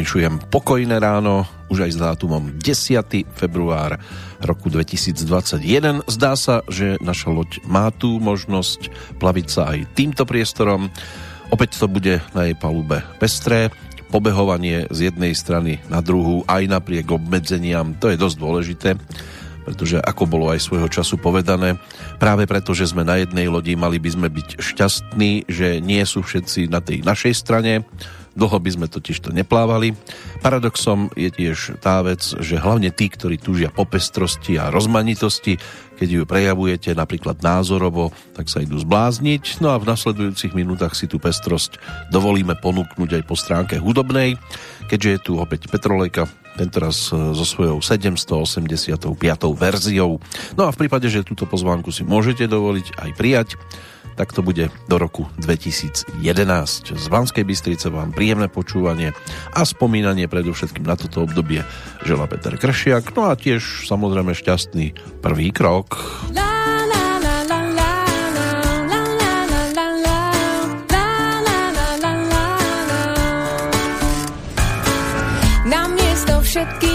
Finišujem pokojné ráno, už aj s dátumom 10. február roku 2021. Zdá sa, že naša loď má tú možnosť plaviť sa aj týmto priestorom. Opäť to bude na jej palube pestré, pobehovanie z jednej strany na druhú aj napriek obmedzeniam, to je dosť dôležité, pretože ako bolo aj svojho času povedané, práve preto, že sme na jednej lodi, mali by sme byť šťastní, že nie sú všetci na tej našej strane, Dlho by sme totiž to neplávali. Paradoxom je tiež tá vec, že hlavne tí, ktorí túžia po pestrosti a rozmanitosti, keď ju prejavujete napríklad názorovo, tak sa idú zblázniť. No a v nasledujúcich minútach si tú pestrosť dovolíme ponúknuť aj po stránke hudobnej, keďže je tu opäť Petrolejka, tentoraz so svojou 785. verziou. No a v prípade, že túto pozvánku si môžete dovoliť aj prijať, tak to bude do roku 2011. Z Banskej Bystrice vám príjemné počúvanie a spomínanie predovšetkým na toto obdobie žela Peter Kršiak, no a tiež samozrejme šťastný prvý krok. vecí,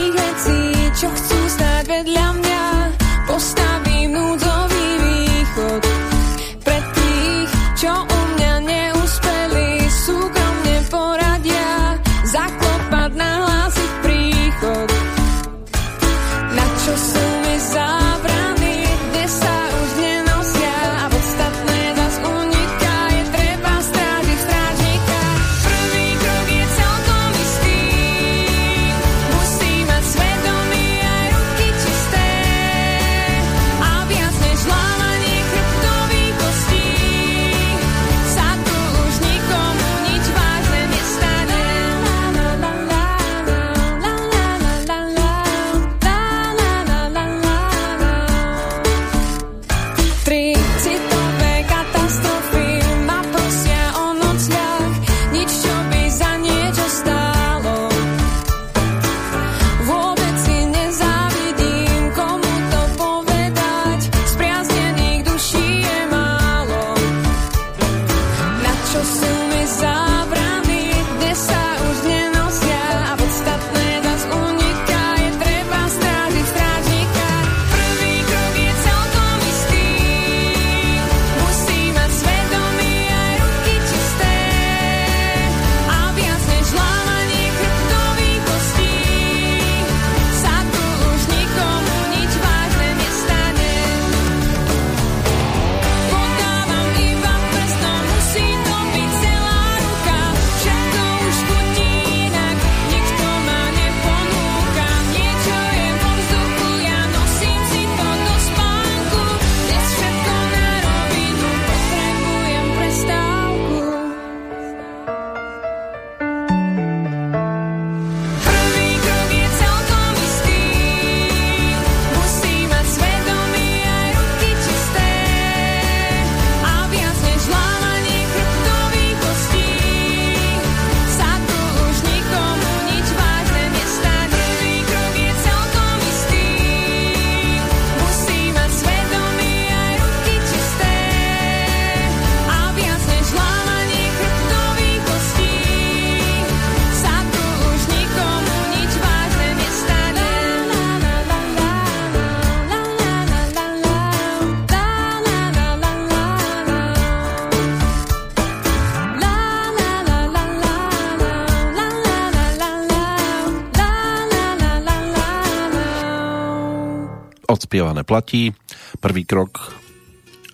odspievané platí. Prvý krok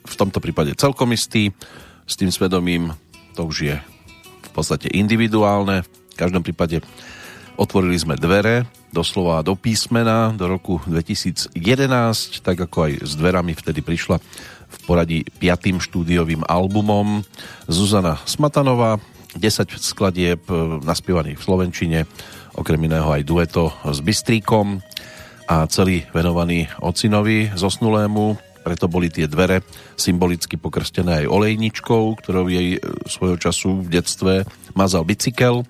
v tomto prípade celkom istý. S tým svedomím to už je v podstate individuálne. V každom prípade otvorili sme dvere doslova do písmena do roku 2011, tak ako aj s dverami vtedy prišla v poradí piatým štúdiovým albumom Zuzana Smatanová, 10 skladieb naspievaných v Slovenčine, okrem iného aj dueto s Bystríkom a celý venovaný ocinovi zosnulému, preto boli tie dvere symbolicky pokrstené aj olejničkou, ktorou jej e, svojho času v detstve mazal bicykel.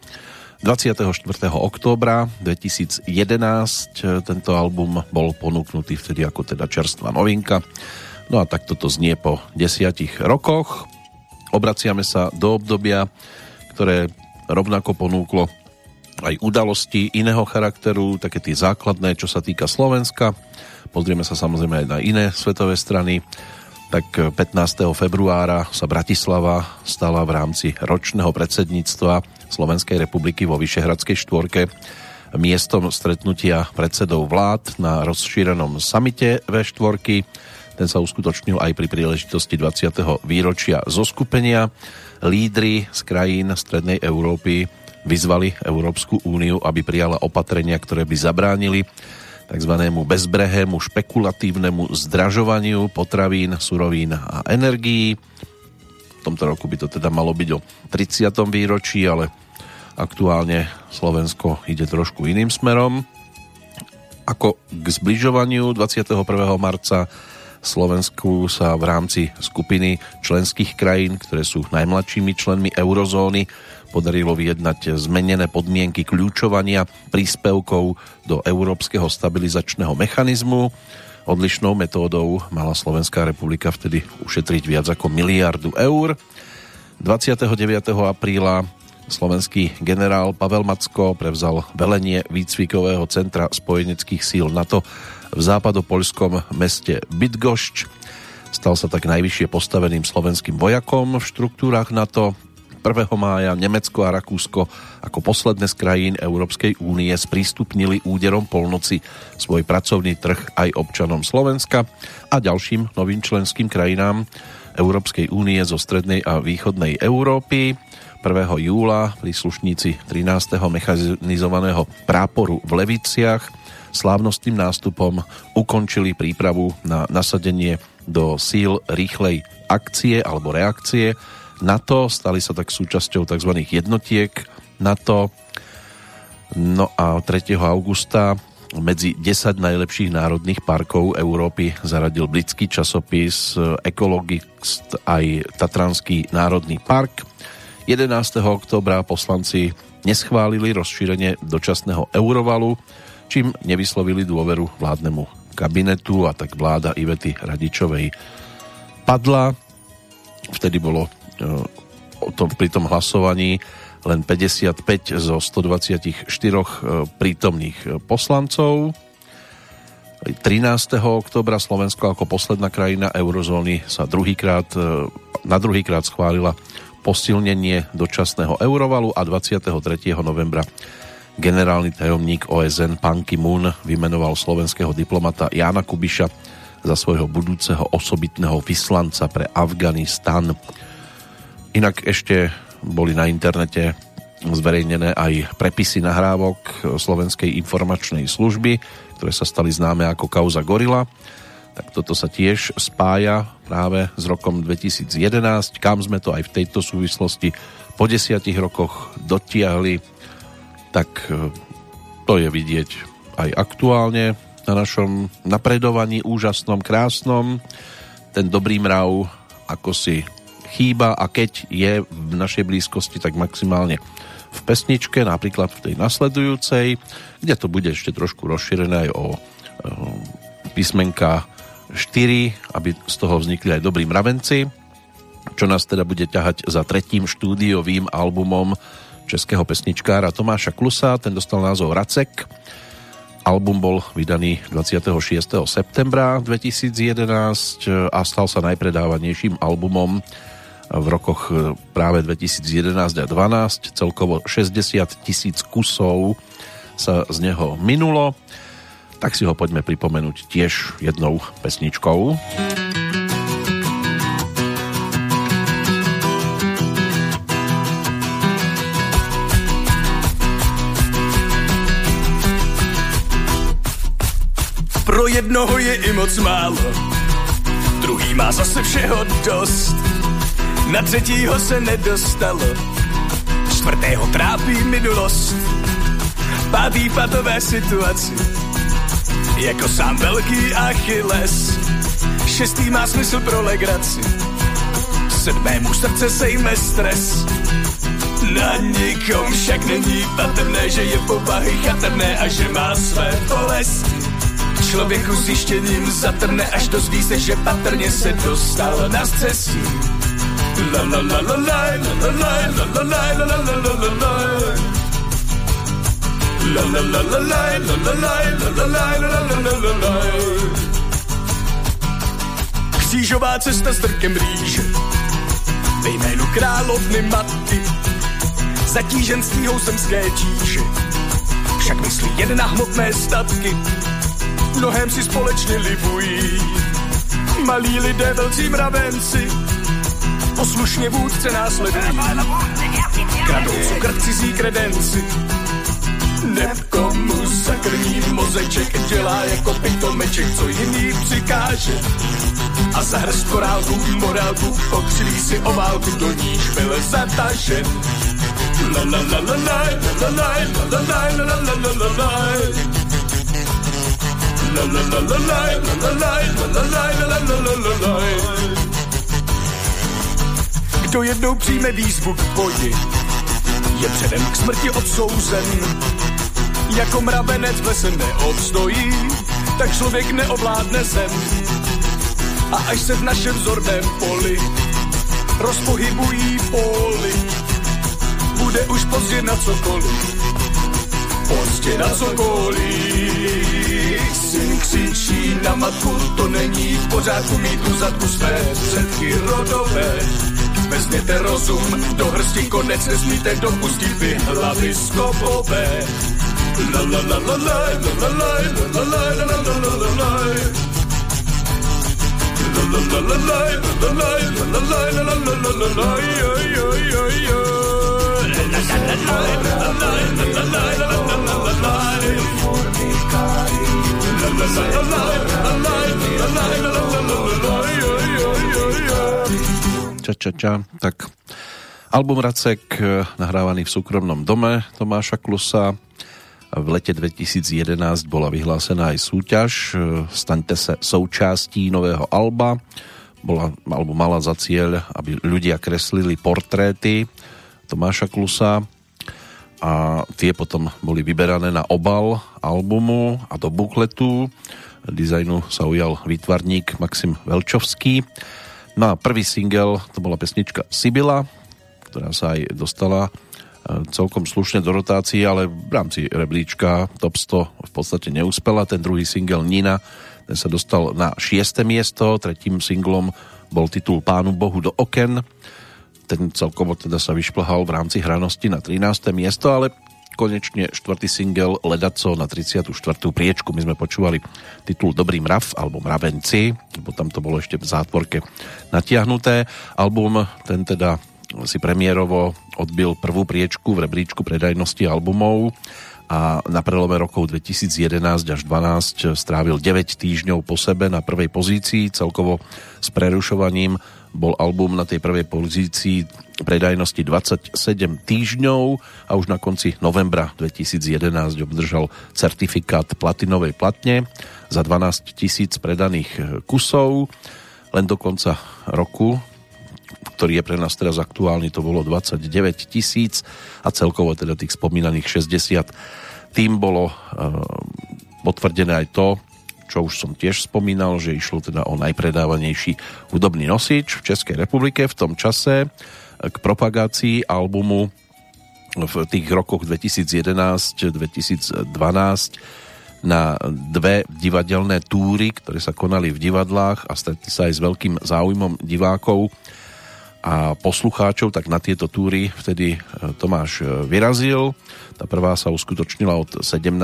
24. októbra 2011 e, tento album bol ponúknutý vtedy ako teda čerstvá novinka. No a tak toto znie po desiatich rokoch. Obraciame sa do obdobia, ktoré rovnako ponúklo aj udalosti iného charakteru, také tie základné, čo sa týka Slovenska. Pozrieme sa samozrejme aj na iné svetové strany. Tak 15. februára sa Bratislava stala v rámci ročného predsedníctva Slovenskej republiky vo Vyšehradskej štvorke miestom stretnutia predsedov vlád na rozšírenom samite V4. Ten sa uskutočnil aj pri príležitosti 20. výročia zoskupenia. Lídry z krajín Strednej Európy vyzvali Európsku úniu, aby prijala opatrenia, ktoré by zabránili tzv. bezbrehému špekulatívnemu zdražovaniu potravín, surovín a energií. V tomto roku by to teda malo byť o 30. výročí, ale aktuálne Slovensko ide trošku iným smerom. Ako k zbližovaniu 21. marca Slovensku sa v rámci skupiny členských krajín, ktoré sú najmladšími členmi eurozóny, podarilo vyjednať zmenené podmienky kľúčovania príspevkov do Európskeho stabilizačného mechanizmu. Odlišnou metódou mala Slovenská republika vtedy ušetriť viac ako miliardu eur. 29. apríla slovenský generál Pavel Macko prevzal velenie výcvikového centra spojeneckých síl NATO v západopolskom meste Bydgošť. Stal sa tak najvyššie postaveným slovenským vojakom v štruktúrach NATO. 1. mája Nemecko a Rakúsko ako posledné z krajín Európskej únie sprístupnili úderom polnoci svoj pracovný trh aj občanom Slovenska a ďalším novým členským krajinám Európskej únie zo strednej a východnej Európy. 1. júla príslušníci 13. mechanizovaného práporu v Leviciach slávnostným nástupom ukončili prípravu na nasadenie do síl rýchlej akcie alebo reakcie NATO, stali sa tak súčasťou tzv. jednotiek NATO. No a 3. augusta medzi 10 najlepších národných parkov Európy zaradil britský časopis Ecologist aj Tatranský národný park. 11. oktobra poslanci neschválili rozšírenie dočasného eurovalu, čím nevyslovili dôveru vládnemu kabinetu a tak vláda Ivety Radičovej padla. Vtedy bolo o tom, pri tom hlasovaní len 55 zo 124 e, prítomných e, poslancov. 13. oktobra Slovensko ako posledná krajina eurozóny sa druhýkrát, e, na druhýkrát schválila posilnenie dočasného eurovalu a 23. novembra generálny tajomník OSN Pan Ki-moon vymenoval slovenského diplomata Jána Kubiša za svojho budúceho osobitného vyslanca pre Afganistan. Inak ešte boli na internete zverejnené aj prepisy nahrávok Slovenskej informačnej služby, ktoré sa stali známe ako kauza Gorila. Tak toto sa tiež spája práve s rokom 2011, kam sme to aj v tejto súvislosti po desiatich rokoch dotiahli, tak e, to je vidieť aj aktuálne na našom napredovaní úžasnom, krásnom. Ten dobrý mrav, ako si chýba a keď je v našej blízkosti, tak maximálne v pesničke, napríklad v tej nasledujúcej, kde to bude ešte trošku rozšírené aj o, o písmenka 4, aby z toho vznikli aj dobrí mravenci, čo nás teda bude ťahať za tretím štúdiovým albumom českého pesničkára Tomáša Klusa, ten dostal názov Racek. Album bol vydaný 26. septembra 2011 a stal sa najpredávanejším albumom v rokoch e, práve 2011 a 2012. Celkovo 60 tisíc kusov sa z neho minulo. Tak si ho poďme pripomenúť tiež jednou pesničkou. Pro jednoho je i moc málo, druhý má zase všeho dost. Na třetího se nedostalo, čtvrtého trápí minulost, pátý patové situaci, jako sám velký Achilles, šestý má smysl pro legraci, sedmému srdce sejme stres, na nikom však není patrné, že je povahy chatrné a že má své bolesti člověku zjištěním zatrne, až dozví se, že patrně se dostal na scesí. Křížová cesta s drkem rýže ve jménu královny matky, zatížen stíhou zemské tíže však myslí jen na hmotné statky mnohem si společně libují malí lidé velcí mravenci poslušně vůdce následují kradou cukr cizí kredenci Nekomu zakrní mozeček dělá jako pitomeček, co jiný přikáže. A za hrst korálku, morálku, pokřilí si oválku, do níž byl zatažen. La la la la la la la la la la la la la la la Kdo jednou přijme výzvu k boji, je předem k smrti odsouzen jako mravenec v lese neobstojí, tak člověk neovládne zem. A až se v našem vzorném poli rozpohybují póly, bude už pozdě na cokoliv. Pozdě na cokoliv. Syn křičí na matku, to není v pořádku mít u zadku své předky rodové. Vezměte rozum, do hrsti konec nesmíte dopustit vy hlavy skopové. La la la la la la la la la la la la la la la la La la la la la la la la la la la la la la Ča, ča, ča. Tak album Racek nahrávaný v súkromnom dome Tomáša Klusa v lete 2011 bola vyhlásená aj súťaž e, Staňte sa součástí nového alba. Bola, alebo mala za cieľ, aby ľudia kreslili portréty Tomáša Klusa a tie potom boli vyberané na obal albumu a do bukletu. Dizajnu sa ujal výtvarník Maxim Velčovský. No a prvý single to bola pesnička Sibila, ktorá sa aj dostala celkom slušne do rotácie, ale v rámci rebríčka Top 100 v podstate neúspela. Ten druhý single Nina, ten sa dostal na 6. miesto, tretím singlom bol titul Pánu Bohu do oken. Ten celkovo teda sa vyšplhal v rámci hranosti na 13. miesto, ale konečne štvrtý single Ledaco na 34. priečku. My sme počúvali titul Dobrý mrav alebo Mravenci, lebo tam to bolo ešte v zátvorke natiahnuté. Album ten teda si premiérovo odbil prvú priečku v rebríčku predajnosti albumov a na prelome rokov 2011 až 2012 strávil 9 týždňov po sebe na prvej pozícii. Celkovo s prerušovaním bol album na tej prvej pozícii predajnosti 27 týždňov a už na konci novembra 2011 obdržal certifikát platinovej platne za 12 tisíc predaných kusov. Len do konca roku ktorý je pre nás teraz aktuálny, to bolo 29 tisíc a celkovo teda tých spomínaných 60. Tým bolo uh, potvrdené aj to, čo už som tiež spomínal, že išlo teda o najpredávanejší hudobný nosič v Českej republike v tom čase k propagácii albumu v tých rokoch 2011-2012 na dve divadelné túry, ktoré sa konali v divadlách a stretli sa aj s veľkým záujmom divákov a poslucháčov, tak na tieto túry vtedy e, Tomáš e, vyrazil. Tá prvá sa uskutočnila od 17.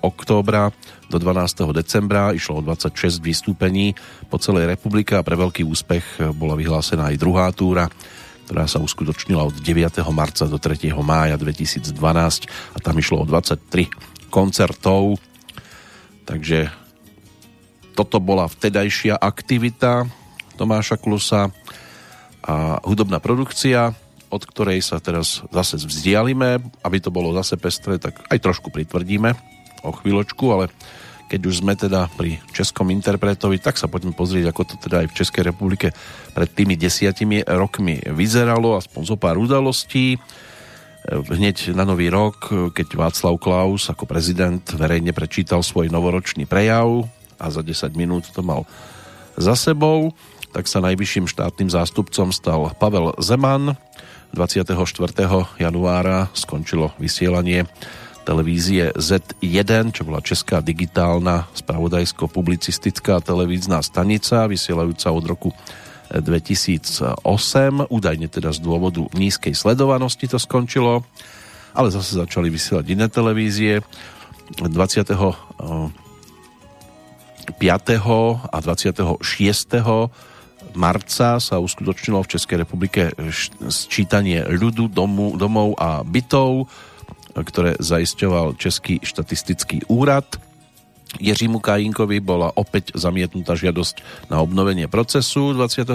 októbra do 12. decembra. Išlo o 26 vystúpení po celej republike a pre veľký úspech bola vyhlásená aj druhá túra, ktorá sa uskutočnila od 9. marca do 3. mája 2012 a tam išlo o 23 koncertov. Takže toto bola vtedajšia aktivita Tomáša Klusa a hudobná produkcia, od ktorej sa teraz zase vzdialime, aby to bolo zase pestré, tak aj trošku pritvrdíme o chvíľočku, ale keď už sme teda pri českom interpretovi, tak sa poďme pozrieť, ako to teda aj v Českej republike pred tými desiatimi rokmi vyzeralo, aspoň zo pár udalostí. Hneď na nový rok, keď Václav Klaus ako prezident verejne prečítal svoj novoročný prejav a za 10 minút to mal za sebou, tak sa najvyšším štátnym zástupcom stal Pavel Zeman. 24. januára skončilo vysielanie televízie Z1, čo bola česká digitálna spravodajsko-publicistická televízna stanica, vysielajúca od roku 2008. Údajne teda z dôvodu nízkej sledovanosti to skončilo, ale zase začali vysielať iné televízie. 20. 5. a 26 marca sa uskutočnilo v Českej republike sčítanie ľudu, domu, domov a bytov ktoré zaisťoval Český štatistický úrad. Jiřímu Kajínkovi bola opäť zamietnutá žiadosť na obnovenie procesu 28.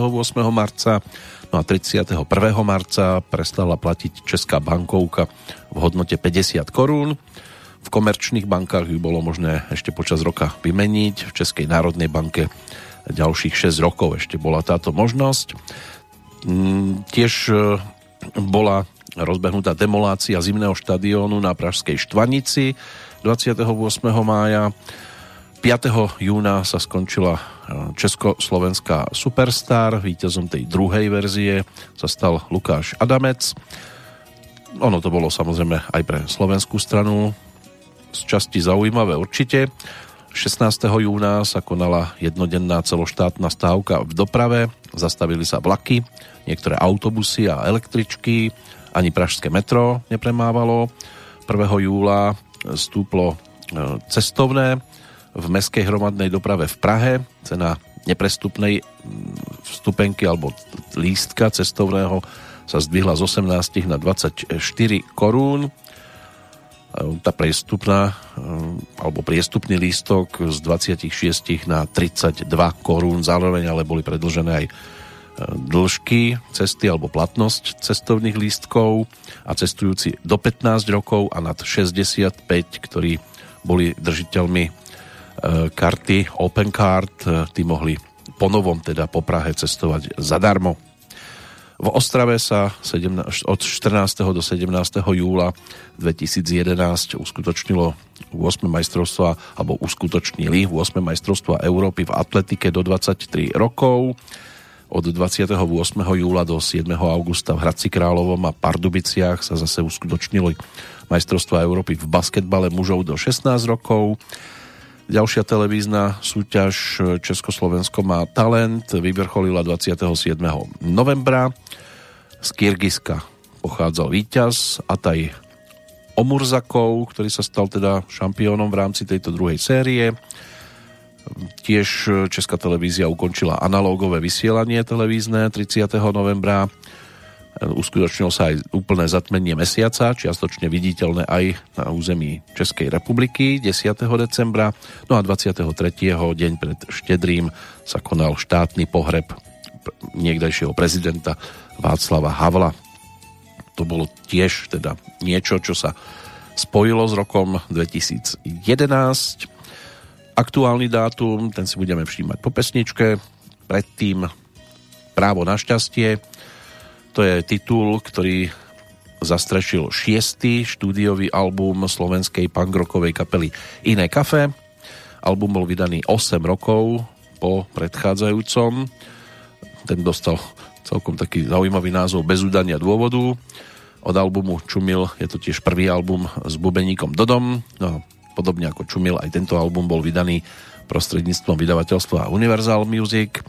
marca, no a 31. marca prestala platiť Česká bankovka v hodnote 50 korún. V komerčných bankách ju bolo možné ešte počas roka vymeniť, v Českej národnej banke ďalších 6 rokov ešte bola táto možnosť. Mm, tiež e, bola rozbehnutá demolácia zimného štadiónu na Pražskej Štvanici 28. mája. 5. júna sa skončila e, Československá Superstar, víťazom tej druhej verzie sa stal Lukáš Adamec. Ono to bolo samozrejme aj pre slovenskú stranu z časti zaujímavé určite. 16. júna sa konala jednodenná celoštátna stávka v doprave, zastavili sa vlaky, niektoré autobusy a električky, ani pražské metro nepremávalo. 1. júla stúplo e, cestovné v meskej hromadnej doprave v Prahe. Cena neprestupnej vstupenky alebo lístka cestovného sa zdvihla z 18 na 24 korún. E, tá priestupná e, alebo priestupný lístok z 26 na 32 korún. Zároveň ale boli predlžené aj dĺžky cesty alebo platnosť cestovných lístkov a cestujúci do 15 rokov a nad 65, ktorí boli držiteľmi e, karty Open Card, e, tí mohli ponovom teda po Prahe cestovať zadarmo. V Ostrave sa 17, od 14. do 17. júla 2011 uskutočnilo 8. majstrovstva alebo uskutočnili 8. majstrovstva Európy v atletike do 23 rokov od 28. júla do 7. augusta v Hradci Královom a Pardubiciach sa zase uskutočnili majstrovstvá Európy v basketbale mužov do 16 rokov. Ďalšia televízna súťaž Československo má talent vyvrcholila 27. novembra. Z Kyrgyzska pochádzal víťaz Ataj Omurzakov, ktorý sa stal teda šampiónom v rámci tejto druhej série. Tiež e, Česká televízia ukončila analógové vysielanie televízne 30. novembra. E, uskutočnilo sa aj úplné zatmenie mesiaca, čiastočne viditeľné aj na území Českej republiky 10. decembra. No a 23. deň pred Štedrým sa konal štátny pohreb niekdajšieho prezidenta Václava Havla. To bolo tiež teda niečo, čo sa spojilo s rokom 2011 aktuálny dátum, ten si budeme všímať po pesničke. Predtým Právo na šťastie, to je titul, ktorý zastrešil šiestý štúdiový album slovenskej punkrockovej kapely Iné kafe. Album bol vydaný 8 rokov po predchádzajúcom. Ten dostal celkom taký zaujímavý názov Bez udania dôvodu. Od albumu Čumil je to tiež prvý album s bubeníkom Dodom. No, Podobne ako Čumil, aj tento album bol vydaný prostredníctvom vydavateľstva Universal Music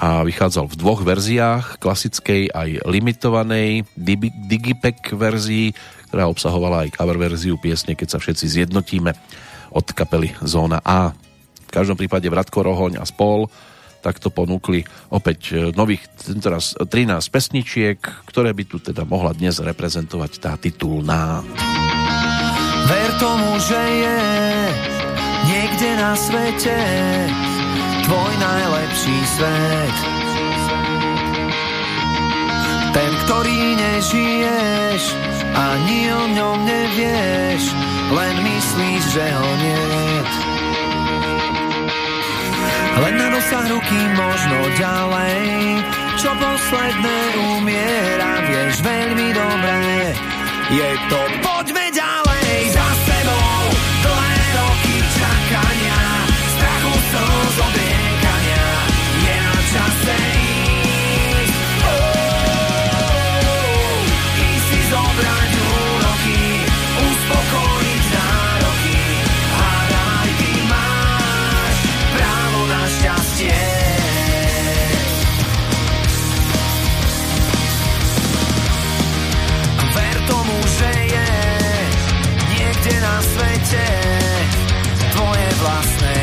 a vychádzal v dvoch verziách, klasickej aj limitovanej Digipack verzii, ktorá obsahovala aj cover verziu piesne Keď sa všetci zjednotíme od kapely Zóna A. V každom prípade Vratko Rohoň a spol takto ponúkli opäť e, nových teraz 13 pesničiek, ktoré by tu teda mohla dnes reprezentovať tá titulná. Ver tomu, že je niekde na svete tvoj najlepší svet. Ten, ktorý nežiješ, ani o ňom nevieš, len myslíš, že ho nie. Len na dosah ruky možno ďalej, čo posledné umiera, vieš veľmi dobre. Je to poďme ďalej. najkrajšie na svete, tvoje vlastné.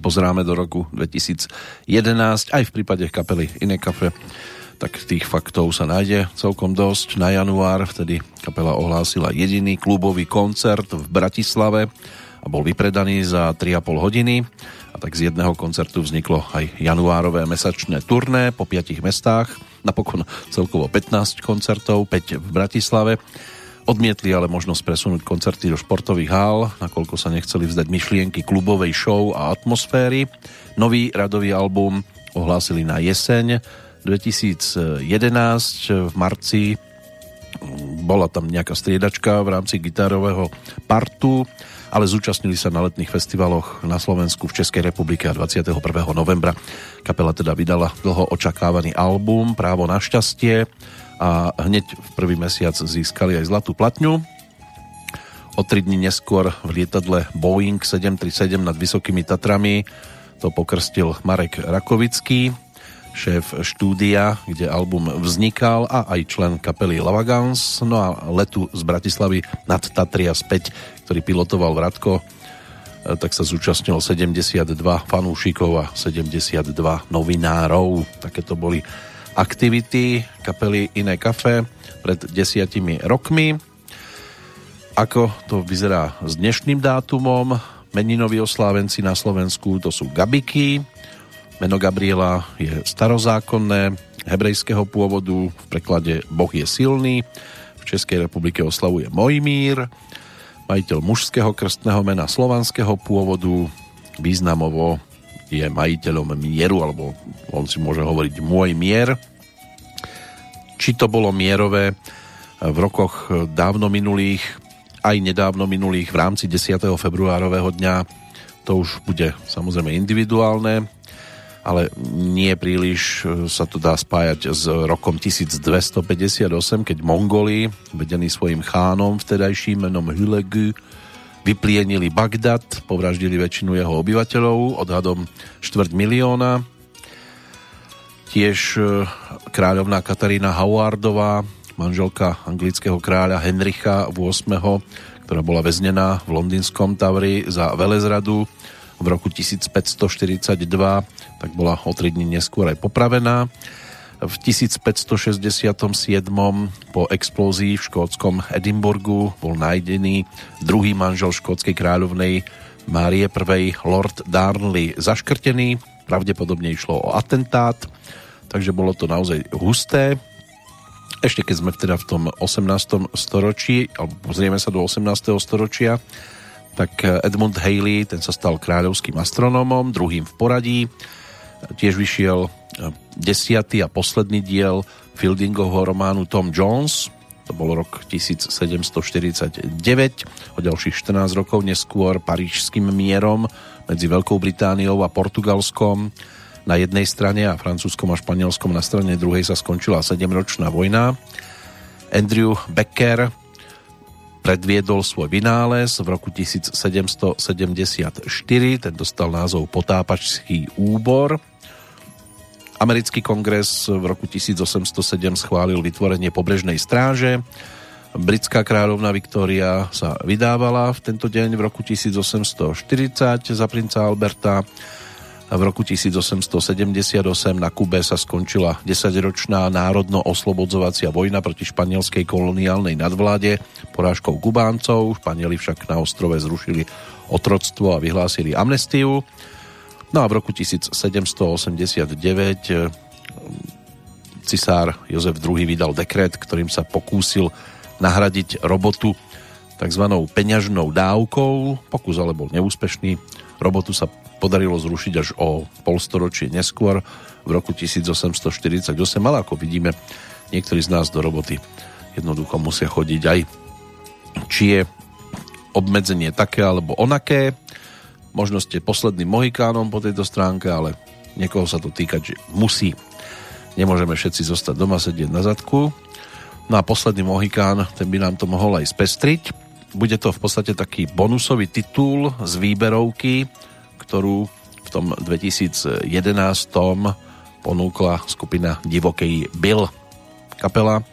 Pozeráme do roku 2011, aj v prípade kapely Iné kafe, tak tých faktov sa nájde celkom dosť. Na január vtedy kapela ohlásila jediný klubový koncert v Bratislave a bol vypredaný za 3,5 hodiny. A tak z jedného koncertu vzniklo aj januárové mesačné turné po piatich mestách, napokon celkovo 15 koncertov, 5 v Bratislave Odmietli ale možnosť presunúť koncerty do športových hál, nakoľko sa nechceli vzdať myšlienky klubovej show a atmosféry. Nový radový album ohlásili na jeseň 2011 v marci bola tam nejaká striedačka v rámci gitarového partu, ale zúčastnili sa na letných festivaloch na Slovensku v Českej republike a 21. novembra. Kapela teda vydala dlho očakávaný album Právo na šťastie, a hneď v prvý mesiac získali aj zlatú platňu. O tri dní neskôr v lietadle Boeing 737 nad Vysokými Tatrami to pokrstil Marek Rakovický, šéf štúdia, kde album vznikal a aj člen kapely Lavagans. No a letu z Bratislavy nad Tatria späť, ktorý pilotoval Vratko, tak sa zúčastnilo 72 fanúšikov a 72 novinárov. Také to boli aktivity kapely Iné kafe pred desiatimi rokmi. Ako to vyzerá s dnešným dátumom? Meninoví oslávenci na Slovensku to sú Gabiky. Meno Gabriela je starozákonné, hebrejského pôvodu, v preklade Boh je silný. V Českej republike oslavuje Mojmír, majiteľ mužského krstného mena slovanského pôvodu, významovo je majiteľom mieru, alebo on si môže hovoriť môj mier. Či to bolo mierové v rokoch dávno minulých, aj nedávno minulých v rámci 10. februárového dňa, to už bude samozrejme individuálne, ale nie príliš sa to dá spájať s rokom 1258, keď Mongoli, vedení svojim chánom vtedajším menom Hülegu, vyplienili Bagdad, povraždili väčšinu jeho obyvateľov, odhadom štvrť milióna. Tiež e, kráľovná Katarína Howardová, manželka anglického kráľa Henricha VIII, ktorá bola väznená v londýnskom Tavri za velezradu v roku 1542, tak bola o tri dní neskôr aj popravená. V 1567 po explózii v škótskom Edinburgu bol nájdený druhý manžel škótskej kráľovnej Márie I. Lord Darnley zaškrtený. Pravdepodobne išlo o atentát, takže bolo to naozaj husté. Ešte keď sme teda v tom 18. storočí, alebo pozrieme sa do 18. storočia, tak Edmund Haley, ten sa stal kráľovským astronómom, druhým v poradí Tiež vyšiel desiatý a posledný diel Fieldingovho románu Tom Jones, to bol rok 1749, o ďalších 14 rokov neskôr parížským mierom medzi Veľkou Britániou a Portugalskom. Na jednej strane a Francúzskom a Španielskom na strane druhej sa skončila 7-ročná vojna. Andrew Becker predviedol svoj vynález v roku 1774, ten dostal názov Potápačský úbor Americký kongres v roku 1807 schválil vytvorenie pobrežnej stráže. Britská kráľovna Viktória sa vydávala v tento deň v roku 1840 za princa Alberta. V roku 1878 na Kube sa skončila 10-ročná národno-oslobodzovacia vojna proti španielskej koloniálnej nadvláde porážkou Kubáncov. Španieli však na ostrove zrušili otroctvo a vyhlásili amnestiu. No a v roku 1789 eh, cisár Jozef II vydal dekret, ktorým sa pokúsil nahradiť robotu tzv. peňažnou dávkou. Pokus ale bol neúspešný. Robotu sa podarilo zrušiť až o polstoročie neskôr v roku 1848, ale ako vidíme, niektorí z nás do roboty jednoducho musia chodiť aj či je obmedzenie také alebo onaké. Možno ste posledným mohikánom po tejto stránke, ale niekoho sa to týkať, že musí. Nemôžeme všetci zostať doma sedieť na zadku. No a posledný mohikán, ten by nám to mohol aj spestriť. Bude to v podstate taký bonusový titul z výberovky, ktorú v tom 2011 ponúkla skupina Divokej Bill. Kapela, e,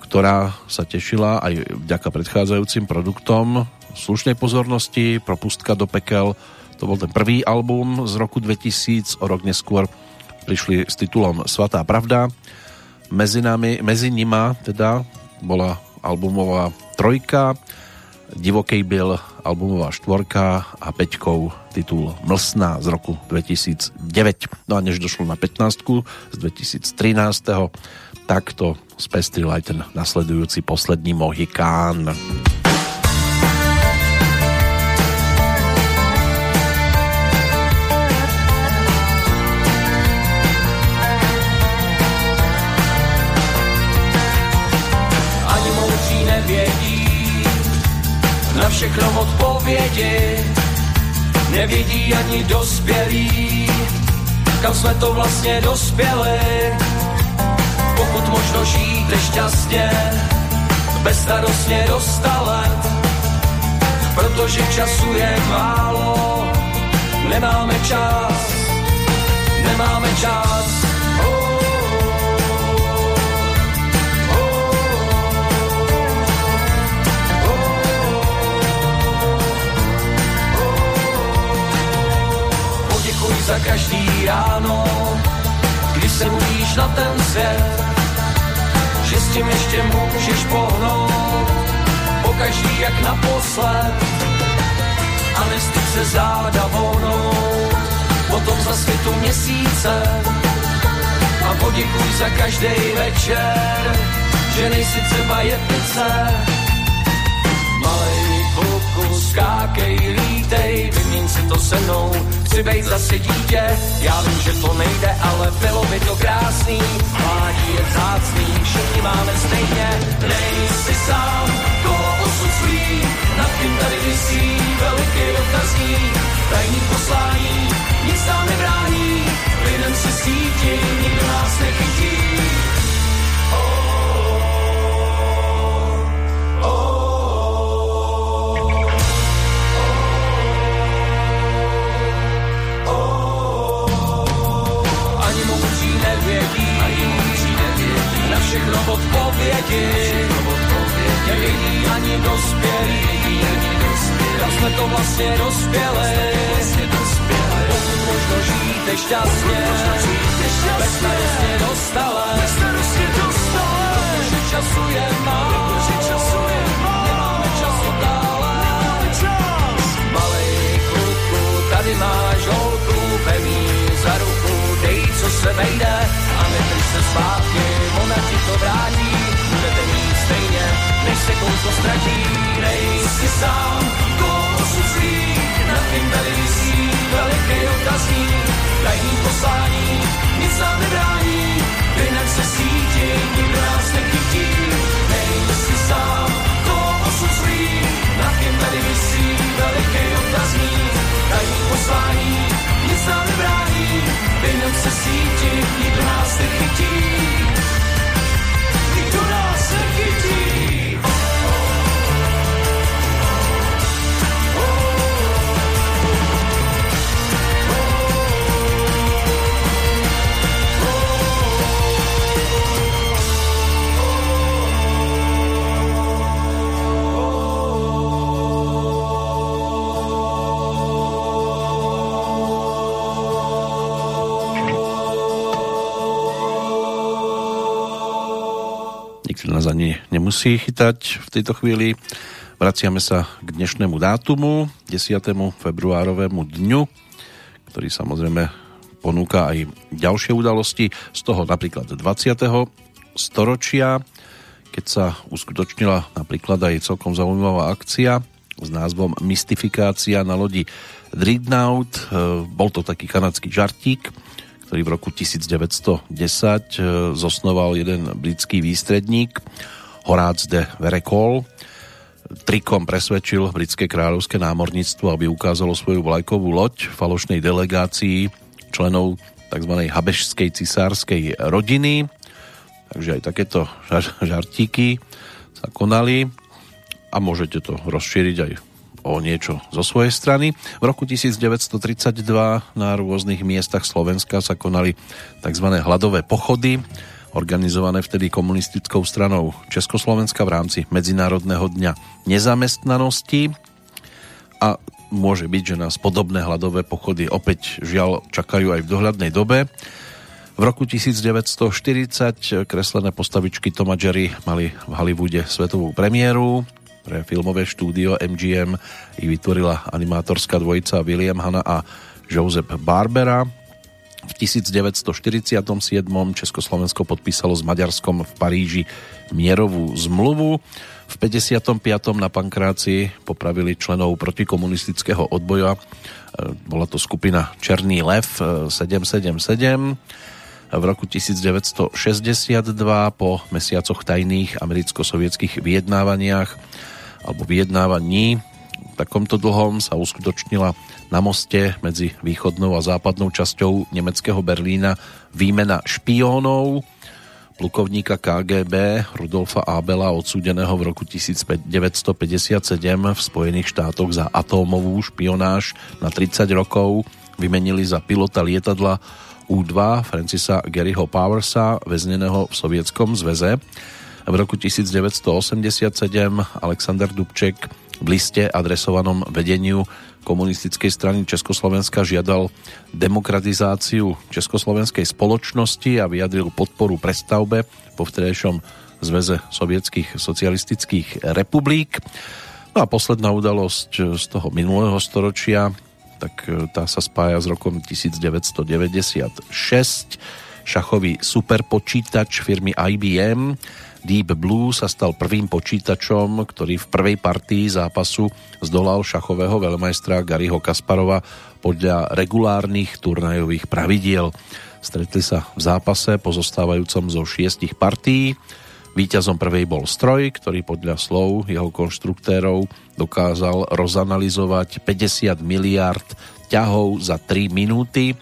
ktorá sa tešila aj vďaka predchádzajúcim produktom slušnej pozornosti, Propustka do pekel, to bol ten prvý album z roku 2000, o rok neskôr prišli s titulom Svatá pravda. Medzi, nami, medzi nima teda bola albumová trojka, Divokej byl albumová štvorka a peťkou titul Mlsná z roku 2009. No a než došlo na 15 z 2013. takto spestril aj ten nasledujúci posledný Mohikán. Všechno odpovědi nevidí ani dospělí, kam jsme to vlastně dospěli. Pokud možno žijte šťastně, bezstarostně do let, protože času je málo, nemáme čas, nemáme čas. Za každý ráno, když se budíš na ten svět, že s tím ještě můžeš pohnout, pokaždý jak naposled, a nestyď se záda vohnout, potom za světu měsíce a poděkuj za každý večer, že nejsi třeba jetnice, malej kluku, skákej, lítej, vyměň si to se mnou, chci bejt zase dítě, já vím, že to nejde, ale bylo by to krásný, mládí je vzácný, všichni máme stejně, nejsi sám, koho osud svý, nad kým tady vysí veliký otazník, tajný poslání, nic nám nebrání, lidem se sítí, nikdo nás nechytí. Nevidí ani dospělí, kam jsme to vlastně dospěli, pokud možno žijte šťastně, bezstarostně dostale, protože času je málo, nemáme čas otále, malej kluku, tady máš holku, pevný za ruku, dej, co se vejde, a nedrž se zpátky, ona ti to vrátí, než se kouzlo ztratí, nejsi sám, koho osud svý, nad tím tady vysí veliký otazní, tajný poslání, nic nám nebrání, jinak se sítí, nikdo nás nechytí, nejsi sám, osud zlý, nad kým tady vysí veliký otazník, tajný poslání, nic nám nebrání, jinak se sítí, nikdo nás nechytí, nikdo nás nechytí. Ani nemusí chytať v tejto chvíli. Vraciame sa k dnešnému dátumu, 10. februárovému dňu, ktorý samozrejme ponúka aj ďalšie udalosti, z toho napríklad 20. storočia, keď sa uskutočnila napríklad aj celkom zaujímavá akcia s názvom Mystifikácia na lodi Dreadnought. Bol to taký kanadský žartík, ktorý v roku 1910 e, zosnoval jeden britský výstredník Horáz de Verekol. Trikom presvedčil britské kráľovské námorníctvo, aby ukázalo svoju vlajkovú loď falošnej delegácii členov tzv. habešskej cisárskej rodiny. Takže aj takéto žartíky sa konali a môžete to rozšíriť aj o niečo zo svojej strany. V roku 1932 na rôznych miestach Slovenska sa konali tzv. hladové pochody, organizované vtedy komunistickou stranou Československa v rámci Medzinárodného dňa nezamestnanosti a môže byť, že nás podobné hladové pochody opäť žiaľ čakajú aj v dohľadnej dobe. V roku 1940 kreslené postavičky Toma Jerry mali v Hollywoode svetovú premiéru pre filmové štúdio MGM ich vytvorila animátorská dvojica William Hanna a Joseph Barbera. V 1947. Československo podpísalo s Maďarskom v Paríži mierovú zmluvu. V 55. na Pankráci popravili členov protikomunistického odboja. E, bola to skupina Černý lev 777 e, v roku 1962 po mesiacoch tajných americko-sovietských vyjednávaniach alebo vyjednávaní takomto dlhom sa uskutočnila na moste medzi východnou a západnou časťou nemeckého Berlína výmena špiónov plukovníka KGB Rudolfa Abela odsúdeného v roku 1957 v Spojených štátoch za atómovú špionáž na 30 rokov vymenili za pilota lietadla U-2 Francisa Garyho Powersa väzneného v Sovietskom zväze v roku 1987 Alexander Dubček v liste adresovanom vedeniu komunistickej strany Československa žiadal demokratizáciu československej spoločnosti a vyjadril podporu prestavbe po vtedajšom Zväze sovietských socialistických republik. No a posledná udalosť z toho minulého storočia, tak e, tá sa spája s rokom 1996. Šachový superpočítač firmy IBM Deep Blue sa stal prvým počítačom, ktorý v prvej partii zápasu zdolal šachového veľmajstra Garyho Kasparova podľa regulárnych turnajových pravidiel. Stretli sa v zápase pozostávajúcom zo šiestich partií. Výťazom prvej bol stroj, ktorý podľa slov jeho konštruktérov dokázal rozanalizovať 50 miliard ťahov za 3 minúty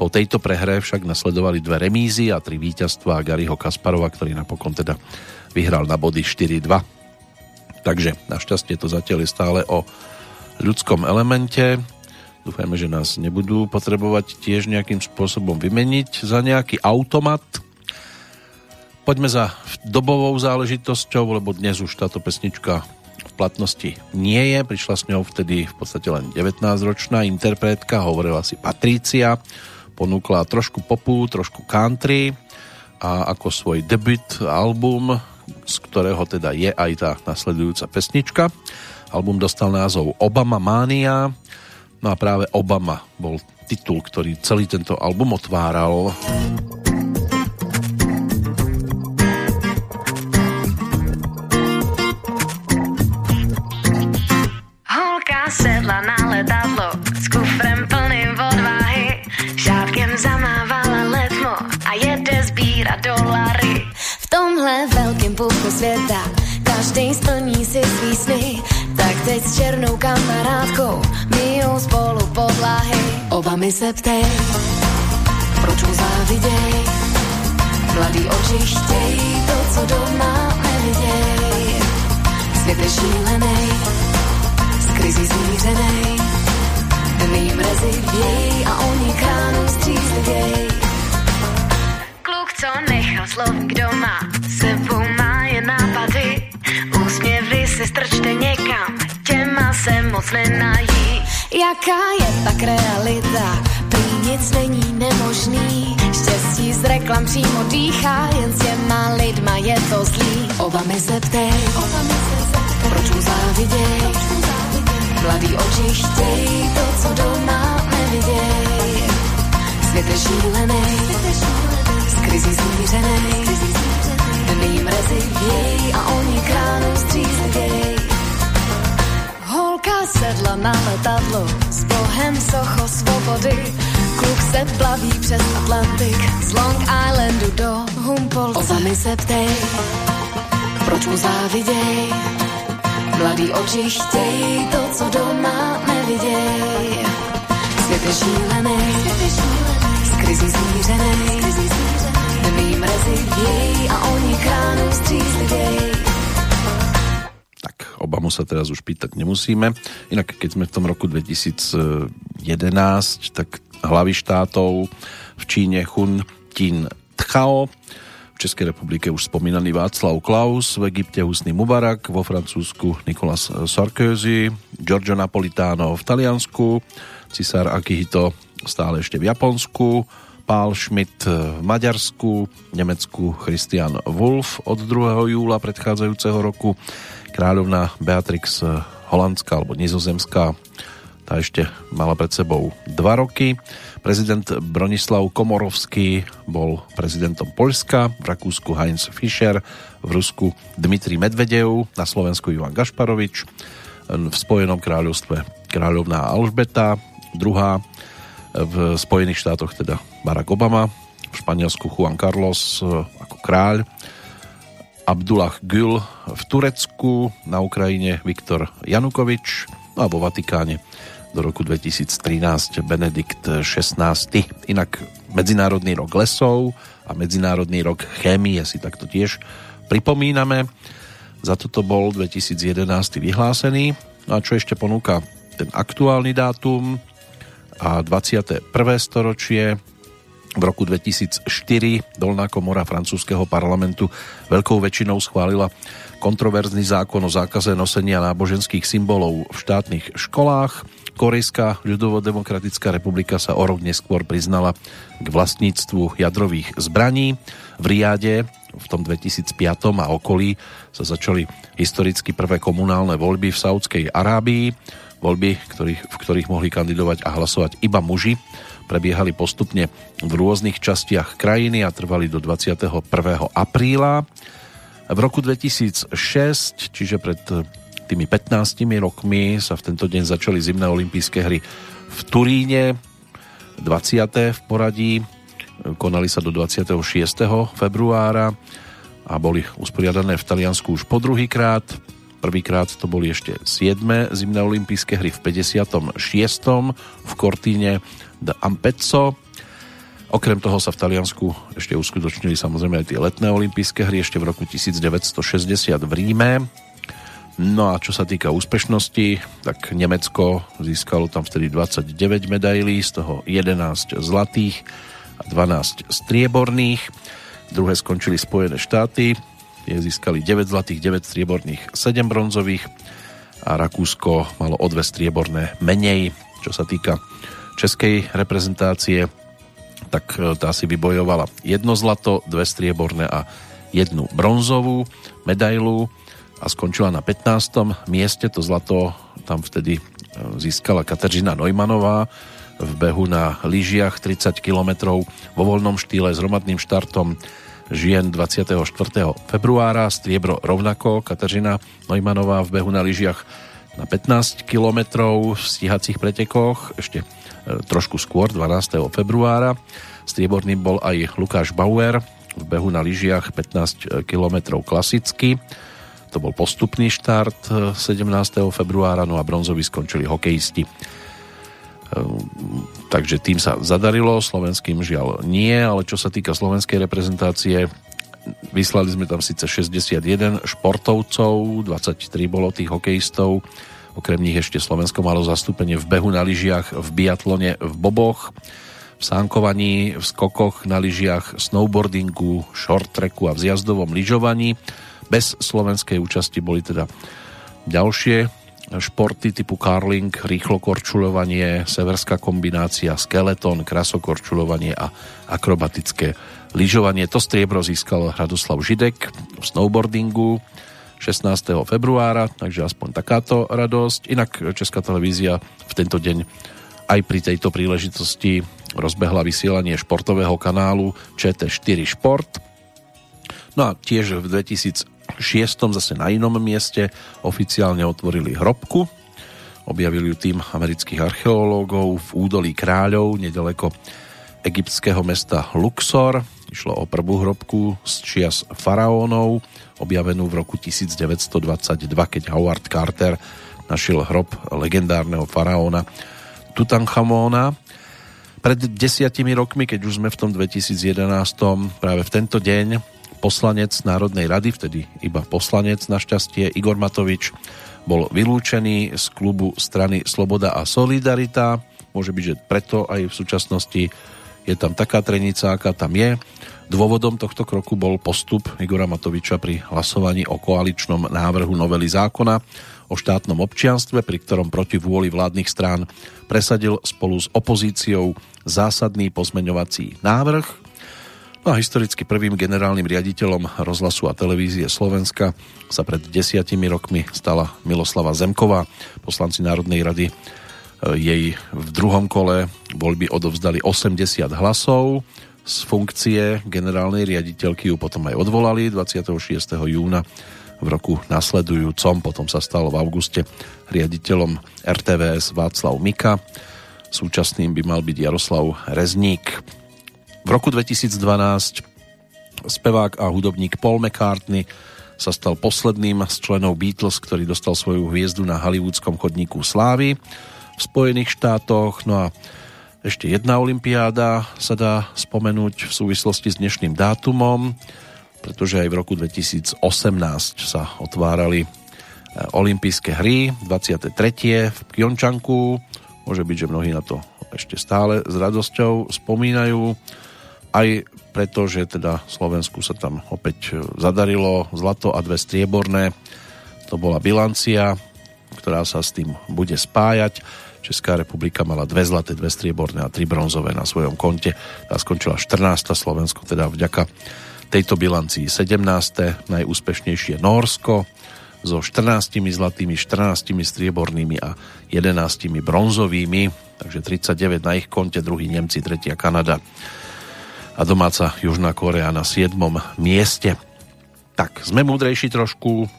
po tejto prehre však nasledovali dve remízy a tri víťazstva Garyho Kasparova, ktorý napokon teda vyhral na body 4-2. Takže našťastie to zatiaľ je stále o ľudskom elemente. Dúfajme, že nás nebudú potrebovať tiež nejakým spôsobom vymeniť za nejaký automat. Poďme za dobovou záležitosťou, lebo dnes už táto pesnička v platnosti nie je. Prišla s ňou vtedy v podstate len 19-ročná interpretka, hovorila si Patrícia ponúkla trošku popu, trošku country a ako svoj debut album, z ktorého teda je aj tá nasledujúca pesnička. Album dostal názov Obama Mania, no a práve Obama bol titul, ktorý celý tento album otváral. Holka sedla na letadlo s kufrem zamávala letmo a jede sbíra dolary. V tomhle velkém půlku světa každý splní si svý sny, tak teď s černou kamarádkou mijou spolu podlahy. Oba mi se ptej, proč mu záviděj, mladý oči chtěj to, co doma neviděj. Svět je šílenej, z krizi zmířenej, dny mrezy věj a oni kránu střízlivěj. Kluk, co nechal slovník doma, sebou má je nápady, úsměvy si strčte někam, těma se moc nenají. Jaká je pak realita, prý nic není nemožný, štěstí z reklam přímo dýchá, jen s těma lidma je to zlý. Oba mi se ptej, proč mu záviděj, mladý oči chtěj to, co doma neviděj. Svět je šílenej, z krizí zmířenej, dny mrezy věj a oni kránu střízlivěj. Holka sedla na letadlo s bohem socho svobody. Kluk se plaví přes Atlantik z Long Islandu do Humboldt. Oba mi se ptej, proč mu záviděj? Mladý oči chtěj to, co doma neviděj. Svět je šílenej, z krizí zmířenej, dny mrezy věj a oni kránu střízlivěj. Tak Obamu sa teraz už pýtať nemusíme. Inak keď sme v tom roku 2011, tak hlavy štátov v Číne Chun Tin Tchao, Českej republike už spomínaný Václav Klaus, v Egypte Husný Mubarak, vo Francúzsku Nicolas Sarkozy, Giorgio Napolitano v Taliansku, cisár Akihito stále ešte v Japonsku, Pál Schmidt v Maďarsku, Nemecku Christian Wolf od 2. júla predchádzajúceho roku, kráľovná Beatrix Holandská alebo Nizozemská, tá ešte mala pred sebou dva roky. Prezident Bronislav Komorovský bol prezidentom Poľska, v Rakúsku Heinz Fischer, v Rusku Dmitrij Medvedev, na Slovensku Ivan Gašparovič, v Spojenom kráľovstve kráľovná Alžbeta, druhá v Spojených štátoch teda Barack Obama, v Španielsku Juan Carlos ako kráľ, Abdullah Gül v Turecku, na Ukrajine Viktor Janukovič no a vo Vatikáne do roku 2013 Benedikt XVI. Inak Medzinárodný rok lesov a Medzinárodný rok chémie si takto tiež pripomíname. Za toto bol 2011 vyhlásený. No a čo ešte ponúka ten aktuálny dátum a 21. storočie v roku 2004 dolná komora francúzského parlamentu veľkou väčšinou schválila kontroverzný zákon o zákaze nosenia náboženských symbolov v štátnych školách. Korejská ľudovo-demokratická republika sa o rok neskôr priznala k vlastníctvu jadrových zbraní. V Riade v tom 2005 a okolí sa začali historicky prvé komunálne voľby v Saudskej Arábii. Voľby, ktorých, v ktorých mohli kandidovať a hlasovať iba muži prebiehali postupne v rôznych častiach krajiny a trvali do 21. apríla. V roku 2006, čiže pred tými 15 rokmi, sa v tento deň začali zimné olympijské hry v Turíne, 20. v poradí, konali sa do 26. februára a boli usporiadané v Taliansku už po druhýkrát. Prvýkrát to boli ešte 7. zimné olympijské hry v 56. v Kortíne de Ampezzo. Okrem toho sa v Taliansku ešte uskutočnili samozrejme aj tie letné olympijské hry ešte v roku 1960 v Ríme. No a čo sa týka úspešnosti, tak Nemecko získalo tam vtedy 29 medailí, z toho 11 zlatých a 12 strieborných. Druhé skončili Spojené štáty, tie získali 9 zlatých, 9 strieborných, 7 bronzových a Rakúsko malo o dve strieborné menej. Čo sa týka českej reprezentácie, tak e, tá si vybojovala jedno zlato, dve strieborné a jednu bronzovú medailu a skončila na 15. mieste. To zlato tam vtedy e, získala Kateřina Neumannová v behu na lyžiach 30 km vo voľnom štýle s hromadným štartom žien 24. februára, striebro rovnako Kateřina Neumannová v behu na lyžiach na 15 km v stíhacích pretekoch, ešte trošku skôr, 12. februára. Strieborným bol aj Lukáš Bauer v behu na lyžiach 15 km klasicky. To bol postupný štart 17. februára, no a bronzovi skončili hokejisti. Takže tým sa zadarilo, slovenským žiaľ nie, ale čo sa týka slovenskej reprezentácie, vyslali sme tam síce 61 športovcov, 23 bolo tých hokejistov, Okrem nich ešte Slovensko malo zastúpenie v behu na lyžiach, v biatlone, v boboch, v sánkovaní, v skokoch na lyžiach, snowboardingu, short tracku a v zjazdovom lyžovaní. Bez slovenskej účasti boli teda ďalšie športy typu karling, rýchlo severská kombinácia, skeleton, krasokorčulovanie a akrobatické lyžovanie. To striebro získal Radoslav Židek v snowboardingu, 16. februára, takže aspoň takáto radosť. Inak Česká televízia v tento deň aj pri tejto príležitosti rozbehla vysielanie športového kanálu ČT4 Šport. No a tiež v 2006 zase na inom mieste oficiálne otvorili hrobku. Objavili ju tým amerických archeológov v údolí kráľov nedaleko egyptského mesta Luxor. Išlo o prvú hrobku z čias faraónov objavenú v roku 1922, keď Howard Carter našiel hrob legendárneho faraóna Tutanchamóna. Pred desiatimi rokmi, keď už sme v tom 2011, práve v tento deň poslanec Národnej rady, vtedy iba poslanec našťastie, Igor Matovič, bol vylúčený z klubu strany Sloboda a Solidarita. Môže byť, že preto aj v súčasnosti je tam taká trenica, aká tam je. Dôvodom tohto kroku bol postup Igora Matoviča pri hlasovaní o koaličnom návrhu novely zákona o štátnom občianstve, pri ktorom proti vôli vládnych strán presadil spolu s opozíciou zásadný pozmeňovací návrh. No a historicky prvým generálnym riaditeľom rozhlasu a televízie Slovenska sa pred desiatimi rokmi stala Miloslava Zemková. Poslanci Národnej rady e, jej v druhom kole voľby odovzdali 80 hlasov z funkcie generálnej riaditeľky ju potom aj odvolali 26. júna v roku nasledujúcom, potom sa stal v auguste riaditeľom RTVS Václav Mika, súčasným by mal byť Jaroslav Rezník. V roku 2012 spevák a hudobník Paul McCartney sa stal posledným z členov Beatles, ktorý dostal svoju hviezdu na hollywoodskom chodníku slávy v Spojených štátoch. No a ešte jedna olimpiáda sa dá spomenúť v súvislosti s dnešným dátumom, pretože aj v roku 2018 sa otvárali e, olympijské hry, 23. v Pjončanku. Môže byť, že mnohí na to ešte stále s radosťou spomínajú. Aj preto, že teda Slovensku sa tam opäť zadarilo zlato a dve strieborné. To bola bilancia, ktorá sa s tým bude spájať Česká republika mala dve zlaté, dve strieborné a tri bronzové na svojom konte. Tá skončila 14. Slovensko, teda vďaka tejto bilancii 17. Najúspešnejšie Norsko so 14 zlatými, 14 striebornými a 11 bronzovými, takže 39 na ich konte, druhý Nemci, tretia Kanada a domáca Južná Korea na 7. mieste. Tak, sme múdrejší trošku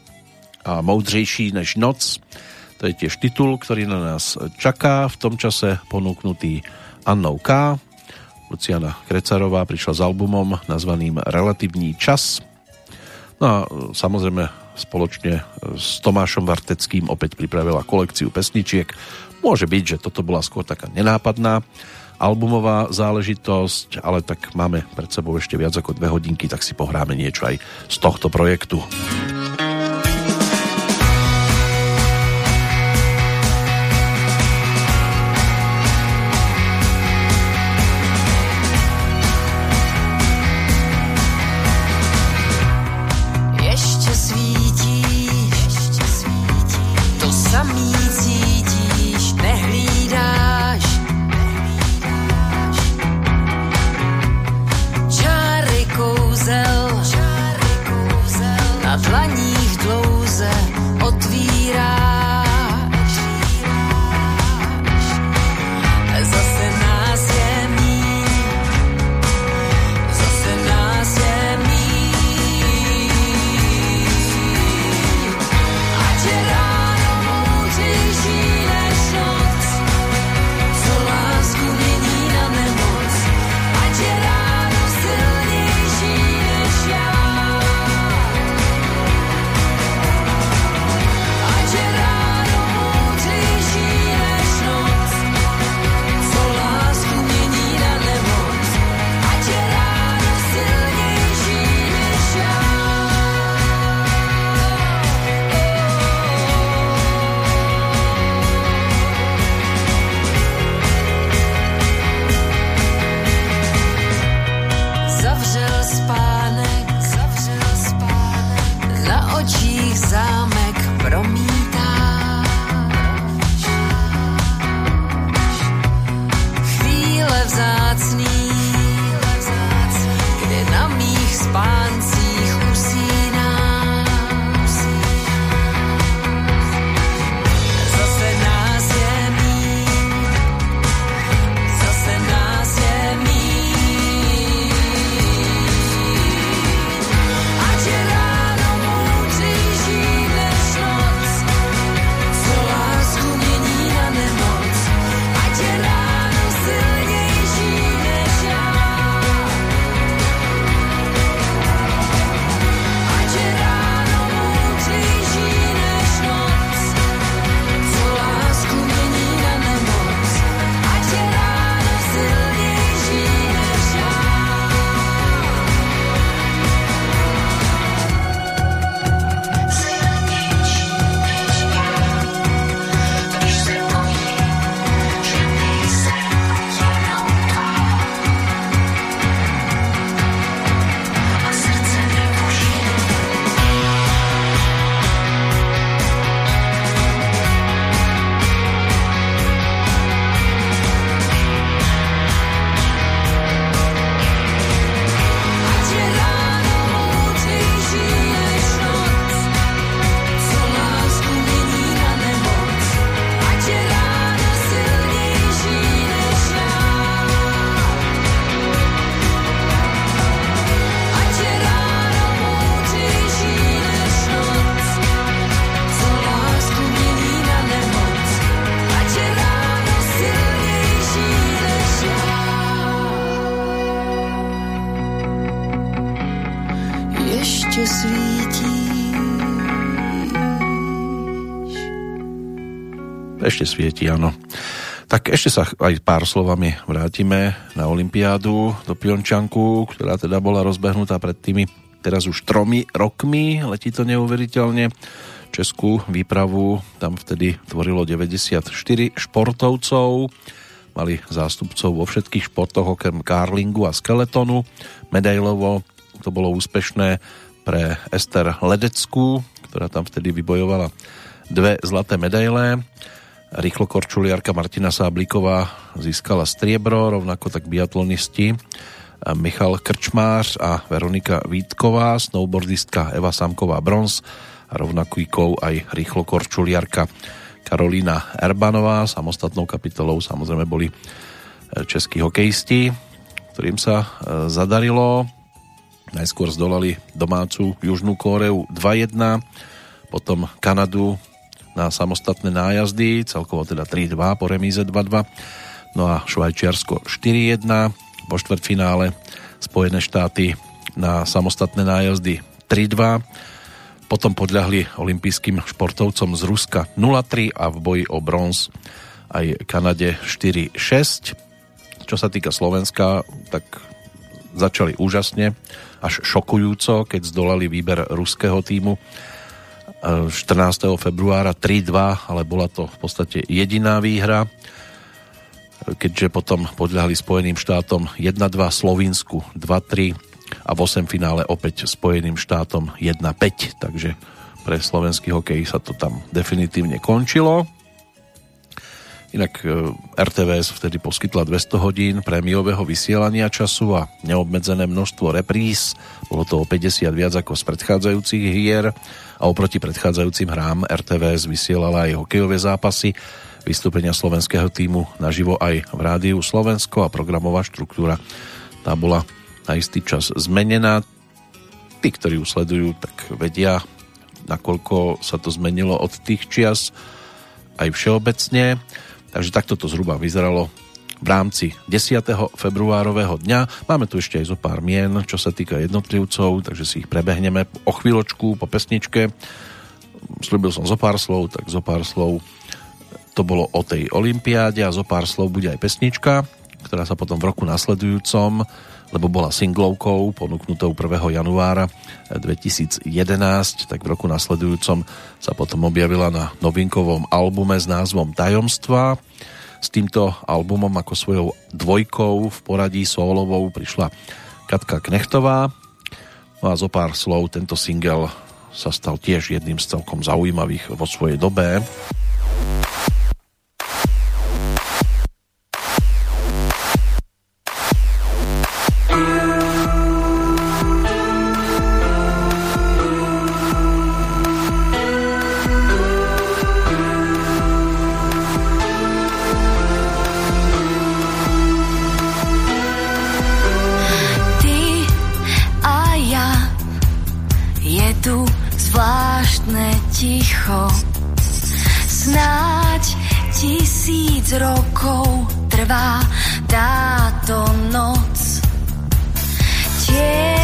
a moudřejší než noc. To je tiež titul, ktorý na nás čaká, v tom čase ponúknutý Annou K. Luciana Krecarová prišla s albumom nazvaným Relativní čas. No a samozrejme spoločne s Tomášom Varteckým opäť pripravila kolekciu pesničiek. Môže byť, že toto bola skôr taká nenápadná albumová záležitosť, ale tak máme pred sebou ešte viac ako dve hodinky, tak si pohráme niečo aj z tohto projektu. Ešte svieti, áno. Tak ešte sa aj pár slovami vrátime na Olympiádu do Piončanku, ktorá teda bola rozbehnutá pred tými teraz už tromi rokmi. Letí to neuveriteľne. Českú výpravu tam vtedy tvorilo 94 športovcov. Mali zástupcov vo všetkých športoch okrem karlingu a skeletonu. Medailovo to bolo úspešné pre Ester Ledeckú, ktorá tam vtedy vybojovala dve zlaté medaile. Rýchlo korčuliarka Martina Sábliková získala striebro, rovnako tak biatlonisti Michal Krčmář a Veronika Vítková, snowboardistka Eva Samková bronz a rovnakýkou aj rýchlo korčuliarka Karolína Erbanová. Samostatnou kapitolou samozrejme boli e, českí hokejisti, ktorým sa e, zadarilo. Najskôr zdolali domácu Južnú Kóreu 2-1, potom Kanadu na samostatné nájazdy, celkovo teda 3-2 po remíze 2-2. No a Švajčiarsko 4-1, po štvrtfinále Spojené štáty na samostatné nájazdy 3-2. Potom podľahli olympijským športovcom z Ruska 0-3 a v boji o bronz aj Kanade 4-6. Čo sa týka Slovenska, tak začali úžasne, až šokujúco, keď zdolali výber ruského týmu 14. februára 3-2, ale bola to v podstate jediná výhra, keďže potom podľahli Spojeným štátom 1-2, Slovinsku 2-3 a v 8 finále opäť Spojeným štátom 1-5, takže pre slovenský hokej sa to tam definitívne končilo. Inak e, RTVS vtedy poskytla 200 hodín prémiového vysielania času a neobmedzené množstvo repríz. Bolo to o 50 viac ako z predchádzajúcich hier a oproti predchádzajúcim hrám RTVS vysielala aj hokejové zápasy, vystúpenia slovenského týmu naživo aj v rádiu Slovensko a programová štruktúra tá bola na istý čas zmenená. Tí, ktorí ju sledujú, tak vedia, nakoľko sa to zmenilo od tých čias aj všeobecne. Takže takto to zhruba vyzeralo v rámci 10. februárového dňa. Máme tu ešte aj zo pár mien, čo sa týka jednotlivcov, takže si ich prebehneme o chvíľočku po pesničke. Sľubil som zo pár slov, tak zo pár slov to bolo o tej olympiáde a zo pár slov bude aj pesnička, ktorá sa potom v roku nasledujúcom lebo bola singlovkou ponúknutou 1. januára 2011, tak v roku nasledujúcom sa potom objavila na novinkovom albume s názvom Tajomstva. S týmto albumom ako svojou dvojkou v poradí solovou prišla Katka Knechtová, No a zo pár slov tento single sa stal tiež jedným z celkom zaujímavých vo svojej dobe. tisíc rokov trvá táto noc. Tie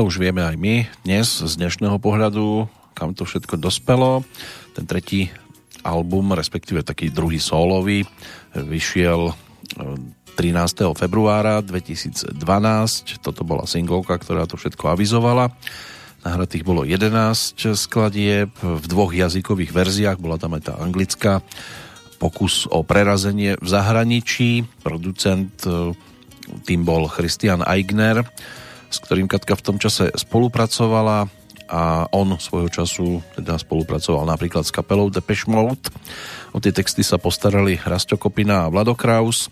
To už vieme aj my dnes z dnešného pohľadu, kam to všetko dospelo. Ten tretí album, respektíve taký druhý solový, vyšiel 13. Eh, februára 2012. Toto bola singlovka, ktorá to všetko avizovala. Nahratých bolo 11 skladieb v dvoch jazykových verziách, bola tam aj tá anglická. Pokus o prerazenie v zahraničí. Producent eh, tým bol Christian Eigner s ktorým Katka v tom čase spolupracovala a on svojho času teda spolupracoval napríklad s kapelou Depeche Mode. O tie texty sa postarali Rasto Kopina a Vlado Kraus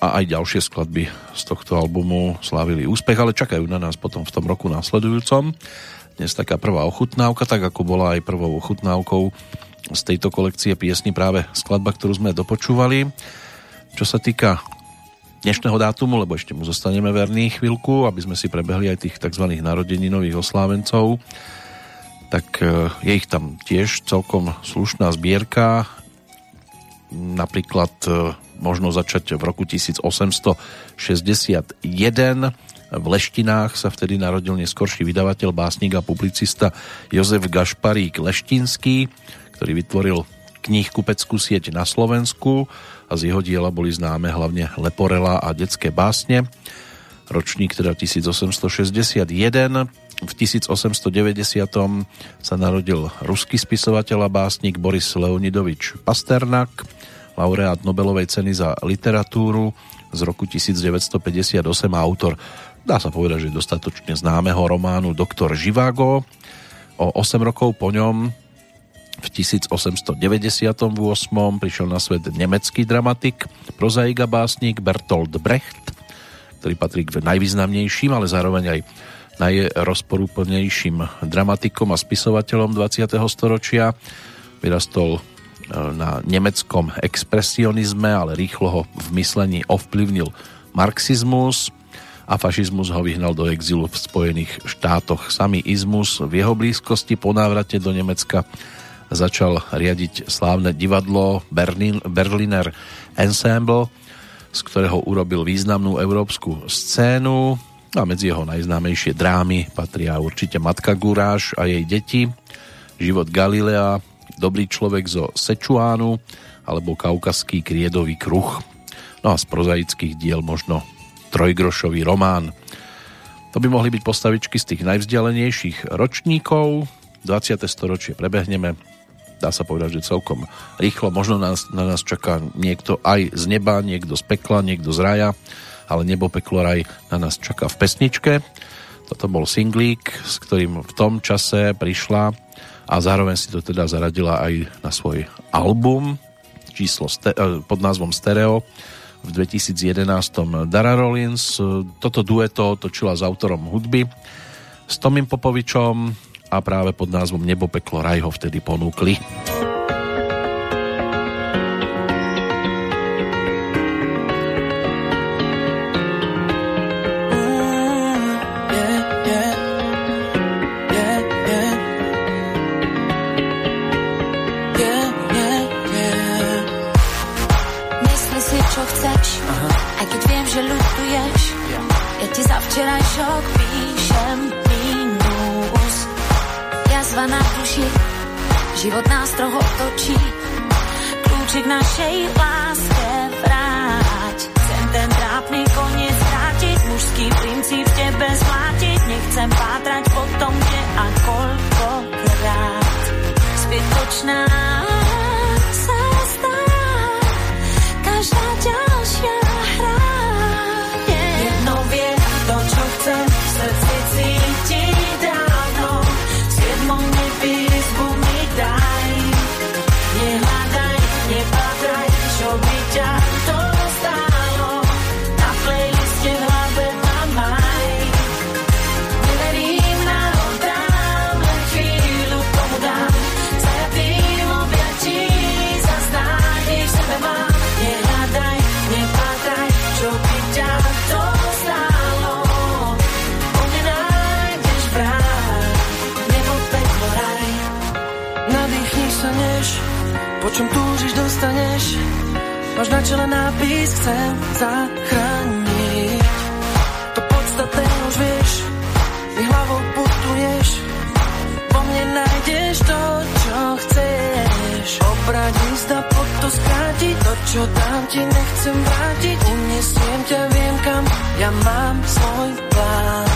a aj ďalšie skladby z tohto albumu slávili úspech, ale čakajú na nás potom v tom roku následujúcom. Dnes taká prvá ochutnávka, tak ako bola aj prvou ochutnávkou z tejto kolekcie piesni práve skladba, ktorú sme dopočúvali. Čo sa týka dnešného dátumu, lebo ešte mu zostaneme verní chvíľku, aby sme si prebehli aj tých tzv. narodeninových oslávencov. Tak e, je ich tam tiež celkom slušná zbierka. Napríklad e, možno začať v roku 1861. V Leštinách sa vtedy narodil neskorší vydavateľ, básnik a publicista Jozef Gašparík Leštinský, ktorý vytvoril knih kupeckú sieť na Slovensku a z jeho diela boli známe hlavne Leporela a detské básne. Ročník teda 1861. V 1890. sa narodil ruský spisovateľ a básnik Boris Leonidovič Pasternak, laureát Nobelovej ceny za literatúru z roku 1958 a autor, dá sa povedať, že dostatočne známeho románu Doktor Živago. O 8 rokov po ňom v 1898 prišiel na svet nemecký dramatik, prozaik a básnik Bertolt Brecht, ktorý patrí k najvýznamnejším, ale zároveň aj najrozporúplnejším dramatikom a spisovateľom 20. storočia. Vyrastol na nemeckom expresionizme, ale rýchlo ho v myslení ovplyvnil marxizmus a fašizmus ho vyhnal do exilu v Spojených štátoch. Samý izmus v jeho blízkosti po návrate do Nemecka začal riadiť slávne divadlo Berlin, Berliner Ensemble, z ktorého urobil významnú európsku scénu a medzi jeho najznámejšie drámy patria určite Matka Guráš a jej deti, Život Galilea, Dobrý človek zo Sečuánu alebo Kaukaský kriedový kruh. No a z prozaických diel možno Trojgrošový román. To by mohli byť postavičky z tých najvzdialenejších ročníkov. 20. storočie prebehneme. Dá sa povedať, že celkom rýchlo. Možno nás, na nás čaká niekto aj z neba, niekto z pekla, niekto z raja, ale nebo peklo raj na nás čaká v pesničke. Toto bol singlík, s ktorým v tom čase prišla a zároveň si to teda zaradila aj na svoj album číslo eh, pod názvom Stereo v 2011 Dara Rollins. Toto dueto točila s autorom hudby s Tomim Popovičom a práve pod názvom Nebo, peklo, raj ho vtedy ponúkli. Život nás trochu točí. Kľúčik našej láske vráť. Chcem ten trápny koniec vrátiť, mužský princíp v tebe zvlátiť. Nechcem pátrať po tom, kde a koľkokrát. Zbytočná sa stá každá ďalšia Máš na čele nápis, chcem zachrániť. To podstatné už vieš, mi hlavou putuješ. Po mne nájdeš to, čo chceš. Obrať zda pod to skrátiť. To, čo dám ti, nechcem vrátiť. Unesiem ťa, viem kam, ja mám svoj plán.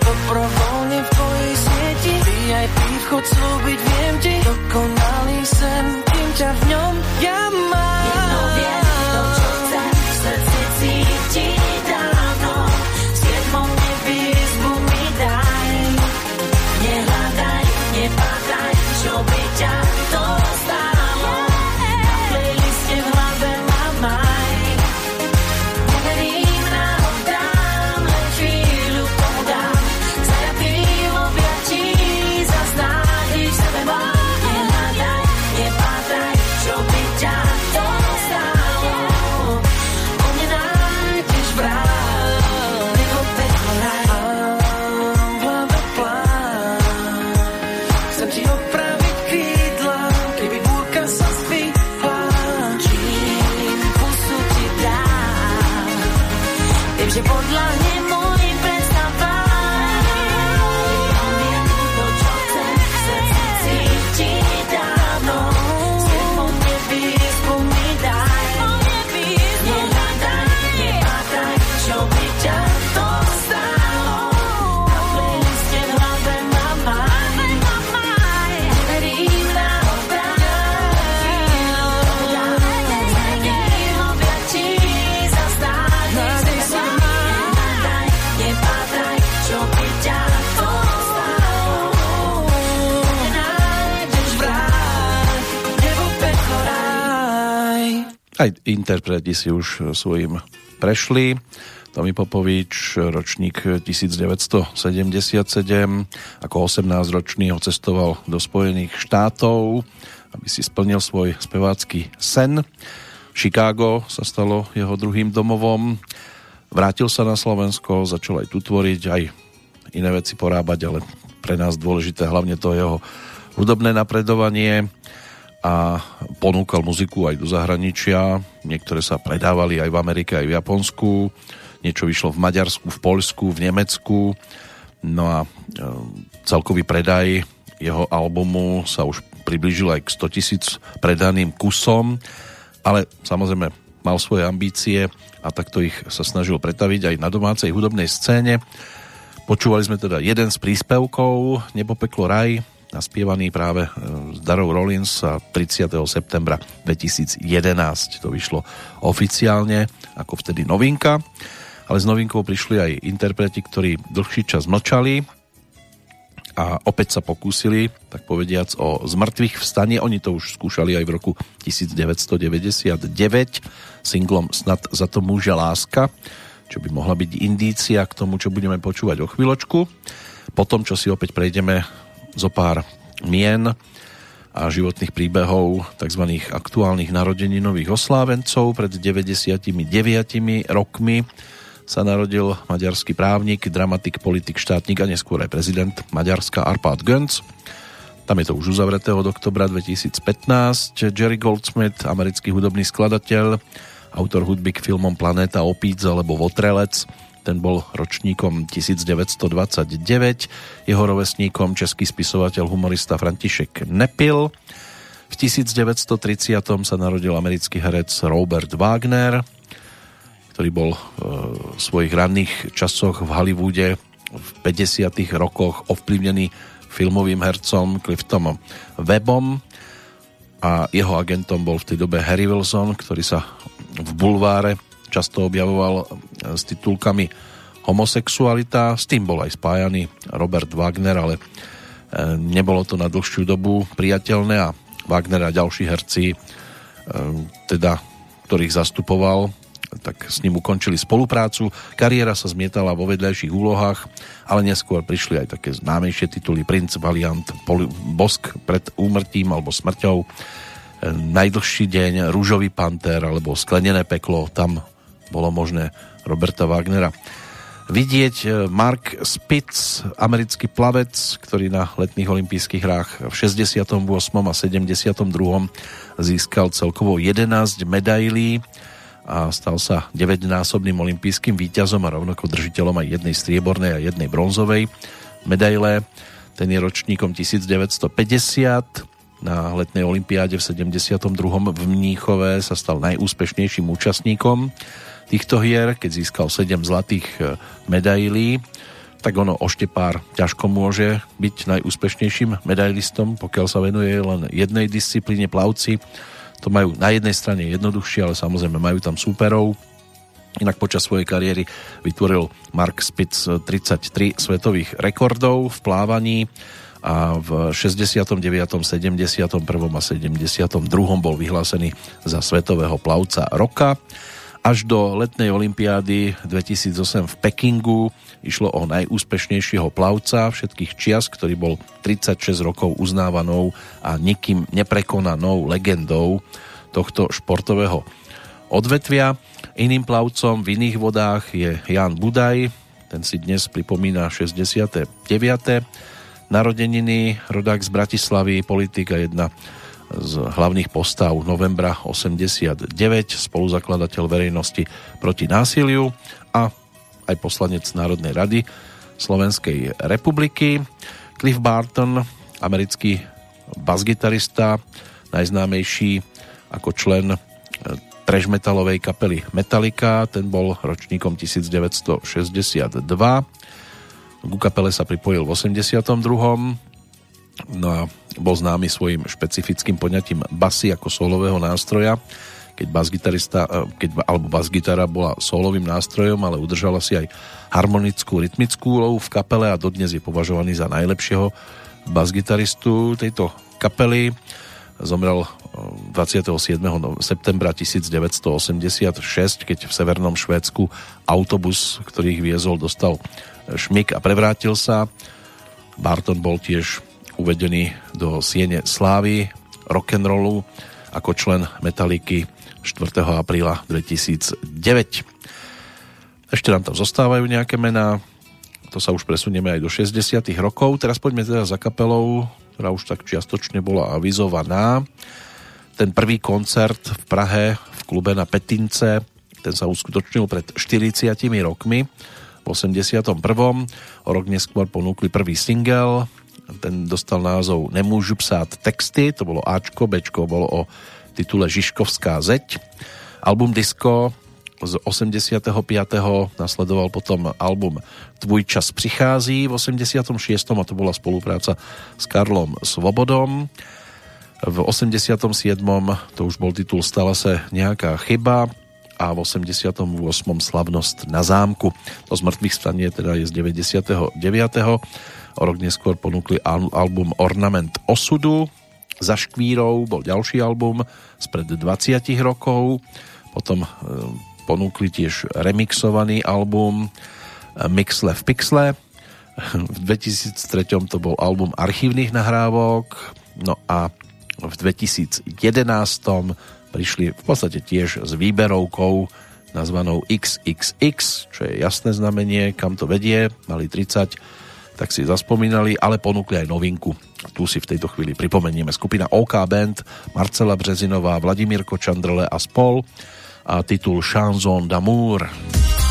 Dobrovoľne v tvojej sieti, VIP vchod slúbiť, viem ti. Dokonalý sen, kým ťa v ňom ja mám. Jedno viem. Aj interpreti si už svojim prešli. Tomi Popovič, ročník 1977, ako 18-ročný ho cestoval do Spojených štátov, aby si splnil svoj spevácky sen. Chicago sa stalo jeho druhým domovom. Vrátil sa na Slovensko, začal aj tu tvoriť, aj iné veci porábať, ale pre nás dôležité hlavne to jeho hudobné napredovanie a ponúkal muziku aj do zahraničia. Niektoré sa predávali aj v Amerike, aj v Japonsku niečo vyšlo v Maďarsku, v Poľsku, v Nemecku. No a e, celkový predaj jeho albumu sa už priblížil aj k 100 tisíc predaným kusom, ale samozrejme mal svoje ambície a takto ich sa snažil pretaviť aj na domácej hudobnej scéne. Počúvali sme teda jeden z príspevkov Nebopeklo raj, naspievaný práve e, Darou Rollins 30. septembra 2011. To vyšlo oficiálne ako vtedy novinka ale s novinkou prišli aj interpreti, ktorí dlhší čas mlčali a opäť sa pokúsili, tak povediac, o zmrtvých vstanie. Oni to už skúšali aj v roku 1999 singlom Snad za to múže láska, čo by mohla byť indícia k tomu, čo budeme počúvať o chvíľočku. Potom, čo si opäť prejdeme zo pár mien a životných príbehov tzv. aktuálnych narodeninových oslávencov pred 99 rokmi sa narodil maďarský právnik, dramatik, politik, štátnik a neskôr aj prezident Maďarska Arpad Gönc. Tam je to už uzavreté od oktobra 2015. Jerry Goldsmith, americký hudobný skladateľ, autor hudby k filmom Planéta opíc alebo Votrelec, ten bol ročníkom 1929, jeho rovesníkom český spisovateľ humorista František Nepil. V 1930 sa narodil americký herec Robert Wagner, ktorý bol e, v svojich ranných časoch v Hollywoode v 50. rokoch ovplyvnený filmovým hercom Cliftonom Webom a jeho agentom bol v tej dobe Harry Wilson, ktorý sa v bulváre často objavoval e, s titulkami homosexualita. S tým bol aj spájaný Robert Wagner, ale e, nebolo to na dlhšiu dobu priateľné a Wagner a ďalší herci, teda, ktorých zastupoval, tak s ním ukončili spoluprácu. Kariéra sa zmietala vo vedľajších úlohách, ale neskôr prišli aj také známejšie tituly Prince Valiant, Bosk pred úmrtím alebo smrťou, e, Najdlhší deň, Rúžový panter alebo Sklenené peklo, tam bolo možné Roberta Wagnera vidieť. E, Mark Spitz, americký plavec, ktorý na letných olympijských hrách v 68. a 72. získal celkovo 11 medailí a stal sa 9-násobným olympijským víťazom a rovnako držiteľom aj jednej striebornej a jednej bronzovej medaile. Ten je ročníkom 1950. Na letnej olympiáde v 72. v Mníchove sa stal najúspešnejším účastníkom týchto hier, keď získal 7 zlatých e, medailí tak ono oštepár ťažko môže byť najúspešnejším medailistom, pokiaľ sa venuje len jednej disciplíne plavci to majú na jednej strane jednoduchšie, ale samozrejme majú tam súperov. Inak počas svojej kariéry vytvoril Mark Spitz 33 svetových rekordov v plávaní a v 69., 71. a 72. bol vyhlásený za svetového plavca roka. Až do letnej olympiády 2008 v Pekingu išlo o najúspešnejšieho plavca všetkých čias, ktorý bol 36 rokov uznávanou a nikým neprekonanou legendou tohto športového odvetvia. Iným plavcom v iných vodách je Jan Budaj, ten si dnes pripomína 69. narodeniny, rodák z Bratislavy, politika jedna z hlavných postav novembra 89, spoluzakladateľ verejnosti proti násiliu a aj poslanec Národnej rady Slovenskej republiky. Cliff Barton, americký basgitarista, najznámejší ako člen trash metalovej kapely Metallica, ten bol ročníkom 1962. Ku kapele sa pripojil v 82. No a bol známy svojim špecifickým poňatím basy ako solového nástroja, keď basgitarista, e, keď, alebo basgitara bola solovým nástrojom, ale udržala si aj harmonickú, rytmickú úlohu v kapele a dodnes je považovaný za najlepšieho basgitaristu tejto kapely. Zomrel e, 27. septembra 1986, keď v severnom Švédsku autobus, ktorý ich viezol, dostal šmik a prevrátil sa. Barton bol tiež uvedený do Siene Slávy rock'n'rollu ako člen Metaliky 4. apríla 2009. Ešte nám tam zostávajú nejaké mená, to sa už presunieme aj do 60 rokov. Teraz poďme teda za kapelou, ktorá už tak čiastočne bola avizovaná. Ten prvý koncert v Prahe v klube na Petince, ten sa uskutočnil pred 40 rokmi v 81. O rok neskôr ponúkli prvý single, ten dostal názov Nemôžu psát texty, to bolo Ačko, Bčko bolo o titule Žižkovská zeď. Album Disco z 85. nasledoval potom album Tvůj čas přichází v 86. a to bola spolupráca s Karlom Svobodom. V 87. to už bol titul Stala sa nejaká chyba a v 88. Slavnosť na zámku. To z mŕtvych stanie teda je z 99. O rok neskôr ponúkli album Ornament osudu. Za škvírou bol ďalší album spred 20 rokov. Potom e, ponúkli tiež remixovaný album Mixle v Pixle. V 2003 to bol album archívnych nahrávok, no a v 2011 prišli v podstate tiež s výberovkou nazvanou XXX, čo je jasné znamenie, kam to vedie, mali 30, tak si zaspomínali, ale ponúkli aj novinku. Tu si v tejto chvíli pripomenieme skupina OK Band, Marcela Březinová, Vladimír Kočandrle a spol a titul Chanson d'amour. Chanson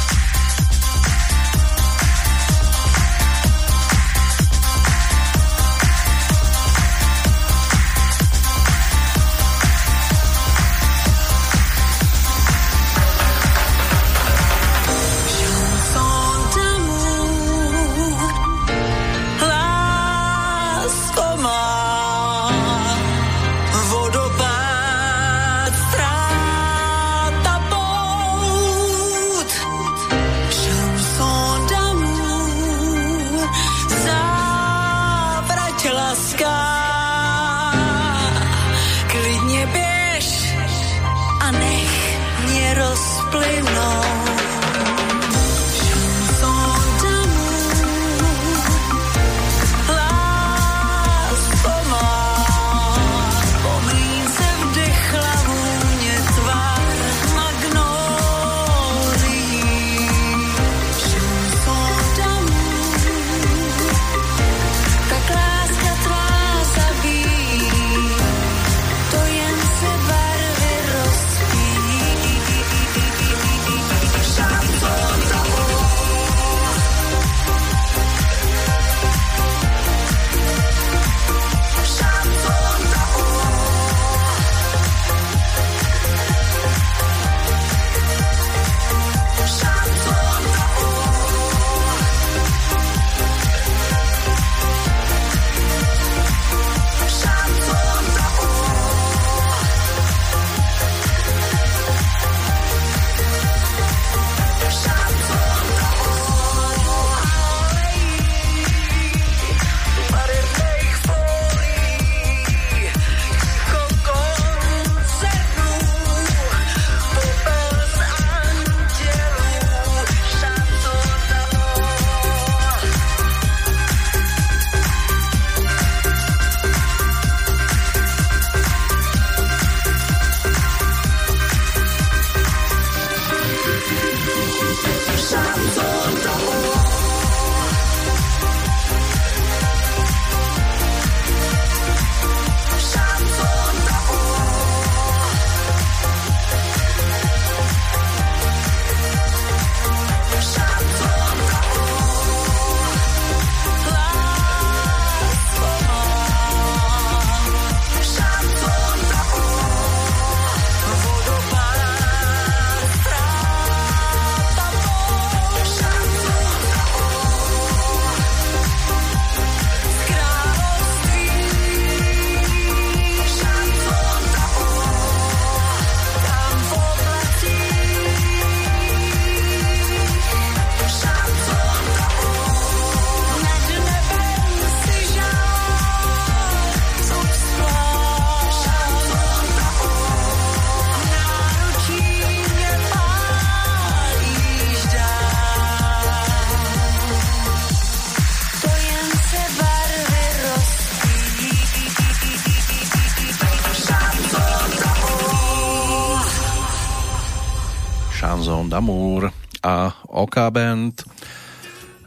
OK Band,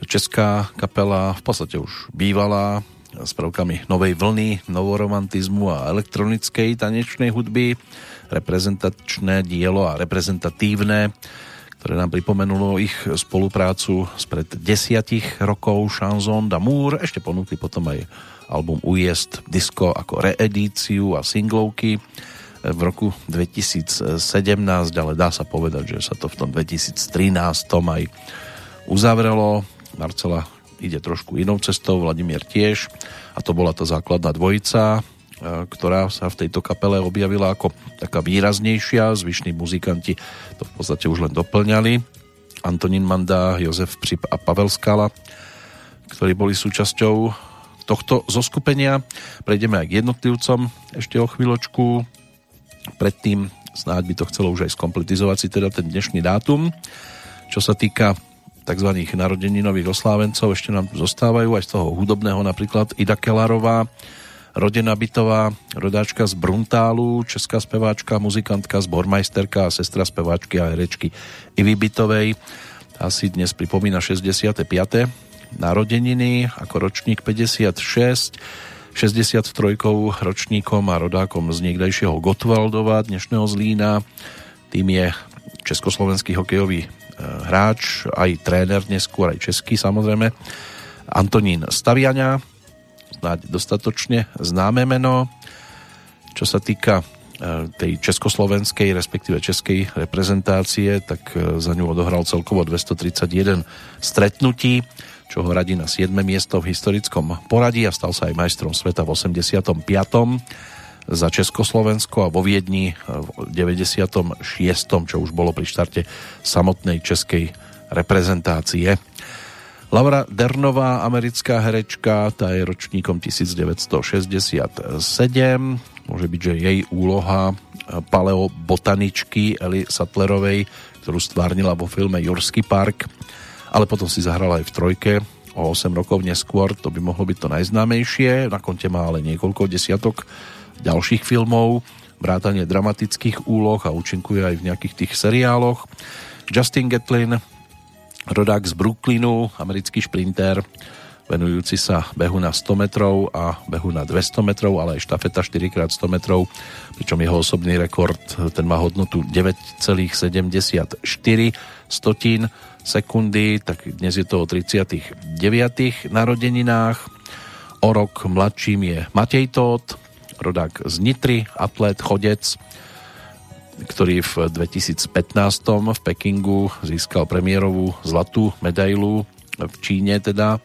česká kapela, v podstate už bývalá, s prvkami novej vlny, novoromantizmu a elektronickej tanečnej hudby, reprezentačné dielo a reprezentatívne, ktoré nám pripomenulo ich spoluprácu spred desiatich rokov. Chanson d'amour, ešte ponúkli potom aj album Ujezd disco ako reedíciu a singlovky v roku 2017, ale dá sa povedať, že sa to v tom 2013 aj uzavrelo. Marcela ide trošku inou cestou, Vladimír tiež a to bola tá základná dvojica, e, ktorá sa v tejto kapele objavila ako taká výraznejšia, zvyšní muzikanti to v podstate už len doplňali. Antonín Manda, Jozef Přip a Pavel Skala, ktorí boli súčasťou tohto zoskupenia. Prejdeme aj k jednotlivcom ešte o chvíľočku predtým snáď by to chcelo už aj skompletizovať si teda ten dnešný dátum. Čo sa týka tzv. narodeninových oslávencov, ešte nám zostávajú aj z toho hudobného napríklad Ida Kelarová, rodená bytová, rodáčka z Bruntálu, česká speváčka, muzikantka, zbormajsterka a sestra speváčky a herečky Ivy Bytovej. Asi dnes pripomína 65. narodeniny ako ročník 56 63 ročníkom a rodákom z niekdajšieho Gotwaldova, dnešného Zlína. Tým je československý hokejový e, hráč, aj tréner neskôr, aj český samozrejme, Antonín Staviania, snáď dostatočne známe meno. Čo sa týka e, tej československej, respektíve českej reprezentácie, tak e, za ňu odohral celkovo 231 stretnutí čo ho radí na 7. miesto v historickom poradí a stal sa aj majstrom sveta v 85. za Československo a vo Viedni v 96. čo už bolo pri štarte samotnej českej reprezentácie. Laura Dernová, americká herečka, tá je ročníkom 1967. Môže byť, že jej úloha paleobotaničky Eli Sattlerovej, ktorú stvárnila vo filme Jurský park, ale potom si zahrala aj v trojke o 8 rokov neskôr, to by mohlo byť to najznámejšie, na konte má ale niekoľko desiatok ďalších filmov, vrátanie dramatických úloh a účinkuje aj v nejakých tých seriáloch. Justin Gatlin, rodák z Brooklynu, americký šprinter, venujúci sa behu na 100 metrov a behu na 200 metrov, ale aj štafeta 4x100 metrov, pričom jeho osobný rekord ten má hodnotu 9,74 stotín sekundy, tak dnes je to o 39. narodeninách. O rok mladším je Matej Tóth, rodák z Nitry, atlet, chodec, ktorý v 2015 v Pekingu získal premiérovú zlatú medailu v Číne teda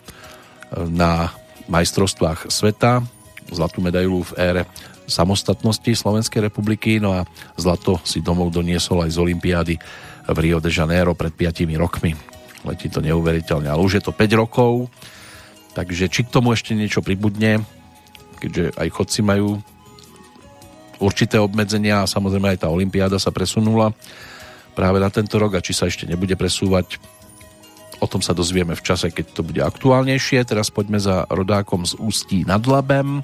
na majstrovstvách sveta, zlatú medailu v ére samostatnosti Slovenskej republiky, no a zlato si domov doniesol aj z Olympiády v Rio de Janeiro pred 5 rokmi. Letí to neuveriteľne, ale už je to 5 rokov, takže či k tomu ešte niečo pribudne, keďže aj chodci majú určité obmedzenia a samozrejme aj tá Olympiáda sa presunula práve na tento rok a či sa ešte nebude presúvať o tom sa dozvieme v čase, keď to bude aktuálnejšie. Teraz poďme za rodákom z Ústí nad Labem,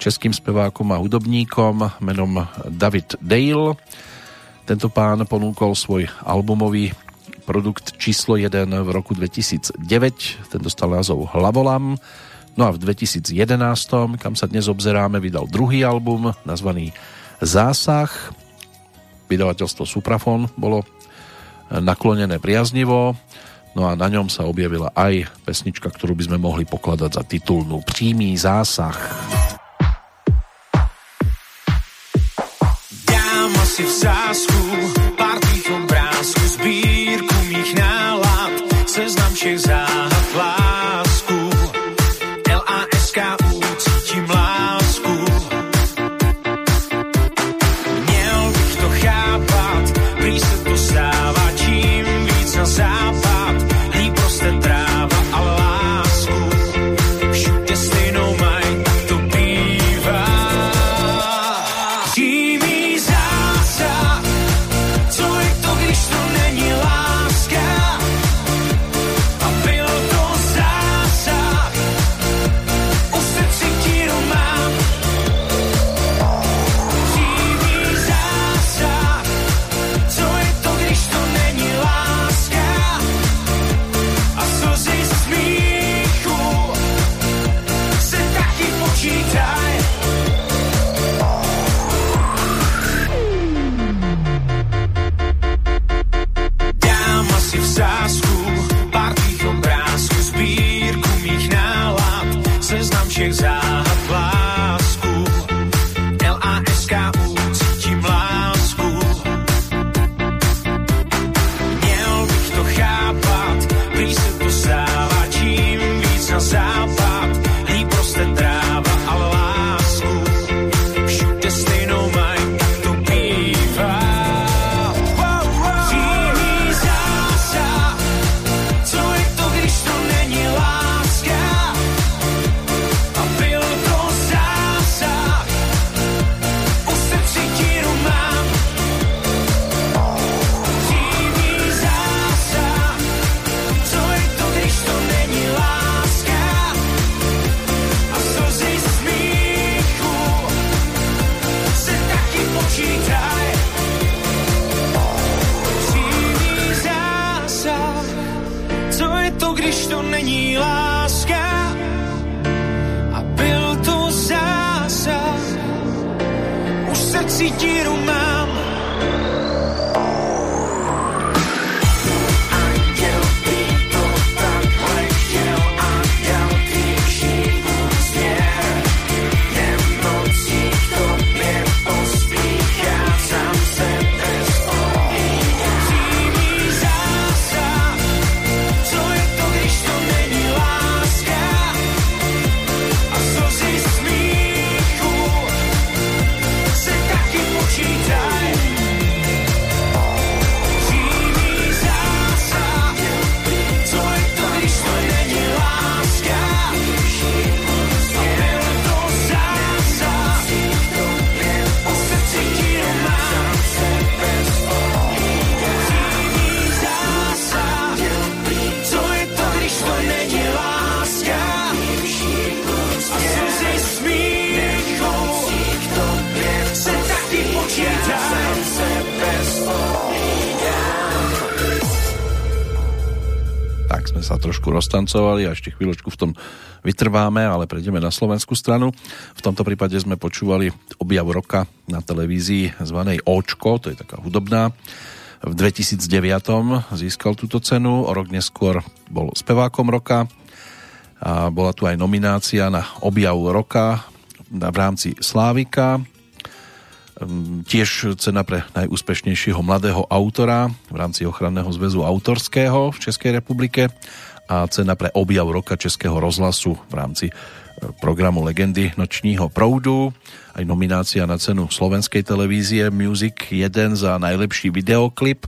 českým spevákom a hudobníkom menom David Dale. Tento pán ponúkol svoj albumový produkt číslo 1 v roku 2009, ten dostal názov Hlavolam. No a v 2011, kam sa dnes obzeráme, vydal druhý album nazvaný Zásah. Vydavateľstvo Suprafon bolo naklonené priaznivo, no a na ňom sa objavila aj pesnička, ktorú by sme mohli pokladať za titulnú Přímý zásah. Si v zásku pár tých obrázků, sbírku mých nálad, seznam všech záhad trošku roztancovali a ešte chvíľočku v tom vytrváme, ale prejdeme na slovenskú stranu. V tomto prípade sme počúvali objav roka na televízii zvanej Očko, to je taká hudobná. V 2009 získal túto cenu, o rok neskôr bol spevákom roka a bola tu aj nominácia na objav roka v rámci Slávika, Ehm, tiež cena pre najúspešnejšieho mladého autora v rámci ochranného zväzu autorského v Českej republike a cena pre objav roka Českého rozhlasu v rámci e, programu Legendy nočního proudu, aj nominácia na cenu slovenskej televízie Music 1 za najlepší videoklip.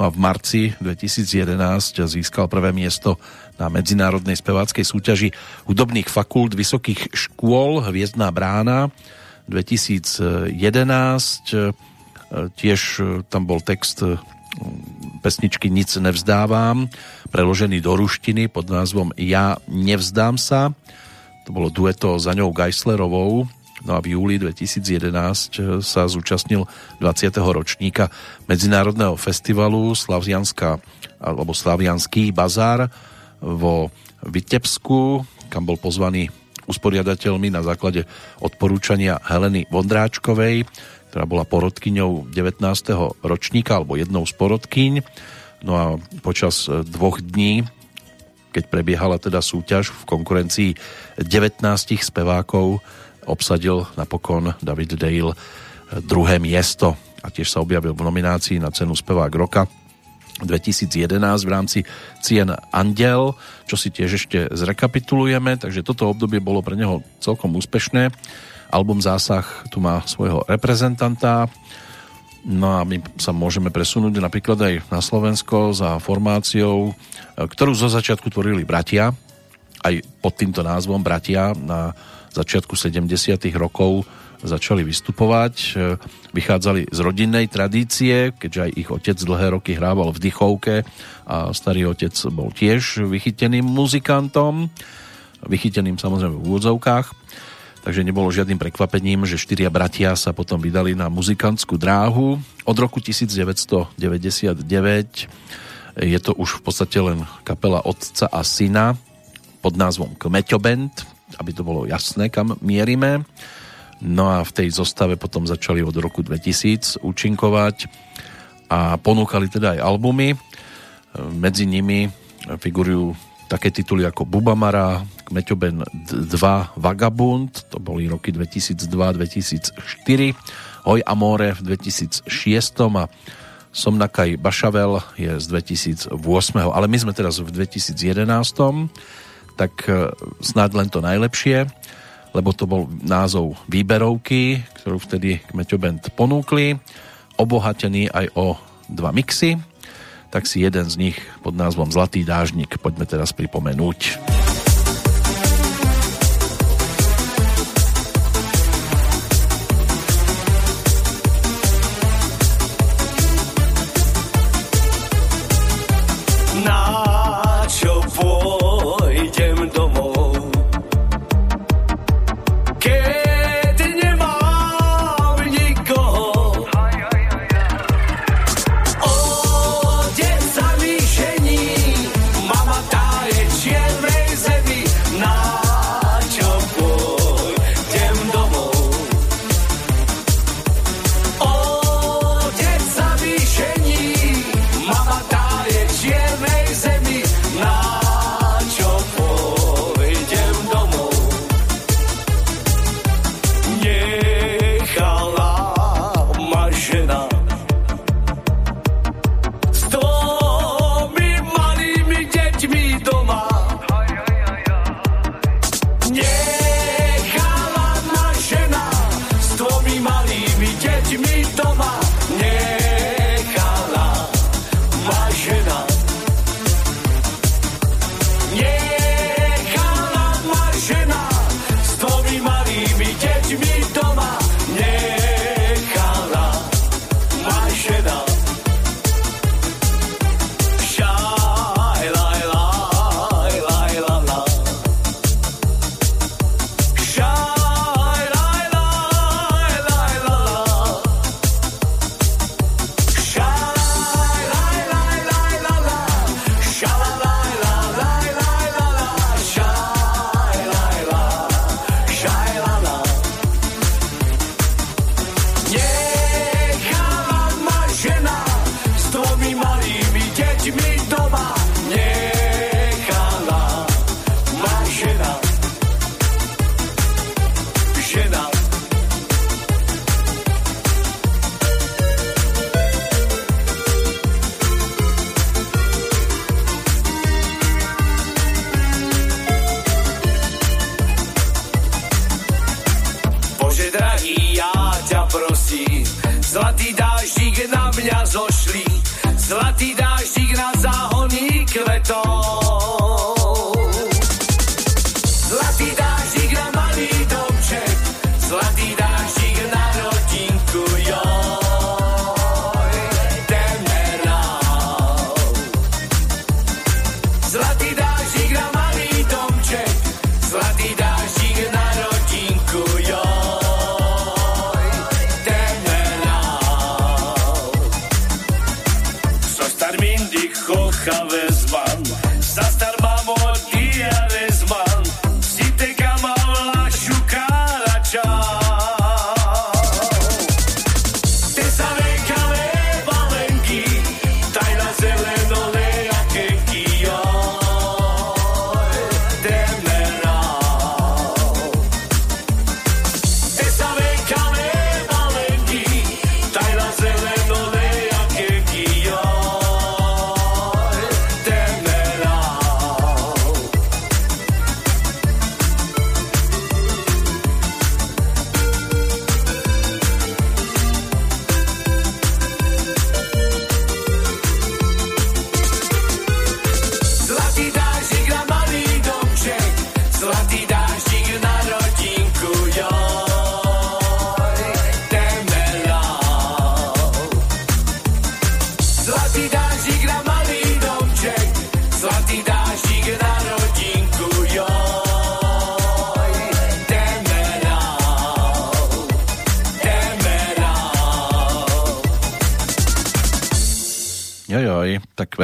No a v marci 2011 získal prvé miesto na medzinárodnej speváckej súťaži hudobných fakult vysokých škôl Hviezdná brána 2011. Tiež tam bol text e, pesničky Nic nevzdávam, preložený do ruštiny pod názvom Ja nevzdám sa. To bolo dueto za ňou Geislerovou. No a v júli 2011 sa zúčastnil 20. ročníka Medzinárodného festivalu Slavianská alebo Slavianský bazár vo Vitebsku, kam bol pozvaný usporiadateľmi na základe odporúčania Heleny Vondráčkovej, ktorá bola porodkyňou 19. ročníka alebo jednou z porodkyň. No a počas e, dvoch dní, keď prebiehala teda súťaž v konkurencii 19 spevákov, obsadil napokon David Dale e, druhé miesto a tiež sa objavil v nominácii na cenu spevák roka 2011 v rámci cien Andel, čo si tiež ešte zrekapitulujeme, takže toto obdobie bolo pre neho celkom úspešné. Album Zásah tu má svojho reprezentanta, no a my sa môžeme presunúť napríklad aj na Slovensko za formáciou, ktorú zo začiatku tvorili bratia, aj pod týmto názvom bratia na začiatku 70. rokov začali vystupovať. Vychádzali z rodinnej tradície, keďže aj ich otec dlhé roky hrával v dychovke a starý otec bol tiež vychyteným muzikantom, vychyteným samozrejme v úvodzovkách. Takže nebolo žiadnym prekvapením, že štyria bratia sa potom vydali na muzikantskú dráhu. Od roku 1999 je to už v podstate len kapela otca a syna pod názvom Kmeťo Band, aby to bolo jasné, kam mierime. No a v tej zostave potom začali od roku 2000 účinkovať a ponúkali teda aj albumy. Medzi nimi figurujú také tituly ako Bubamara, Kmeťoben 2, Vagabund, to boli roky 2002-2004, Hoj Amore v 2006 a Somnakaj Bašavel je z 2008, ale my sme teraz v 2011, tak eh, snáď len to najlepšie lebo to bol názov výberovky, ktorú vtedy Kmeťo Band ponúkli, obohatený aj o dva mixy, tak si jeden z nich pod názvom Zlatý dážnik poďme teraz pripomenúť.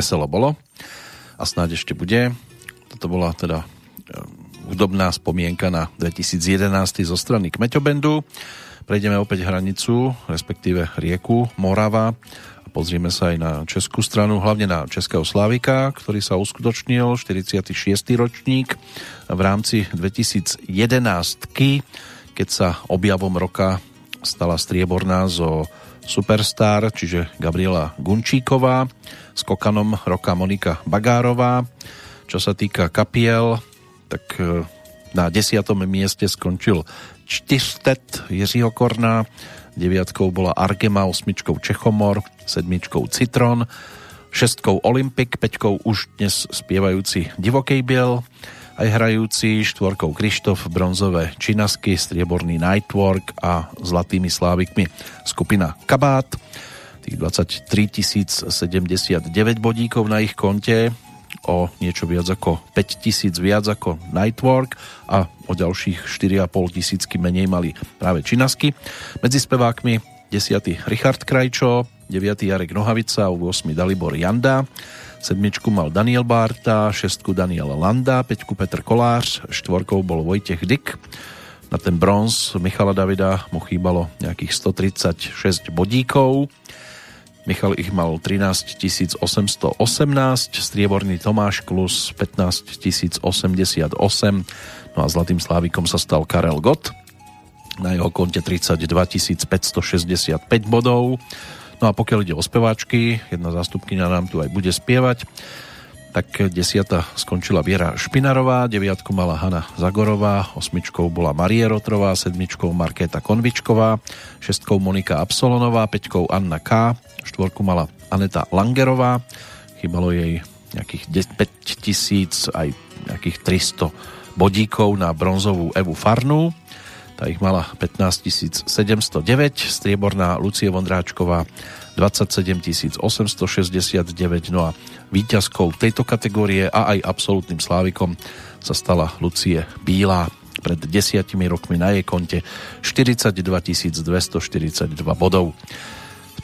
Veselo bolo a snáď ešte bude. Toto bola teda hudobná spomienka na 2011 zo strany Kmeťobendu. Prejdeme opäť hranicu, respektíve rieku Morava a pozrieme sa aj na českú stranu, hlavne na Českého Slávika, ktorý sa uskutočnil 46. ročník v rámci 2011 keď sa objavom roka stala strieborná zo Superstar, čiže Gabriela Gunčíková skokanom roka Monika Bagárová. Čo sa týka kapiel, tak e, na desiatom mieste skončil Čtyřtet Jiřího Korna, deviatkou bola Argema, osmičkou Čechomor, sedmičkou Citron, šestkou Olympik, peťkou už dnes spievajúci Divokej Biel, aj hrajúci štvorkou Krištof, bronzové Činasky, strieborný Nightwork a zlatými slávikmi skupina Kabát tých 23 079 bodíkov na ich konte, o niečo viac ako 5000 viac ako Nightwork a o ďalších 4,5 tisícky menej mali práve Činasky. Medzi spevákmi 10. Richard Krajčo, 9. Jarek Nohavica, 8. Dalibor Janda, sedmičku mal Daniel Bárta, šestku Daniel Landa, peťku Petr Kolář, štvorkou bol Vojtech Dyk. Na ten bronz Michala Davida mu chýbalo nejakých 136 bodíkov. Michal ich mal 13 818, strieborný Tomáš Klus 15 088, no a zlatým slávikom sa stal Karel Gott, na jeho konte 32 565 bodov. No a pokiaľ ide o speváčky, jedna zástupkynia nám tu aj bude spievať, tak desiata skončila Viera Špinarová, deviatku mala Hanna Zagorová, osmičkou bola Marie Rotrová, sedmičkou Markéta Konvičková, šestkou Monika Absolonová, peťkou Anna K, štvorku mala Aneta Langerová, chýbalo jej nejakých 5 tisíc, aj nejakých 300 bodíkov na bronzovú Evu Farnu, tá ich mala 15 709, strieborná Lucie Vondráčková 27 869, no a víťazkou tejto kategórie a aj absolútnym slávikom sa stala Lucie Bílá pred desiatimi rokmi na jej konte 42 242 bodov.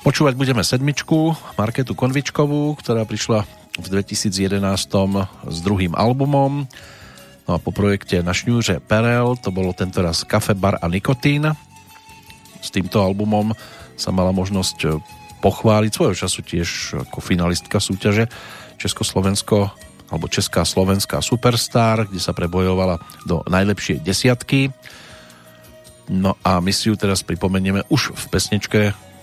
Počúvať budeme sedmičku Marketu Konvičkovú, ktorá prišla v 2011 s druhým albumom. No a po projekte na šňúře Perel to bolo tento raz Kafe, bar a nikotín. s týmto albumom sa mala možnosť pochváliť svojho času tiež ako finalistka súťaže Československo alebo Česká slovenská superstar, kde sa prebojovala do najlepšej desiatky. No a my si ju teraz pripomenieme už v pesničke,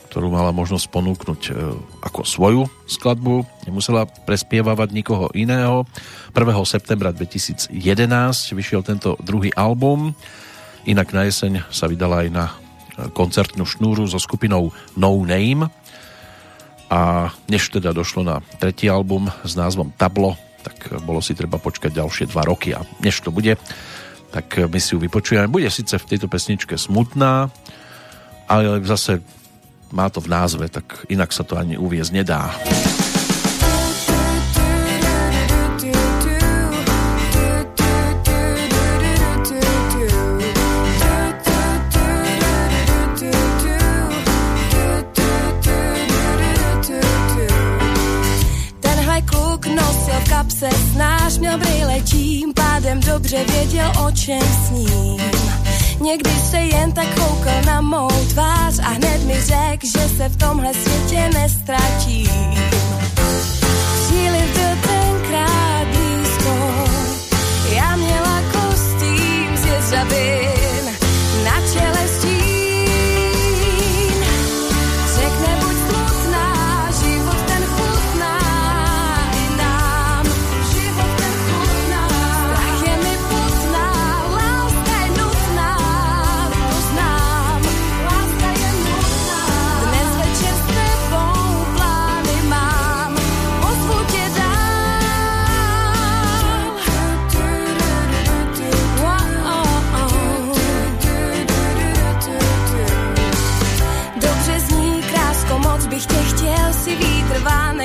ktorú mala možnosť ponúknuť e, ako svoju skladbu. Nemusela prespievavať nikoho iného. 1. septembra 2011 vyšiel tento druhý album. Inak na jeseň sa vydala aj na e, koncertnú šnúru so skupinou No Name. A než teda došlo na tretí album s názvom Tablo, tak bolo si treba počkať ďalšie dva roky a než to bude, tak my si ju vypočujeme. Bude síce v tejto pesničke smutná, ale zase má to v názve, tak inak sa to ani uviezť nedá. Dobře věděl, o čem sním. Někdy se jen tak koukal na mou tvář a hned mi řek, že se v tomhle světě nestratím. Síly byl tenkrát blízko, já měla kostým z jeřabin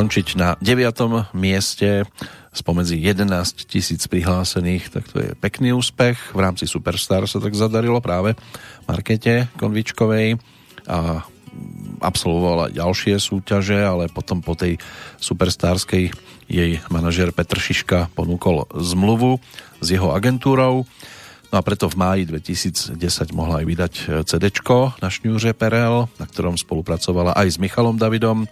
skončiť na 9. mieste spomedzi 11 tisíc prihlásených, tak to je pekný úspech. V rámci Superstar sa tak zadarilo práve Markete Konvičkovej a absolvovala ďalšie súťaže, ale potom po tej superstarskej jej manažer Petr Šiška ponúkol zmluvu s jeho agentúrou. No a preto v máji 2010 mohla aj vydať CD na šňúře Perel, na ktorom spolupracovala aj s Michalom Davidom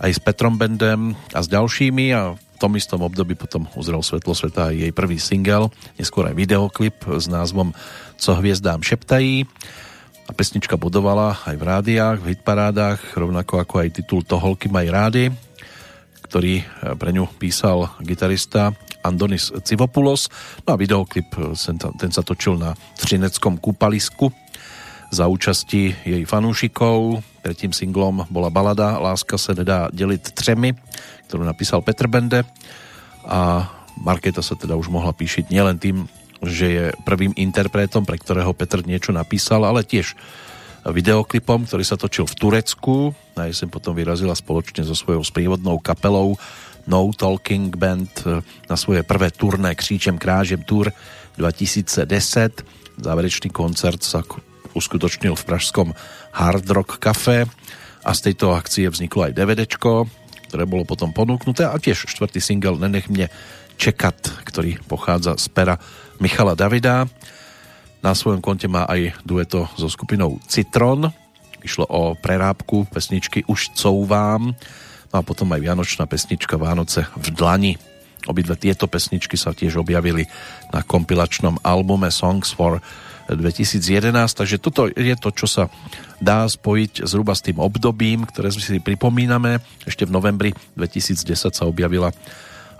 aj s Petrom Bendem a s ďalšími a v tom istom období potom uzrel svetlo sveta aj jej prvý single, neskôr aj videoklip s názvom Co hviezdám šeptají a pesnička budovala aj v rádiách, v hitparádách, rovnako ako aj titul Toholky maj rády, ktorý pre ňu písal gitarista Andonis Civopoulos. No a videoklip ten sa točil na Třineckom kúpalisku za účasti jej fanúšikov. Tretím singlom bola balada Láska se nedá deliť třemi, ktorú napísal Petr Bende a Marketa sa teda už mohla píšiť nielen tým, že je prvým interpretom, pre ktorého Petr niečo napísal, ale tiež videoklipom, ktorý sa točil v Turecku. Na jeseň potom vyrazila spoločne so svojou sprievodnou kapelou No Talking Band na svoje prvé turné Kříčem krážem Tour 2010. Záverečný koncert sa uskutočnil v pražskom Hard Rock Café a z tejto akcie vzniklo aj DVDčko, ktoré bolo potom ponúknuté a tiež štvrtý single Nenech mne čekat, ktorý pochádza z pera Michala Davida. Na svojom konte má aj dueto so skupinou Citron. Išlo o prerábku pesničky Už couvám. No a potom aj vianočná pesnička Vánoce v dlani. Obidve tieto pesničky sa tiež objavili na kompilačnom albume Songs for 2011, takže toto je to, čo sa dá spojiť zhruba s tým obdobím, ktoré si pripomíname. Ešte v novembri 2010 sa objavila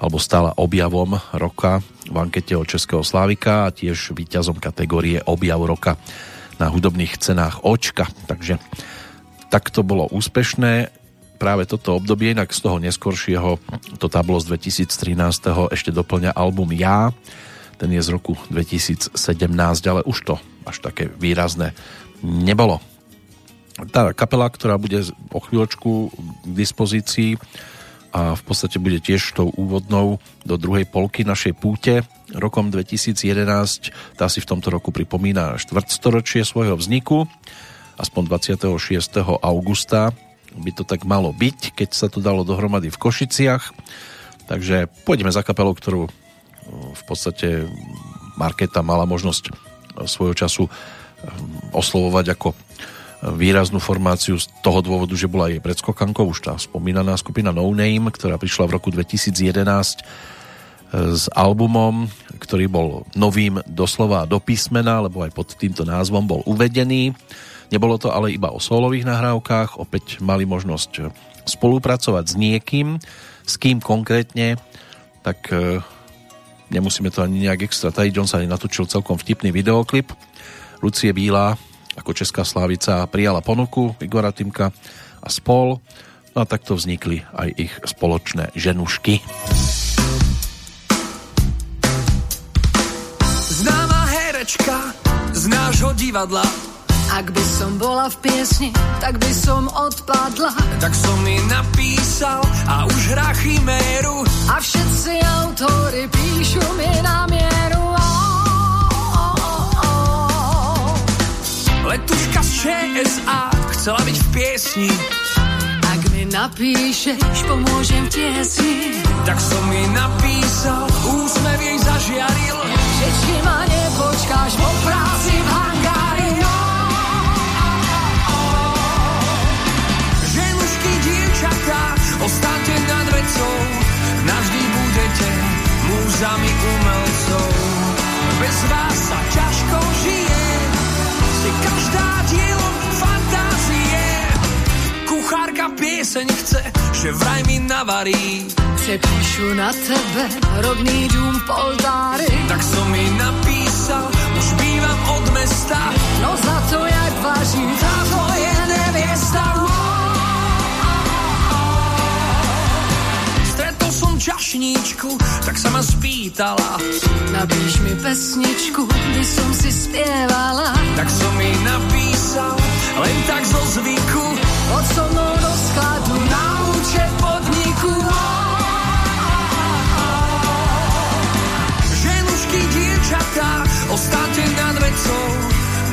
alebo stala objavom roka v ankete o Českého Slávika a tiež víťazom kategórie objav roka na hudobných cenách Očka. Takže tak to bolo úspešné práve toto obdobie, inak z toho neskoršieho to tablo z 2013. ešte doplňa album Ja, ten je z roku 2017, ale už to až také výrazné nebolo. Tá kapela, ktorá bude o chvíľočku k dispozícii, a v podstate bude tiež tou úvodnou do druhej polky našej púte. Rokom 2011 tá si v tomto roku pripomína štvrtstoročie svojho vzniku, aspoň 26. augusta by to tak malo byť, keď sa to dalo dohromady v Košiciach. Takže pôjdeme za kapelou, ktorú v podstate Marketa mala možnosť svojho času eh, oslovovať ako výraznú formáciu z toho dôvodu, že bola jej predskokankou už tá spomínaná skupina No Name, ktorá prišla v roku 2011 e, s albumom, ktorý bol novým doslova do písmena, lebo aj pod týmto názvom bol uvedený. Nebolo to ale iba o solových nahrávkach, opäť mali možnosť spolupracovať s niekým, s kým konkrétne, tak e, nemusíme to ani nejak extra tajiť, on sa natočil celkom vtipný videoklip. Lucie Bílá ako Česká Slávica prijala ponuku Igora Timka a spol. No a takto vznikli aj ich spoločné ženušky. Známa herečka z nášho divadla ak by som bola v piesni, tak by som odpadla. Tak som mi napísal a už hrá chiméru. A všetci autory píšu mi na mieru. Letuška z ČSA chcela byť v piesni. Ak mi napíšeš, pomôžem v tiesni. Tak som mi napísal, úsmev jej zažiaril. Že či ma nepočkáš po múzami umelcov. Bez vás sa ťažko žije si každá dielom fantázie. Kuchárka pieseň chce, že vraj mi navarí. Přepíšu na tebe rodný dům v Poltári. Tak som mi napísal, už bývam od mesta. No za to, jak vaří tá tvoje neviesta. Čašníčku, tak sa ma spýtala. Napíš mi pesničku, by som si spievala. Tak som mi napísal, len tak zo zvyku. Od so mnou do skladu na účet podniku. Ženušky, dievčatá, ostáte nad vecou.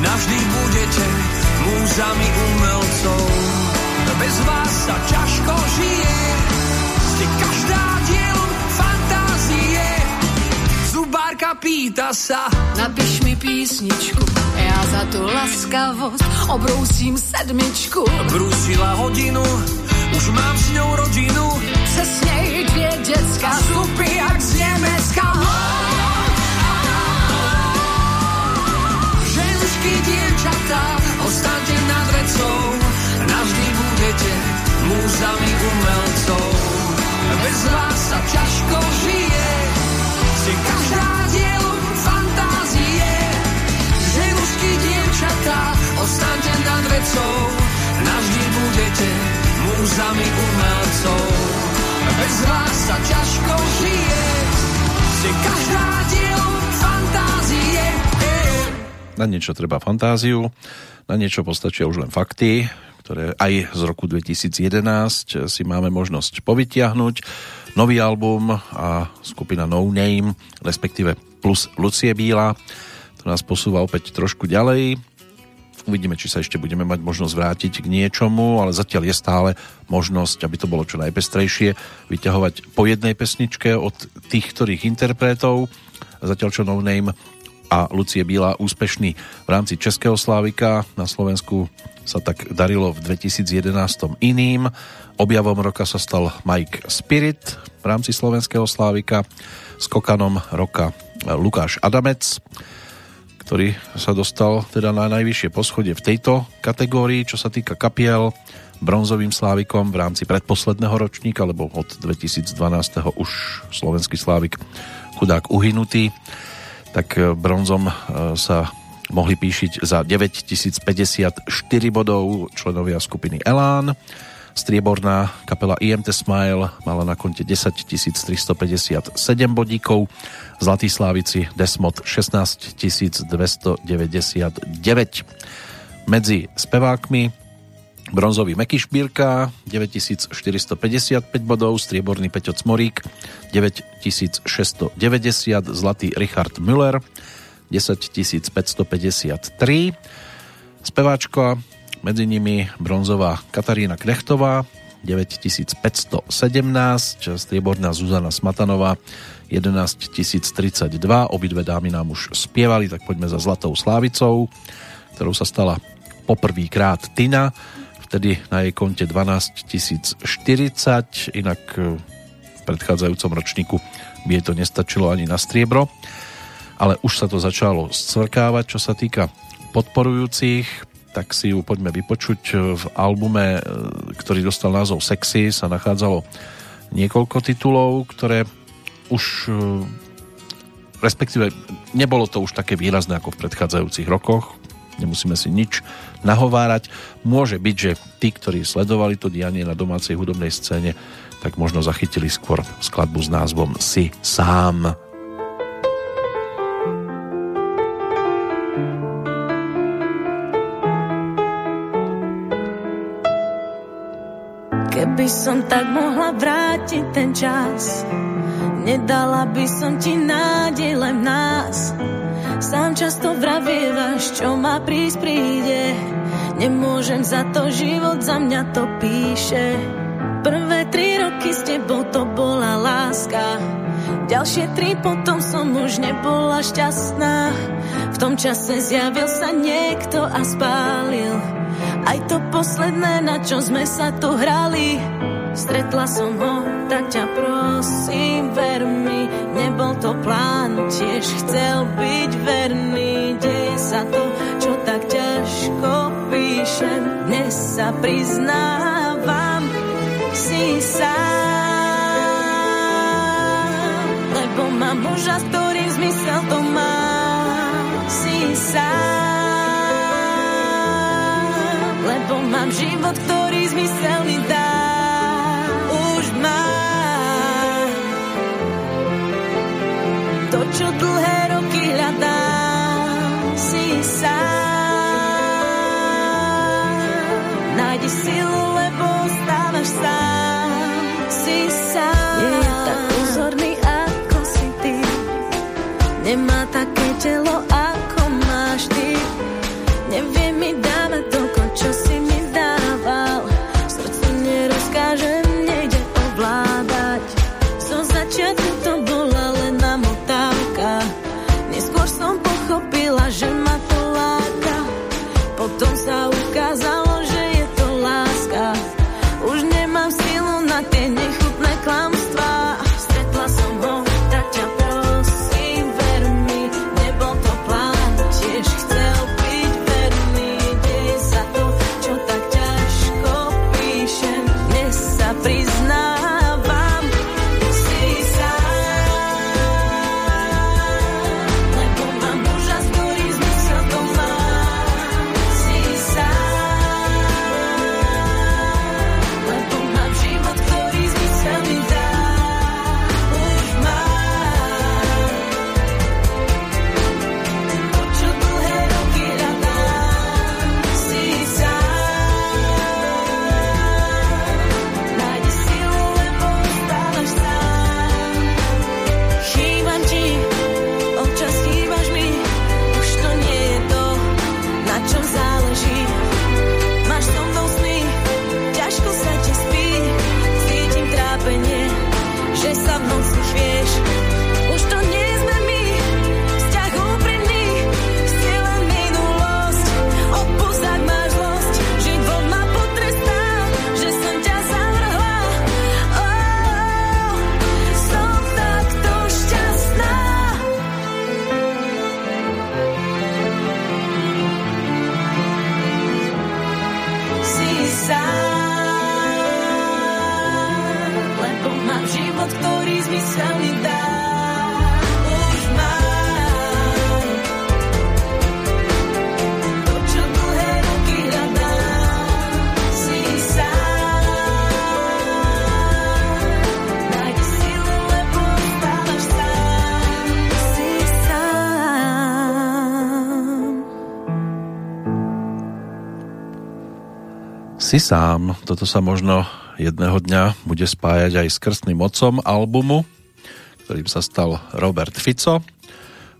Navždy budete múzami umelcov. Bez vás sa ťažko žije. Zubárka pýta sa. Napíš mi písničku, ja za to laskavosť obrousím sedmičku. Brúsila hodinu, už mám s ňou rodinu. Cez nej dvie decka, Vstupy jak z Nemecka. Ženský dievčatá, ostáte nad vecou. Navždy budete múzami umelcov. Bez vás sa ťažko žije. Ste každá povstaňte nad vecou, navždy budete múzami umelcov. Bez vás sa ťažko žije, ste každá diel fantázie. Na niečo treba fantáziu, na niečo postačia už len fakty, ktoré aj z roku 2011 si máme možnosť povytiahnuť. Nový album a skupina No Name, respektíve plus Lucie Bíla. To nás posúva opäť trošku ďalej. Uvidíme, či sa ešte budeme mať možnosť vrátiť k niečomu, ale zatiaľ je stále možnosť, aby to bolo čo najpestrejšie, vyťahovať po jednej pesničke od tých, ktorých interpretov. Zatiaľ čo No Name a Lucie Bíla úspešný v rámci Českého Slávika. Na Slovensku sa tak darilo v 2011 iným. Objavom roka sa stal Mike Spirit v rámci Slovenského Slávika. Skokanom roka Lukáš Adamec, ktorý sa dostal teda na najvyššie poschodie v tejto kategórii, čo sa týka kapiel bronzovým slávikom v rámci predposledného ročníka, lebo od 2012. už slovenský slávik chudák uhynutý tak e, bronzom e, sa mohli píšiť za 9054 bodov členovia skupiny Elán. Strieborná kapela IMT Smile mala na konte 10 357 bodíkov, Zlatý Slávici Desmod 16 299. Medzi spevákmi bronzový Meky Šbírka 9455 bodov, strieborný Peťo Cmorík 9690, zlatý Richard Müller 10553, speváčka medzi nimi bronzová Katarína Knechtová 9517, strieborná Zuzana Smatanová 11032, obidve dámy nám už spievali, tak poďme za Zlatou Slávicou, ktorou sa stala poprvýkrát Tina. Vtedy na jej konte 12 040, inak e, v predchádzajúcom ročníku by jej to nestačilo ani na striebro, ale už sa to začalo scvrkávať, čo sa týka podporujúcich, tak si ju poďme vypočuť. V albume, e, ktorý dostal názov Sexy, sa nachádzalo niekoľko titulov, ktoré už e, respektíve nebolo to už také výrazné ako v predchádzajúcich rokoch nemusíme si nič nahovárať. Môže byť, že tí, ktorí sledovali to dianie na domácej hudobnej scéne, tak možno zachytili skôr skladbu s názvom Si sám. Keby som tak mohla vrátiť ten čas, nedala by som ti nádej len nás Sám často vravievaš, čo má prísť príde. Nemôžem za to, život za mňa to píše. Prvé tri roky s tebou to bola láska. Ďalšie tri potom som už nebola šťastná. V tom čase zjavil sa niekto a spálil. Aj to posledné, na čo sme sa tu hrali. Stretla som ho, tak ťa prosím, ver mi, nebol to plán, tiež chcel byť verný, deje sa to, čo tak ťažko píšem, dnes sa priznávam, si sám, lebo mám muža, s ktorým zmysel to má, si sám, lebo mám život, ktorý zmysel mi dá. čo dlhé roky hľadám, si sám. Nájdi silu, lebo stávaš sám, si sám. Nie pozorný, ako si nemá také telo, ako Si sám, toto sa možno jedného dňa bude spájať aj s krstným mocom albumu, ktorým sa stal Robert Fico.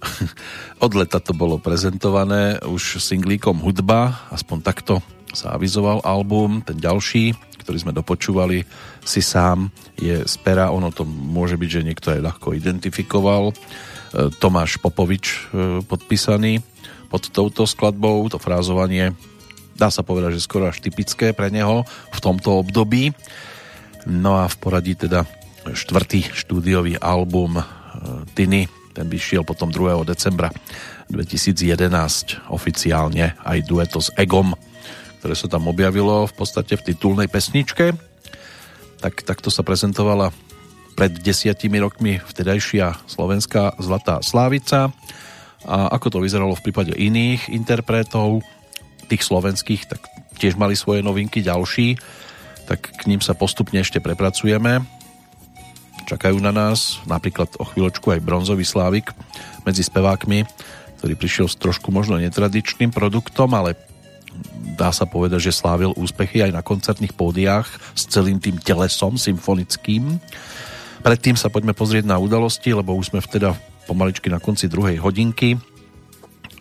Od leta to bolo prezentované už singlíkom Hudba, aspoň takto sa avizoval album, ten ďalší, ktorý sme dopočúvali, si sám je z pera, ono to môže byť, že niekto aj ľahko identifikoval. E, Tomáš Popovič e, podpísaný pod touto skladbou, to frázovanie dá sa povedať, že skoro až typické pre neho v tomto období. No a v poradí teda štvrtý štúdiový album e, Tiny, ten by šiel potom 2. decembra 2011 oficiálne aj dueto s Egom ktoré sa tam objavilo v podstate v titulnej pesničke. Tak, takto sa prezentovala pred desiatimi rokmi vtedajšia slovenská Zlatá Slávica. A ako to vyzeralo v prípade iných interpretov, tých slovenských, tak tiež mali svoje novinky ďalší, tak k ním sa postupne ešte prepracujeme. Čakajú na nás napríklad o chvíľočku aj bronzový slávik medzi spevákmi, ktorý prišiel s trošku možno netradičným produktom, ale dá sa povedať, že slávil úspechy aj na koncertných pódiách s celým tým telesom symfonickým. Predtým sa poďme pozrieť na udalosti, lebo už sme vteda pomaličky na konci druhej hodinky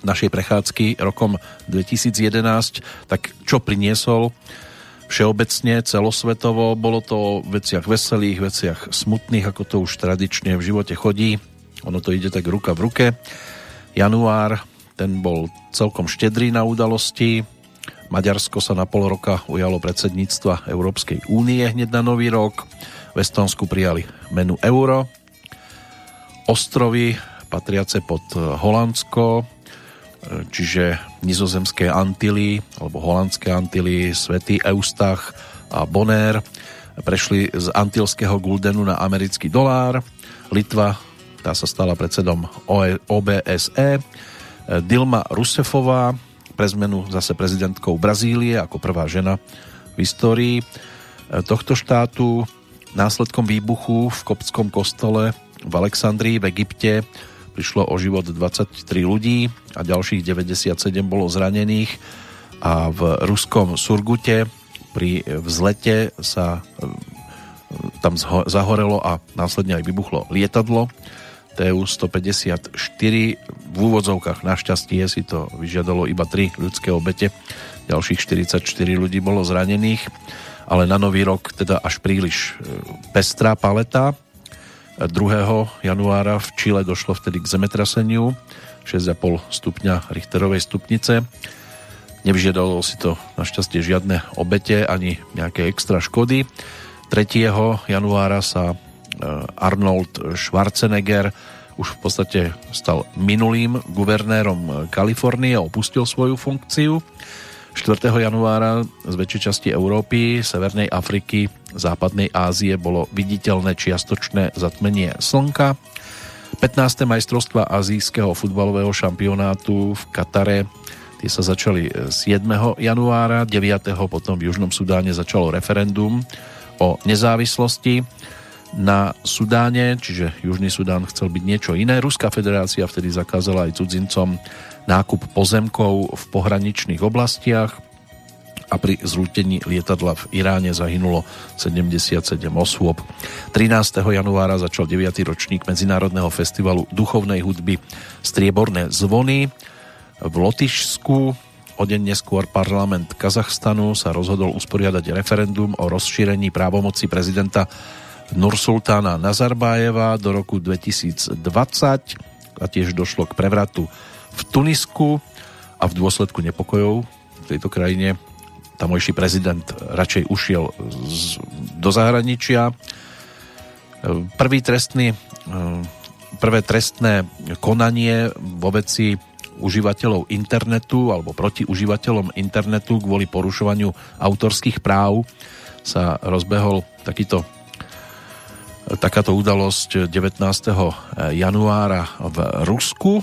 našej prechádzky rokom 2011, tak čo priniesol všeobecne, celosvetovo, bolo to o veciach veselých, veciach smutných, ako to už tradične v živote chodí. Ono to ide tak ruka v ruke. Január, ten bol celkom štedrý na udalosti, Maďarsko sa na pol roka ujalo predsedníctva Európskej únie hneď na nový rok. V Estonsku prijali menu euro. Ostrovy patriace pod Holandsko, čiže nizozemské Antily alebo holandské Antily, Svetý Eustach a Bonaire prešli z antilského guldenu na americký dolár. Litva, tá sa stala predsedom OBSE. Dilma Rusefová pre zmenu zase prezidentkou Brazílie ako prvá žena v histórii e, tohto štátu. Následkom výbuchu v koptskom kostole v Alexandrii v Egypte prišlo o život 23 ľudí a ďalších 97 bolo zranených. A v ruskom Surgute pri vzlete sa e, tam zahorelo a následne aj vybuchlo lietadlo. TU-154 v úvodzovkách našťastie si to vyžiadalo iba 3 ľudské obete, ďalších 44 ľudí bolo zranených, ale na nový rok teda až príliš e, pestrá paleta. 2. januára v Čile došlo vtedy k zemetraseniu 6,5 stupňa Richterovej stupnice. Nevyžiadalo si to našťastie žiadne obete ani nejaké extra škody. 3. januára sa Eh, Arnold Schwarzenegger už v podstate stal minulým guvernérom Kalifornie a opustil svoju funkciu. 4. januára z väčšej časti Európy, Severnej Afriky, Západnej Ázie bolo viditeľné čiastočné zatmenie slnka. 15. majstrovstva azijského futbalového šampionátu v Katare tie sa začali 7. januára, 9. potom v Južnom Sudáne začalo referendum o nezávislosti na Sudáne, čiže Južný Sudán chcel byť niečo iné. Ruská federácia vtedy zakázala aj cudzincom nákup pozemkov v pohraničných oblastiach a pri zrútení lietadla v Iráne zahynulo 77 osôb. 13. januára začal 9. ročník Medzinárodného festivalu duchovnej hudby Strieborné zvony v Lotyšsku. O deň neskôr parlament Kazachstanu sa rozhodol usporiadať referendum o rozšírení právomoci prezidenta Nursultána Nazarbájeva do roku 2020 a tiež došlo k prevratu v Tunisku a v dôsledku nepokojov v tejto krajine tamojší prezident radšej ušiel z, do zahraničia. Prvý trestný, prvé trestné konanie vo veci užívateľov internetu alebo proti užívateľom internetu kvôli porušovaniu autorských práv sa rozbehol takýto takáto udalosť 19. januára v Rusku.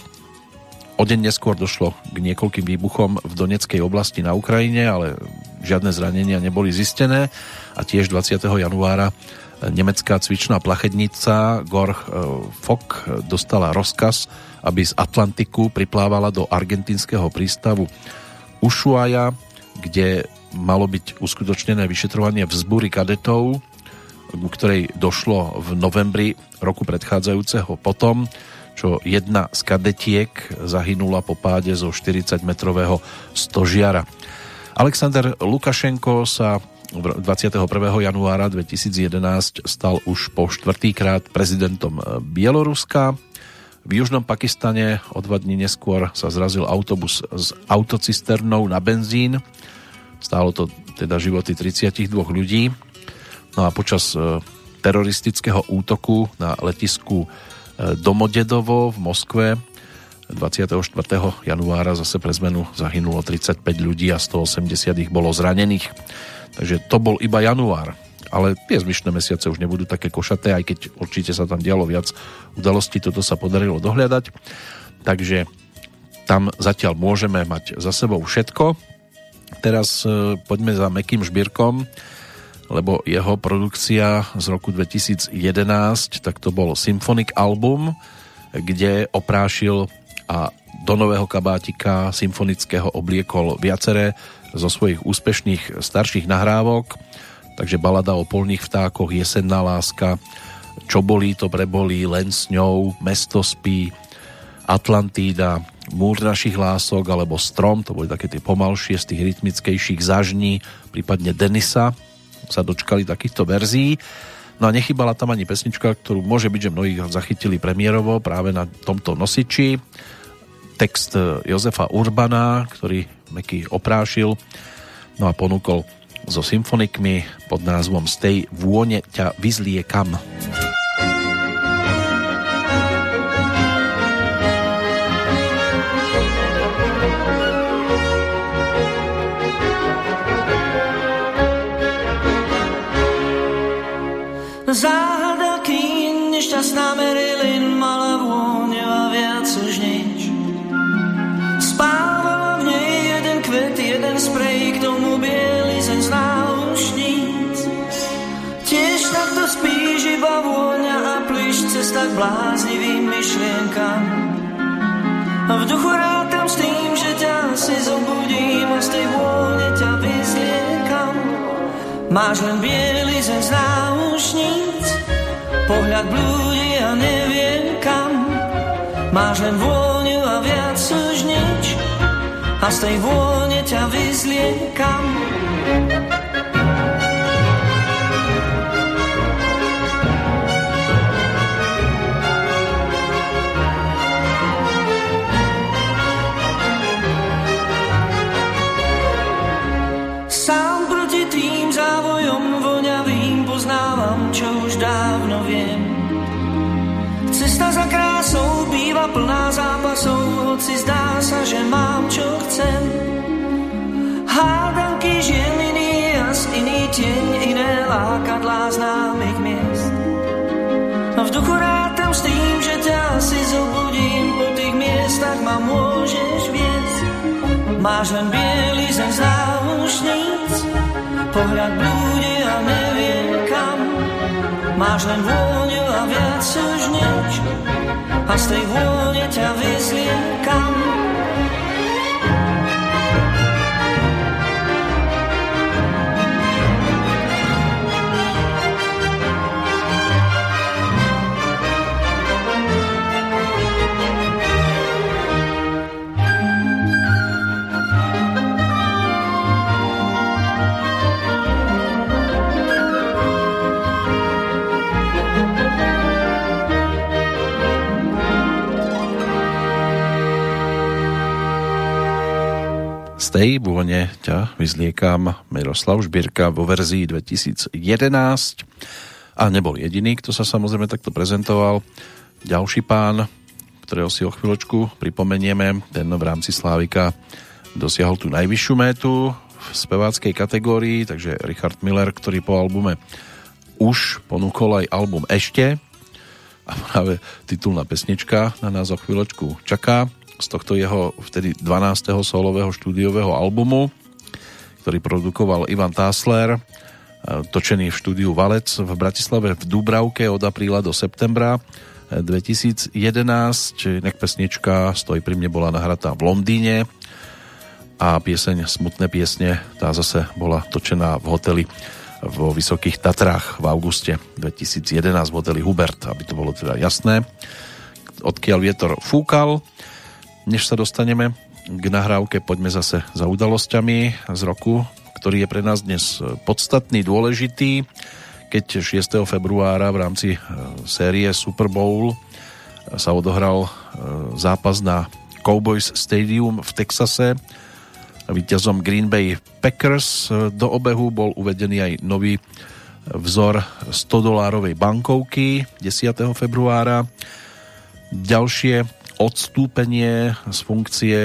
O deň neskôr došlo k niekoľkým výbuchom v Doneckej oblasti na Ukrajine, ale žiadne zranenia neboli zistené. A tiež 20. januára nemecká cvičná plachetnica Gorch eh, Fock dostala rozkaz, aby z Atlantiku priplávala do argentinského prístavu Ushuaia, kde malo byť uskutočnené vyšetrovanie vzbúry kadetov, ku ktorej došlo v novembri roku predchádzajúceho potom, čo jedna z kadetiek zahynula po páde zo 40-metrového stožiara. Alexander Lukašenko sa 21. januára 2011 stal už po štvrtýkrát prezidentom Bieloruska. V južnom Pakistane o dva dní neskôr sa zrazil autobus s autocisternou na benzín. Stálo to teda životy 32 ľudí. No a počas e, teroristického útoku na letisku Domodedovo v Moskve 24. januára zase pre zmenu zahynulo 35 ľudí a 180 ich bolo zranených. Takže to bol iba január. Ale tie zvyšné mesiace už nebudú také košaté, aj keď určite sa tam dialo viac udalostí, toto sa podarilo dohľadať. Takže tam zatiaľ môžeme mať za sebou všetko. Teraz e, poďme za Mekým Žbírkom, lebo jeho produkcia z roku 2011, tak to bol Symphonic album, kde oprášil a do nového kabátika symfonického obliekol viaceré zo svojich úspešných starších nahrávok, takže balada o polných vtákoch, Jesenná láska, Čo bolí, to prebolí, Len s ňou, Mesto spí, Atlantída, Múr našich lások alebo Strom, to boli také tie pomalšie z tých rytmickejších zažní, prípadne Denisa sa dočkali takýchto verzií. No a nechybala tam ani pesnička, ktorú môže byť, že mnohí zachytili premiérovo práve na tomto nosiči text e, Jozefa Urbana, ktorý Meky oprášil, no a ponúkol so symfonikmi pod názvom Z tej vône ťa vyzlie kam. Záhada nešťastná Marilyn mala vôňu a viac už nič. Spávala v nej jeden kvet, jeden sprej, k tomu bielizeň z náušníc. Tiež takto spíš iba vôňa a plíš cesta k bláznivým myšlienkam. A v duchu rátam s tým, že ťa si zobudím a z tej vône ťa vyzliekam. Máš len bielizeň z náušníc, pohľad blúdi a neviem kam. Máš len vôňu a viac už nič a z tej vône ťa vyzliekam. Býva plná zápasov, hoci zdá sa, že mám, čo chcem. Hádanky žien, iný jas, iný tieň, iné lákadlá známych miest. A v duchu rátam s tým, že ťa si zobudím, po tých miestach ma môžeš viesť. Máš len biely zem z náušníc, pohľad blúdi. Máš len vôňu a viac už nič, a z tej vône ťa vyzliekam. Z tej vône ťa vyzliekam Miroslav Žbírka vo verzii 2011 a nebol jediný, kto sa samozrejme takto prezentoval. Ďalší pán, ktorého si o chvíľočku pripomenieme, ten v rámci Slávika dosiahol tú najvyššiu métu v speváckej kategórii, takže Richard Miller, ktorý po albume už ponúkol aj album Ešte. A práve titulná pesnička na nás o chvíľočku čaká z tohto jeho vtedy 12. solového štúdiového albumu, ktorý produkoval Ivan Tásler, točený v štúdiu Valec v Bratislave v Dúbravke od apríla do septembra 2011. Inak pesnička Stoj pri mne bola nahratá v Londýne a pieseň Smutné piesne, tá zase bola točená v hoteli vo Vysokých Tatrách v auguste 2011 v hoteli Hubert, aby to bolo teda jasné. Odkiaľ vietor fúkal, než sa dostaneme k nahrávke, poďme zase za udalosťami z roku, ktorý je pre nás dnes podstatný, dôležitý. Keď 6. februára v rámci e, série Super Bowl e, sa odohral e, zápas na Cowboys Stadium v Texase, Výťazom Green Bay Packers do obehu bol uvedený aj nový vzor 100 dolárovej bankovky 10. februára. Ďalšie odstúpenie z funkcie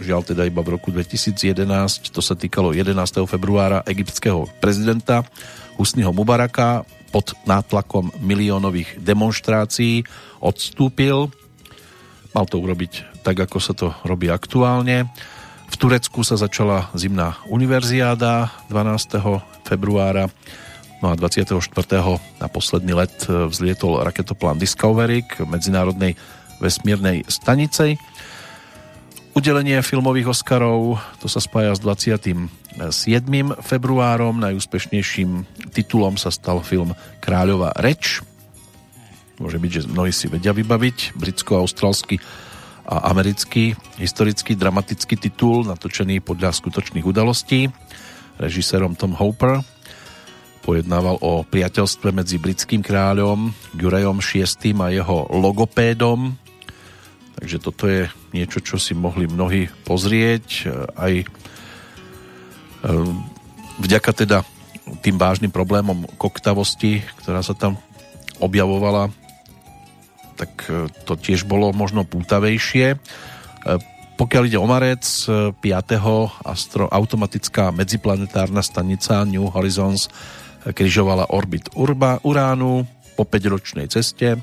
žiaľ teda iba v roku 2011, to sa týkalo 11. februára egyptského prezidenta Husniho Mubaraka pod nátlakom miliónových demonstrácií odstúpil. Mal to urobiť tak, ako sa to robí aktuálne. V Turecku sa začala zimná univerziáda 12. februára No a 24. na posledný let vzlietol raketoplán Discovery k medzinárodnej vesmírnej stanice. Udelenie filmových Oscarov, to sa spája s 27. februárom. Najúspešnejším titulom sa stal film Kráľová reč. Môže byť, že mnohí si vedia vybaviť. Britsko-australský a americký historický dramatický titul natočený podľa skutočných udalostí. Režisérom Tom Hooper pojednával o priateľstve medzi britským kráľom Jurajom VI a jeho logopédom. Takže toto je niečo, čo si mohli mnohí pozrieť. Aj e, vďaka teda tým vážnym problémom koktavosti, ktorá sa tam objavovala tak e, to tiež bolo možno pútavejšie. E, pokiaľ ide o marec, 5. E, astro, automatická medziplanetárna stanica New Horizons križovala orbit Urba, Uránu po 5-ročnej ceste.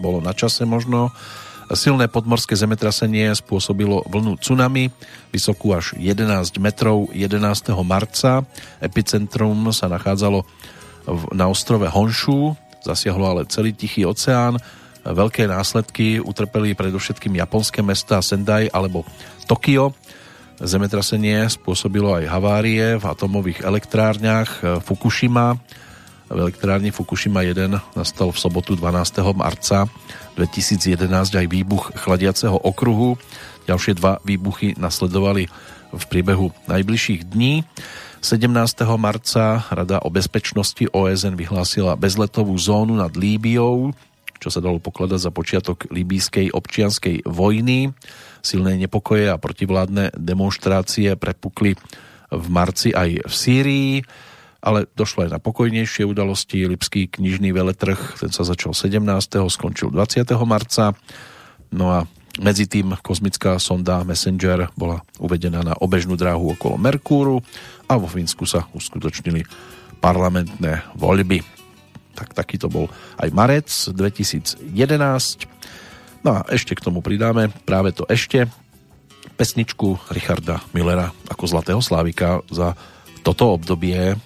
Bolo na čase možno. Silné podmorské zemetrasenie spôsobilo vlnu tsunami, vysokú až 11 metrov 11. marca. Epicentrum sa nachádzalo na ostrove Honshu, zasiahlo ale celý Tichý oceán Veľké následky utrpeli predovšetkým japonské mesta Sendai alebo Tokio. Zemetrasenie spôsobilo aj havárie v atomových elektrárniach Fukushima. V elektrárni Fukushima 1 nastal v sobotu 12. marca 2011 aj výbuch chladiaceho okruhu. Ďalšie dva výbuchy nasledovali v priebehu najbližších dní. 17. marca Rada o bezpečnosti OSN vyhlásila bezletovú zónu nad Líbiou čo sa dalo pokladať za počiatok libýskej občianskej vojny. Silné nepokoje a protivládne demonstrácie prepukli v marci aj v Sýrii, ale došlo aj na pokojnejšie udalosti. Lipský knižný veletrh, ten sa začal 17. skončil 20. marca. No a medzi tým kozmická sonda Messenger bola uvedená na obežnú dráhu okolo Merkúru a vo Fínsku sa uskutočnili parlamentné voľby tak taký to bol aj marec 2011. No a ešte k tomu pridáme práve to ešte pesničku Richarda Millera ako Zlatého Slávika za toto obdobie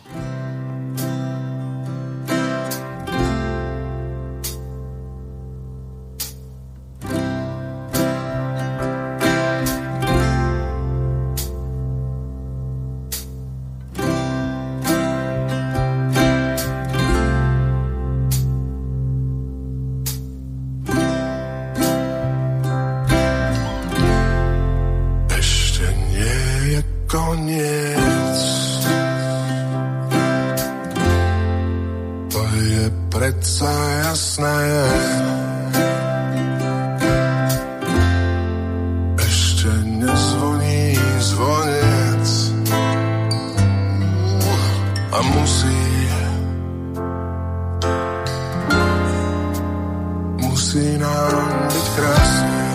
si nám teď krásně.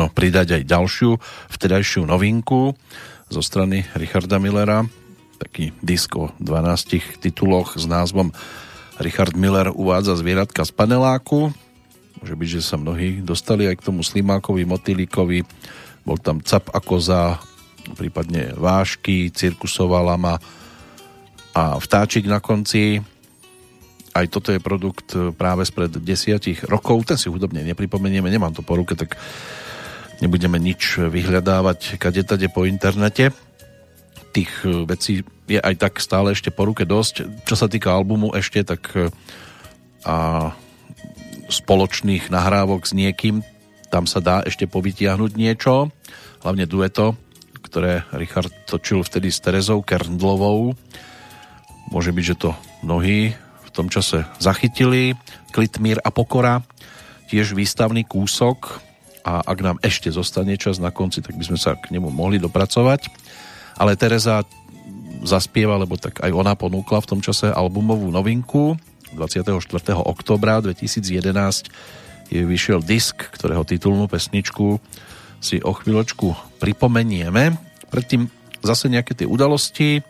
Možno pridať aj ďalšiu vtedajšiu novinku zo strany Richarda Millera. Taký disk o 12 tituloch s názvom Richard Miller uvádza zvieratka z paneláku. Môže byť, že sa mnohí dostali aj k tomu slimákovi, motýlikovi. Bol tam cap a koza, prípadne vášky, cirkusová lama a vtáčik na konci. Aj toto je produkt práve spred desiatich rokov. Ten si hudobne nepripomenieme, nemám to po ruke, tak nebudeme nič vyhľadávať kade tade po internete. Tých vecí je aj tak stále ešte po ruke dosť. Čo sa týka albumu ešte, tak a spoločných nahrávok s niekým, tam sa dá ešte povytiahnuť niečo, hlavne dueto, ktoré Richard točil vtedy s Terezou Kerndlovou. Môže byť, že to mnohí v tom čase zachytili. Klitmír a Pokora, tiež výstavný kúsok a ak nám ešte zostane čas na konci, tak by sme sa k nemu mohli dopracovať. Ale Tereza zaspieva, lebo tak aj ona ponúkla v tom čase albumovú novinku. 24. oktobra 2011 je vyšiel disk, ktorého titulnú pesničku si o chvíľočku pripomenieme. Predtým zase nejaké tie udalosti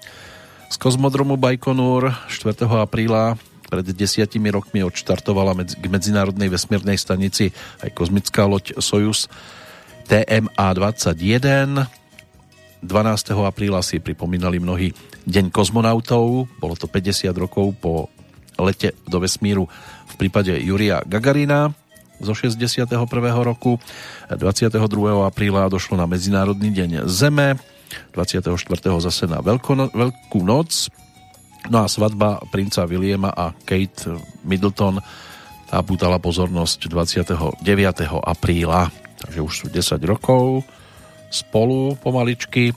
z kozmodromu Baikonur 4. apríla pred desiatimi rokmi odštartovala k Medzinárodnej vesmírnej stanici aj kozmická loď Sojus TMA-21. 12. apríla si pripomínali mnohí Deň kozmonautov. Bolo to 50 rokov po lete do vesmíru v prípade Juria Gagarina zo 61. roku. 22. apríla došlo na Medzinárodný deň Zeme. 24. zase na Veľkono- Veľkú noc. No a svadba princa Williama a Kate Middleton tá pútala pozornosť 29. apríla. Takže už sú 10 rokov spolu pomaličky.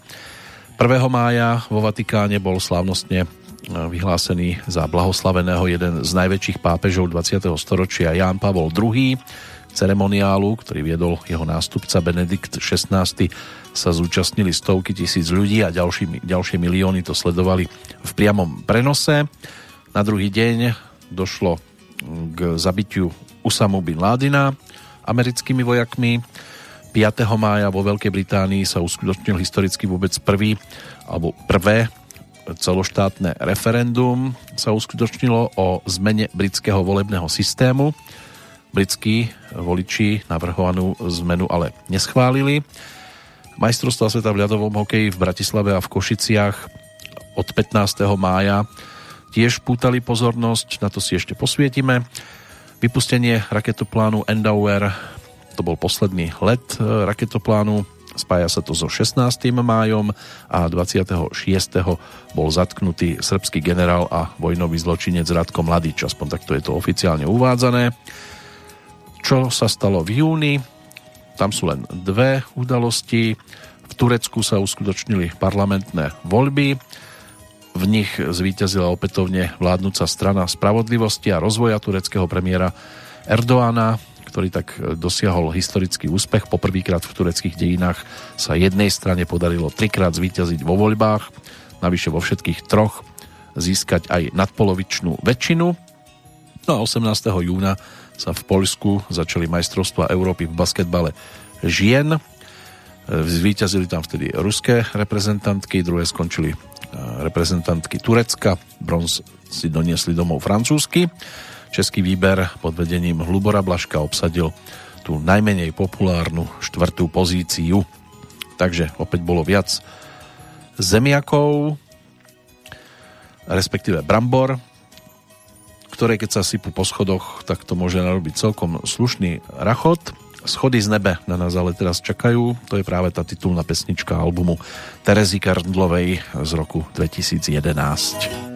1. mája vo Vatikáne bol slávnostne vyhlásený za blahoslaveného jeden z najväčších pápežov 20. storočia Ján Pavol II, ceremoniálu, ktorý viedol jeho nástupca Benedikt XVI, sa zúčastnili stovky tisíc ľudí a ďalší, ďalšie milióny to sledovali v priamom prenose. Na druhý deň došlo k zabitiu Usamu bin Ládina americkými vojakmi. 5. mája vo Veľkej Británii sa uskutočnil historicky vôbec prvý alebo prvé celoštátne referendum sa uskutočnilo o zmene britského volebného systému. Britskí voliči navrhovanú zmenu ale neschválili. Majstrovstvá sveta v ľadovom hokeji v Bratislave a v Košiciach od 15. mája tiež pútali pozornosť, na to si ešte posvietime. Vypustenie raketoplánu Endower, to bol posledný let e, raketoplánu, spája sa to so 16. májom a 26. bol zatknutý srbský generál a vojnový zločinec Radko Mladič, aspoň takto je to oficiálne uvádzané. Čo sa stalo v júni? Tam sú len dve udalosti. V Turecku sa uskutočnili parlamentné voľby. V nich zvíťazila opätovne vládnúca strana spravodlivosti a rozvoja tureckého premiéra Erdoána, ktorý tak dosiahol historický úspech. Poprvýkrát v tureckých dejinách sa jednej strane podarilo trikrát zvíťaziť vo voľbách, navyše vo všetkých troch získať aj nadpolovičnú väčšinu. No a 18. júna sa v Poľsku začali majstrovstva Európy v basketbale žien. Zvíťazili tam vtedy ruské reprezentantky, druhé skončili e, reprezentantky Turecka, bronz si doniesli domov francúzsky. Český výber pod vedením Hlubora Blaška obsadil tú najmenej populárnu štvrtú pozíciu. Takže opäť bolo viac zemiakov, respektíve brambor, ktoré keď sa sypú po schodoch, tak to môže narobiť celkom slušný rachot. Schody z nebe na nás ale teraz čakajú. To je práve tá titulná pesnička albumu Terezy Karndlovej z roku 2011.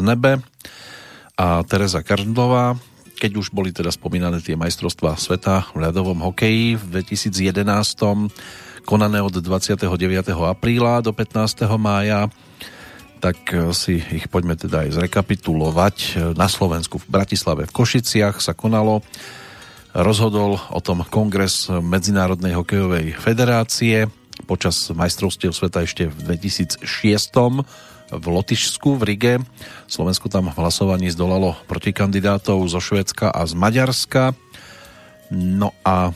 z nebe a Teresa Karndlová, keď už boli teda spomínané tie majstrovstvá sveta v ľadovom hokeji v 2011 konané od 29. apríla do 15. mája tak e, si ich poďme teda aj zrekapitulovať. Na Slovensku v Bratislave v Košiciach sa konalo rozhodol o tom kongres Medzinárodnej hokejovej federácie počas majstrovstiev sveta ešte v 2006 v Lotyšsku v Rige. Slovensko tam v hlasovaní zdolalo protikandidátov zo Švedska a z Maďarska. No a e,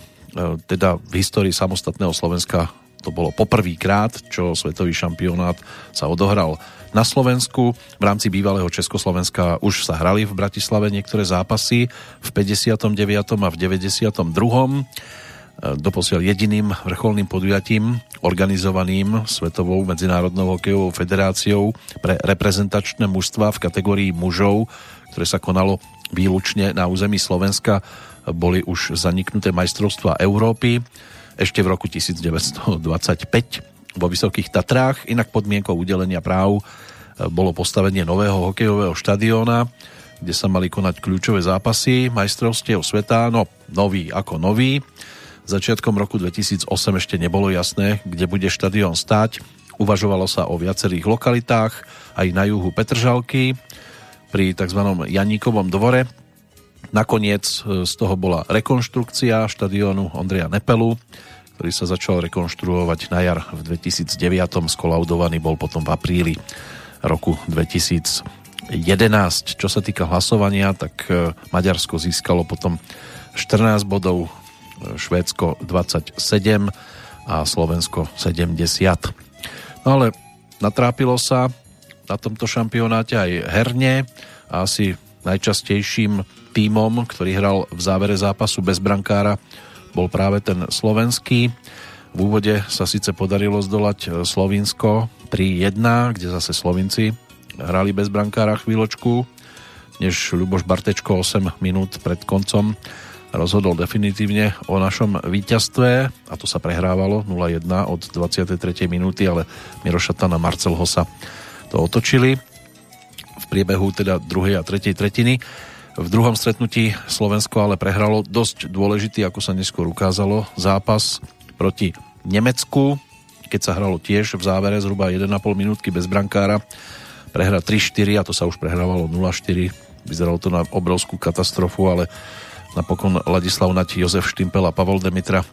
teda v histórii samostatného Slovenska to bolo poprvýkrát, čo svetový šampionát sa odohral na Slovensku. V rámci bývalého Československa už sa hrali v Bratislave niektoré zápasy v 59. a v 92 doposiaľ jediným vrcholným podujatím organizovaným Svetovou medzinárodnou hokejovou federáciou pre reprezentačné mužstva v kategórii mužov, ktoré sa konalo výlučne na území Slovenska, boli už zaniknuté majstrovstva Európy ešte v roku 1925 vo Vysokých Tatrách. Inak podmienkou udelenia práv bolo postavenie nového hokejového štadióna, kde sa mali konať kľúčové zápasy majstrovstiev sveta, no nový ako nový. Začiatkom roku 2008 ešte nebolo jasné, kde bude štadión stať. Uvažovalo sa o viacerých lokalitách, aj na juhu Petržalky, pri tzv. Janíkovom dvore. Nakoniec e, z toho bola rekonštrukcia štadiónu Ondreja Nepelu, ktorý sa začal rekonštruovať na jar v 2009. Skolaudovaný bol potom v apríli roku 2011. Čo sa týka hlasovania, tak e, Maďarsko získalo potom 14 bodov, Švédsko 27 a Slovensko 70. No ale natrápilo sa na tomto šampionáte aj herne a asi najčastejším tímom, ktorý hral v závere zápasu bez brankára, bol práve ten slovenský. V úvode sa síce podarilo zdolať Slovinsko 3-1, kde zase Slovinci hrali bez brankára chvíľočku, než Ľuboš Bartečko 8 minút pred koncom rozhodol definitívne o našom víťazstve a to sa prehrávalo 0-1 od 23. minúty, ale Miroša a Marcel Hosa to otočili v priebehu teda druhej a tretej tretiny. V druhom stretnutí Slovensko ale prehralo dosť dôležitý, ako sa neskôr ukázalo, zápas proti Nemecku, keď sa hralo tiež v závere zhruba 1,5 minútky bez brankára. Prehra 3-4 a to sa už prehrávalo 0-4. Vyzeralo to na obrovskú katastrofu, ale Napokon Ladislav Nati, Jozef Štimpel a Pavol Demitra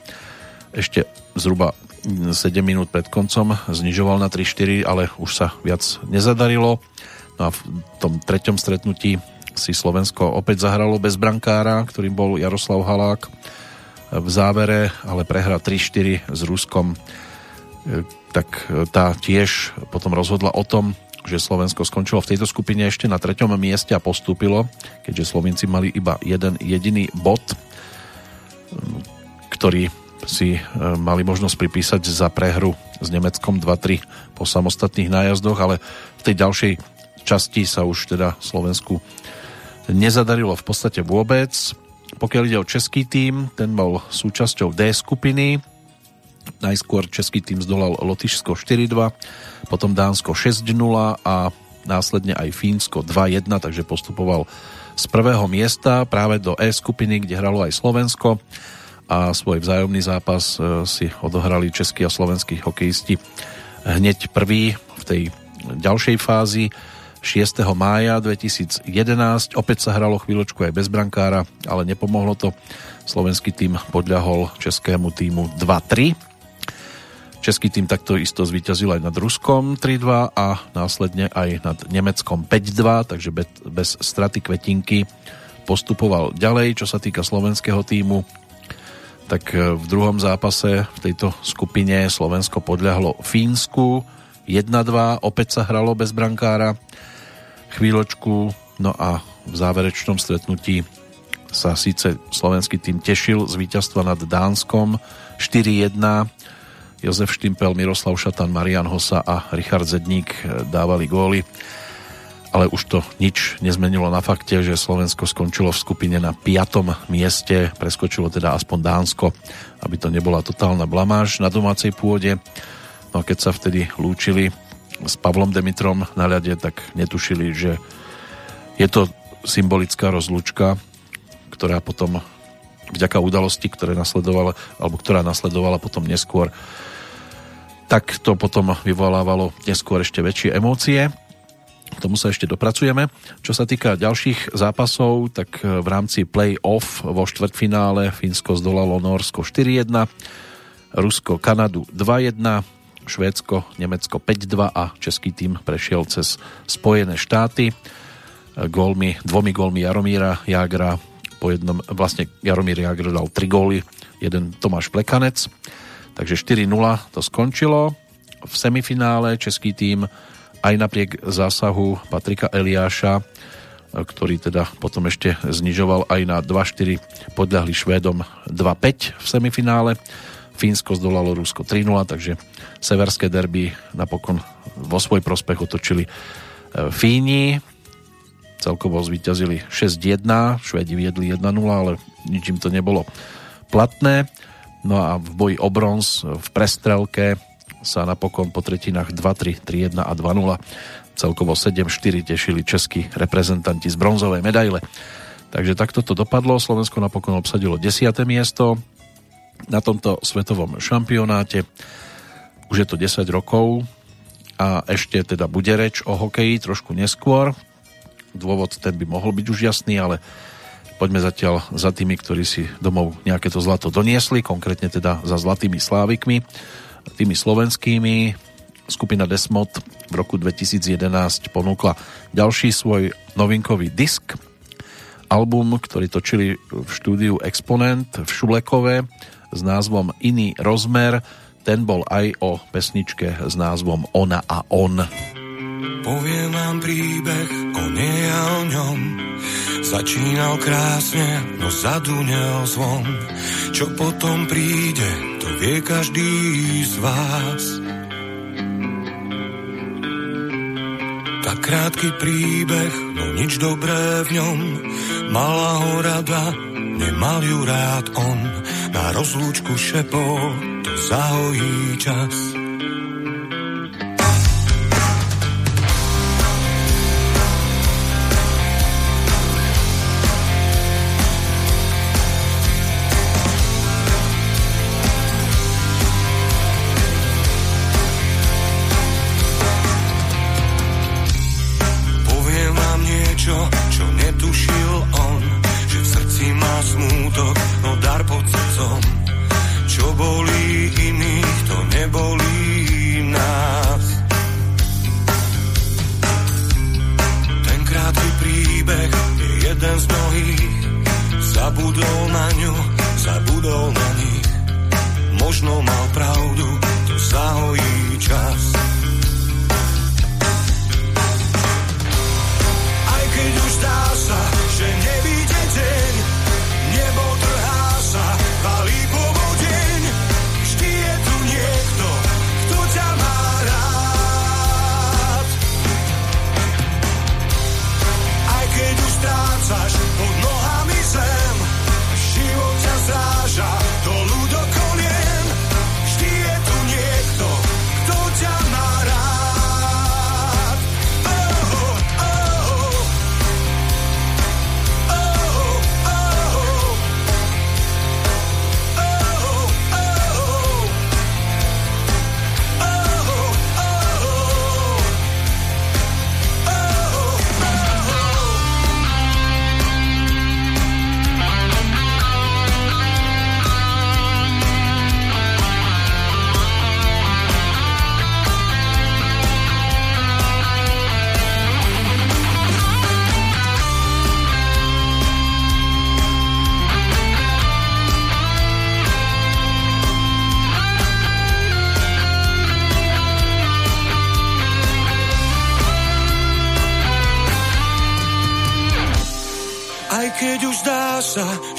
ešte zhruba 7 minút pred koncom znižoval na 3-4, ale už sa viac nezadarilo. No a v tom treťom stretnutí si Slovensko opäť zahralo bez brankára, ktorým bol Jaroslav Halák v závere, ale prehra 3-4 s Ruskom e, tak tá tiež potom rozhodla o tom, že Slovensko skončilo v tejto skupine ešte na treťom mieste a postúpilo, keďže Slovenci mali iba jeden jediný bod, ktorý si e, mali možnosť pripísať za prehru s Nemeckom 2-3 po samostatných nájazdoch, ale v tej ďalšej časti sa už teda Slovensku nezadarilo v podstate vôbec. Pokiaľ ide o český tým, ten bol súčasťou D skupiny, Najskôr český tým zdolal Lotyšsko 4-2, potom Dánsko 6-0 a následne aj Fínsko 2-1, takže postupoval z prvého miesta práve do E skupiny, kde hralo aj Slovensko a svoj vzájomný zápas e, si odohrali českí a slovenskí hokejisti hneď prvý v tej ďalšej fázi 6. mája 2011. Opäť sa hralo chvíľočku aj bez brankára, ale nepomohlo to. Slovenský tým podľahol českému týmu 2-3 Český tým takto isto zvíťazil aj nad Ruskom 3-2 a následne aj nad Nemeckom 5-2, takže bez straty kvetinky postupoval ďalej. Čo sa týka slovenského týmu, tak e, v druhom zápase v tejto skupine Slovensko podľahlo Fínsku 1-2, opäť sa hralo bez brankára chvíľočku, no a v záverečnom stretnutí sa síce slovenský tým tešil z víťazstva nad Dánskom 4-1, Jozef Štimpel, Miroslav Šatan, Marian Hosa a Richard Zedník dávali góly. Ale už to nič nezmenilo na fakte, že Slovensko skončilo v skupine na 5. mieste, preskočilo teda aspoň Dánsko, aby to nebola totálna blamáž na domácej pôde. No a keď sa vtedy lúčili s Pavlom Demitrom na ľade, tak netušili, že je to symbolická rozlúčka, ktorá potom vďaka udalosti, ktoré nasledovala, alebo ktorá nasledovala potom neskôr, tak to potom vyvolávalo neskôr ešte väčšie emócie. K tomu sa ešte dopracujeme. Čo sa týka ďalších zápasov, tak v rámci play-off vo štvrtfinále Fínsko zdolalo Norsko 4-1, Rusko Kanadu 2-1, Švédsko Nemecko 5-2 a český tým prešiel cez Spojené štáty gólmi, dvomi gólmi Jaromíra Jagra po jednom, vlastne Jaromír Jagr dal 3 góly, jeden Tomáš Plekanec, takže 4-0 to skončilo. V semifinále český tým aj napriek zásahu Patrika Eliáša, ktorý teda potom ešte znižoval aj na 2-4, podľahli Švédom 2-5 v semifinále. Fínsko zdolalo Rusko 3-0, takže severské derby napokon vo svoj prospech otočili e, Fíni celkovo zvíťazili 6-1, Švedi viedli 1-0, ale ničím to nebolo platné. No a v boji o bronz v prestrelke sa napokon po tretinách 2-3, 3-1 a 2-0 celkovo 7-4 tešili českí reprezentanti z bronzovej medaile. Takže takto to dopadlo. Slovensko napokon obsadilo 10. miesto na tomto svetovom šampionáte. Už je to 10 rokov a ešte teda bude reč o hokeji trošku neskôr, dôvod ten by mohol byť už jasný, ale poďme zatiaľ za tými, ktorí si domov nejaké to zlato doniesli, konkrétne teda za zlatými slávikmi, tými slovenskými. Skupina Desmod v roku 2011 ponúkla ďalší svoj novinkový disk, album, ktorý točili v štúdiu Exponent v Šulekove s názvom Iný rozmer. Ten bol aj o pesničke s názvom Ona a on. Poviem vám príbeh o nej a o ňom. Začínal krásne, no zadúňal zvon. Čo potom príde, to vie každý z vás. Tak krátky príbeh, no nič dobré v ňom. Mala ho rada, nemal ju rád on. Na rozlúčku šepol, to zahojí čas. normal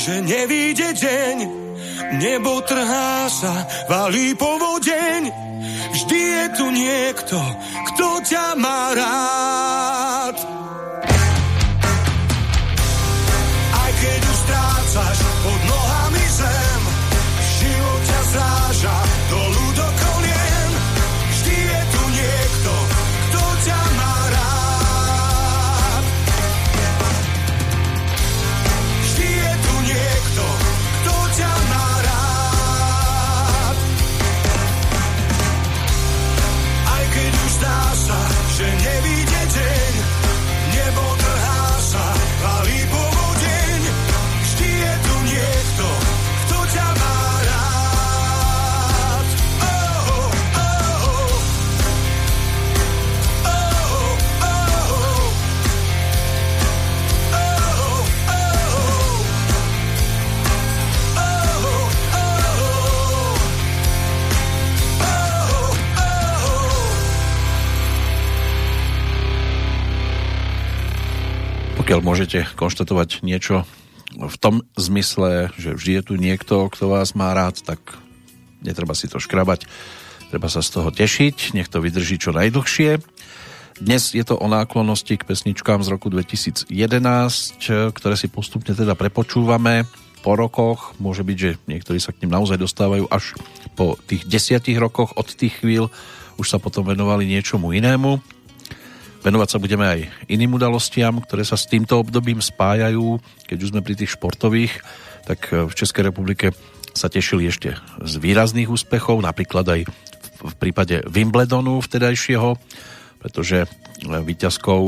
že nevíde deň, nebo trhá sa, valí povodeň. Vždy je tu niekto, kto ťa má rád. Pokiaľ môžete konštatovať niečo v tom zmysle, že vždy je tu niekto, kto vás má rád, tak netreba si to škrabať, treba sa z toho tešiť, nech to vydrží čo najdlhšie. Dnes je to o náklonnosti k pesničkám z roku 2011, ktoré si postupne teda prepočúvame po rokoch. Môže byť, že niektorí sa k ním naozaj dostávajú až po tých desiatich rokoch od tých chvíľ, už sa potom venovali niečomu inému. Venovať sa budeme aj iným udalostiam, ktoré sa s týmto obdobím spájajú. Keď už sme pri tých športových, tak v Českej republike sa tešili ešte z výrazných úspechov, napríklad aj v prípade Wimbledonu vtedajšieho, pretože výťazkou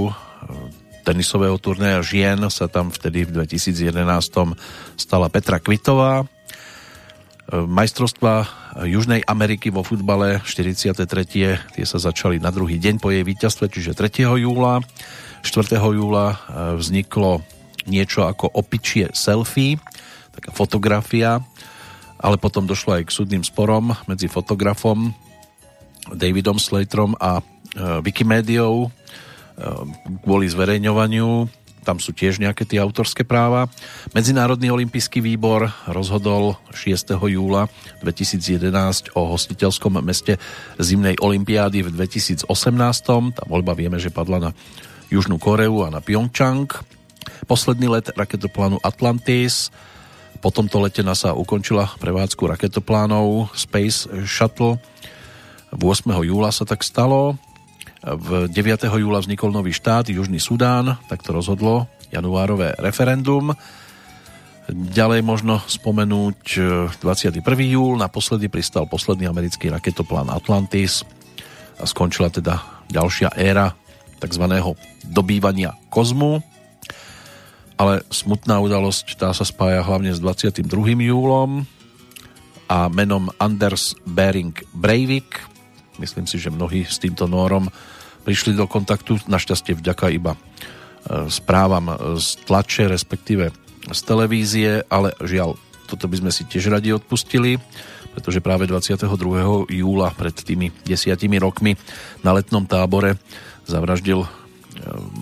tenisového turnéja žien sa tam vtedy v 2011 stala Petra Kvitová. Majstrovstva Južnej Ameriky vo futbale 43. tie sa začali na druhý deň po jej víťazstve, čiže 3. júla. 4. júla e, vzniklo niečo ako opičie selfie, taká fotografia, ale potom došlo aj k súdnym sporom medzi fotografom Davidom Slaterom a e, Wikimediou e, kvôli zverejňovaniu tam sú tiež nejaké tie autorské práva. Medzinárodný olimpijský výbor rozhodol 6. júla 2011 o hostiteľskom meste zimnej olimpiády v 2018. Tá voľba vieme, že padla na Južnú Koreu a na Pyeongchang. Posledný let raketoplánu Atlantis. Po tomto lete NASA ukončila prevádzku raketoplánov Space Shuttle. 8. júla sa tak stalo. V 9. júla vznikol nový štát, Južný Sudán, tak to rozhodlo januárové referendum. Ďalej možno spomenúť 21. E, júl, naposledy pristal posledný americký raketoplán Atlantis a skončila teda ďalšia éra tzv. dobývania kozmu. Ale smutná udalosť tá sa spája hlavne s 22. júlom a menom Anders Bering Breivik. Myslím si, že mnohí s týmto nórom prišli do kontaktu, našťastie vďaka iba e, správam z tlače, respektíve z televízie, ale žiaľ, toto by sme si tiež radi odpustili, pretože práve 22. júla pred tými desiatimi rokmi na letnom tábore zavraždil e,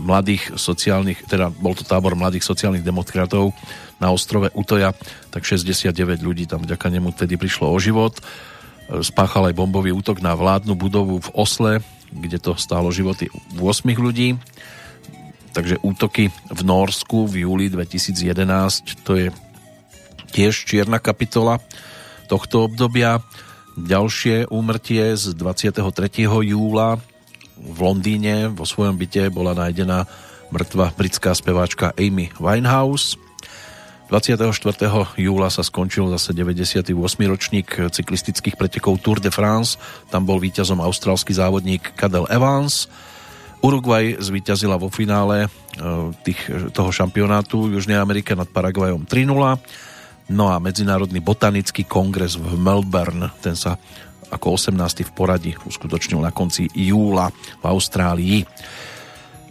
mladých sociálnych, teda bol to tábor mladých sociálnych demokratov na ostrove Utoja, tak 69 ľudí tam vďaka nemu tedy prišlo o život. Spáchal aj bombový útok na vládnu budovu v Osle, kde to stálo životy 8 ľudí. Takže útoky v Norsku v júli 2011 to je tiež čierna kapitola tohto obdobia. Ďalšie úmrtie z 23. júla v Londýne vo svojom byte bola nájdená mŕtva britská speváčka Amy Winehouse. 24. júla sa skončil zase 98. ročník cyklistických pretekov Tour de France. Tam bol víťazom austrálsky závodník Cadel Evans. Uruguay zvíťazila vo finále e, tých, toho šampionátu Južnej Amerike nad Paraguayom 3-0. No a Medzinárodný botanický kongres v Melbourne, ten sa ako 18. v poradí uskutočnil na konci júla v Austrálii.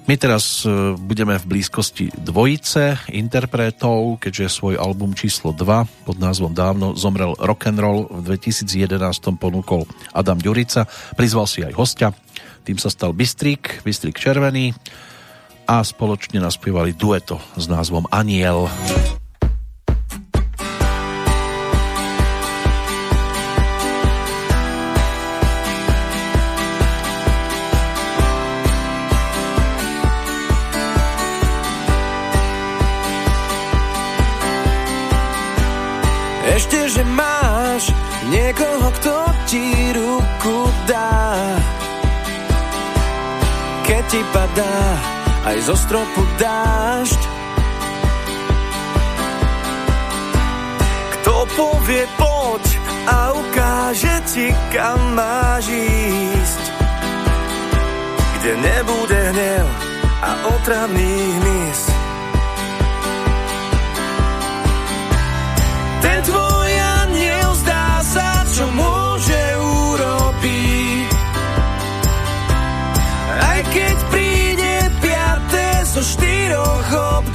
My teraz e, budeme v blízkosti dvojice interpretov, keďže svoj album číslo 2 pod názvom Dávno zomrel rock'n'roll v 2011 ponúkol Adam Ďurica. Prizval si aj hostia, tým sa stal Bystrik, Bystrik Červený a spoločne naspievali dueto s názvom Aniel. Aniel. Niekoho, kto ti ruku dá. Keď ti padá aj zo stropu dážď. Kto povie poď a ukáže ti kam máš ísť. Kde nebude hnev a otravných mis Ten tvoj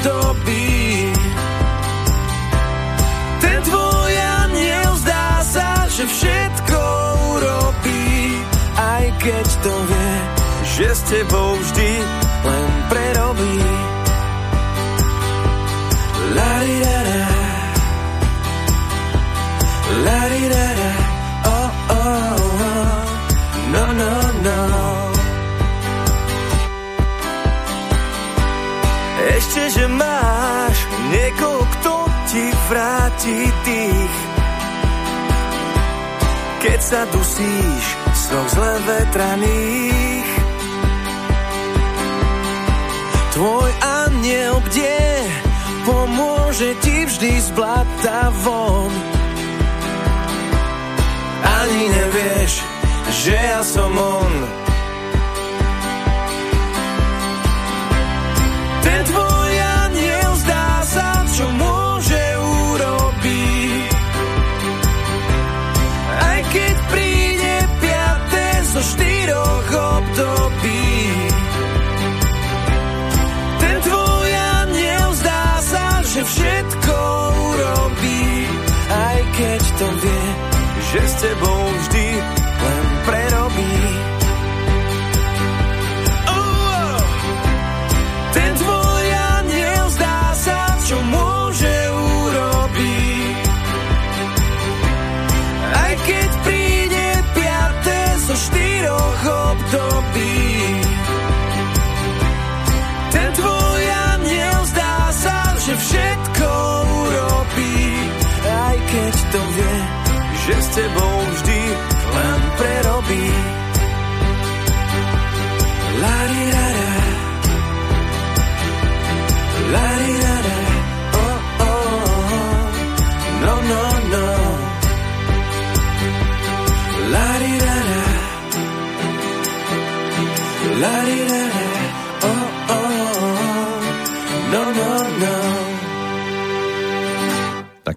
období. Ten tvoj aniel zdá sa, že všetko urobí. Aj keď to vie, že s tebou vždy vráti tých. Keď sa dusíš z zle vetraných. Tvoj aniel kde pomôže ti vždy z blata von. Ani nevieš, že ja som on. Ten tvoj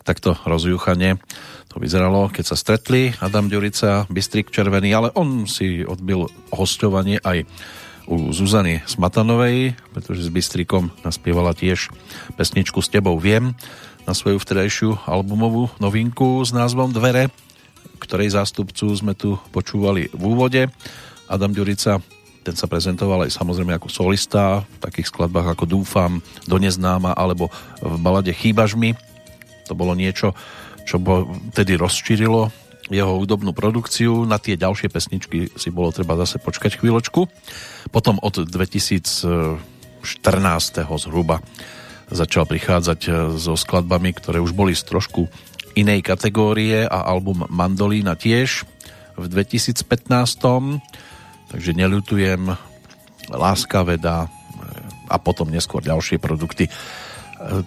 takto rozjúchanie to vyzeralo, keď sa stretli Adam Ďurica, Bystrik Červený, ale on si odbil hostovanie aj u Zuzany Smatanovej, pretože s Bystrikom naspievala tiež pesničku S tebou viem na svoju vtedajšiu albumovú novinku s názvom Dvere, ktorej zástupcu sme tu počúvali v úvode. Adam Ďurica ten sa prezentoval aj samozrejme ako solista v takých skladbách ako Dúfam, Do neznáma alebo v balade Chýbaž mi. To bolo niečo, čo bo tedy rozšírilo jeho hudobnú produkciu. Na tie ďalšie pesničky si bolo treba zase počkať chvíľočku. Potom od 2014. zhruba začal prichádzať e, so skladbami, ktoré už boli z trošku inej kategórie a album Mandolína tiež v 2015. Takže neľutujem Láska veda e, a potom neskôr ďalšie produkty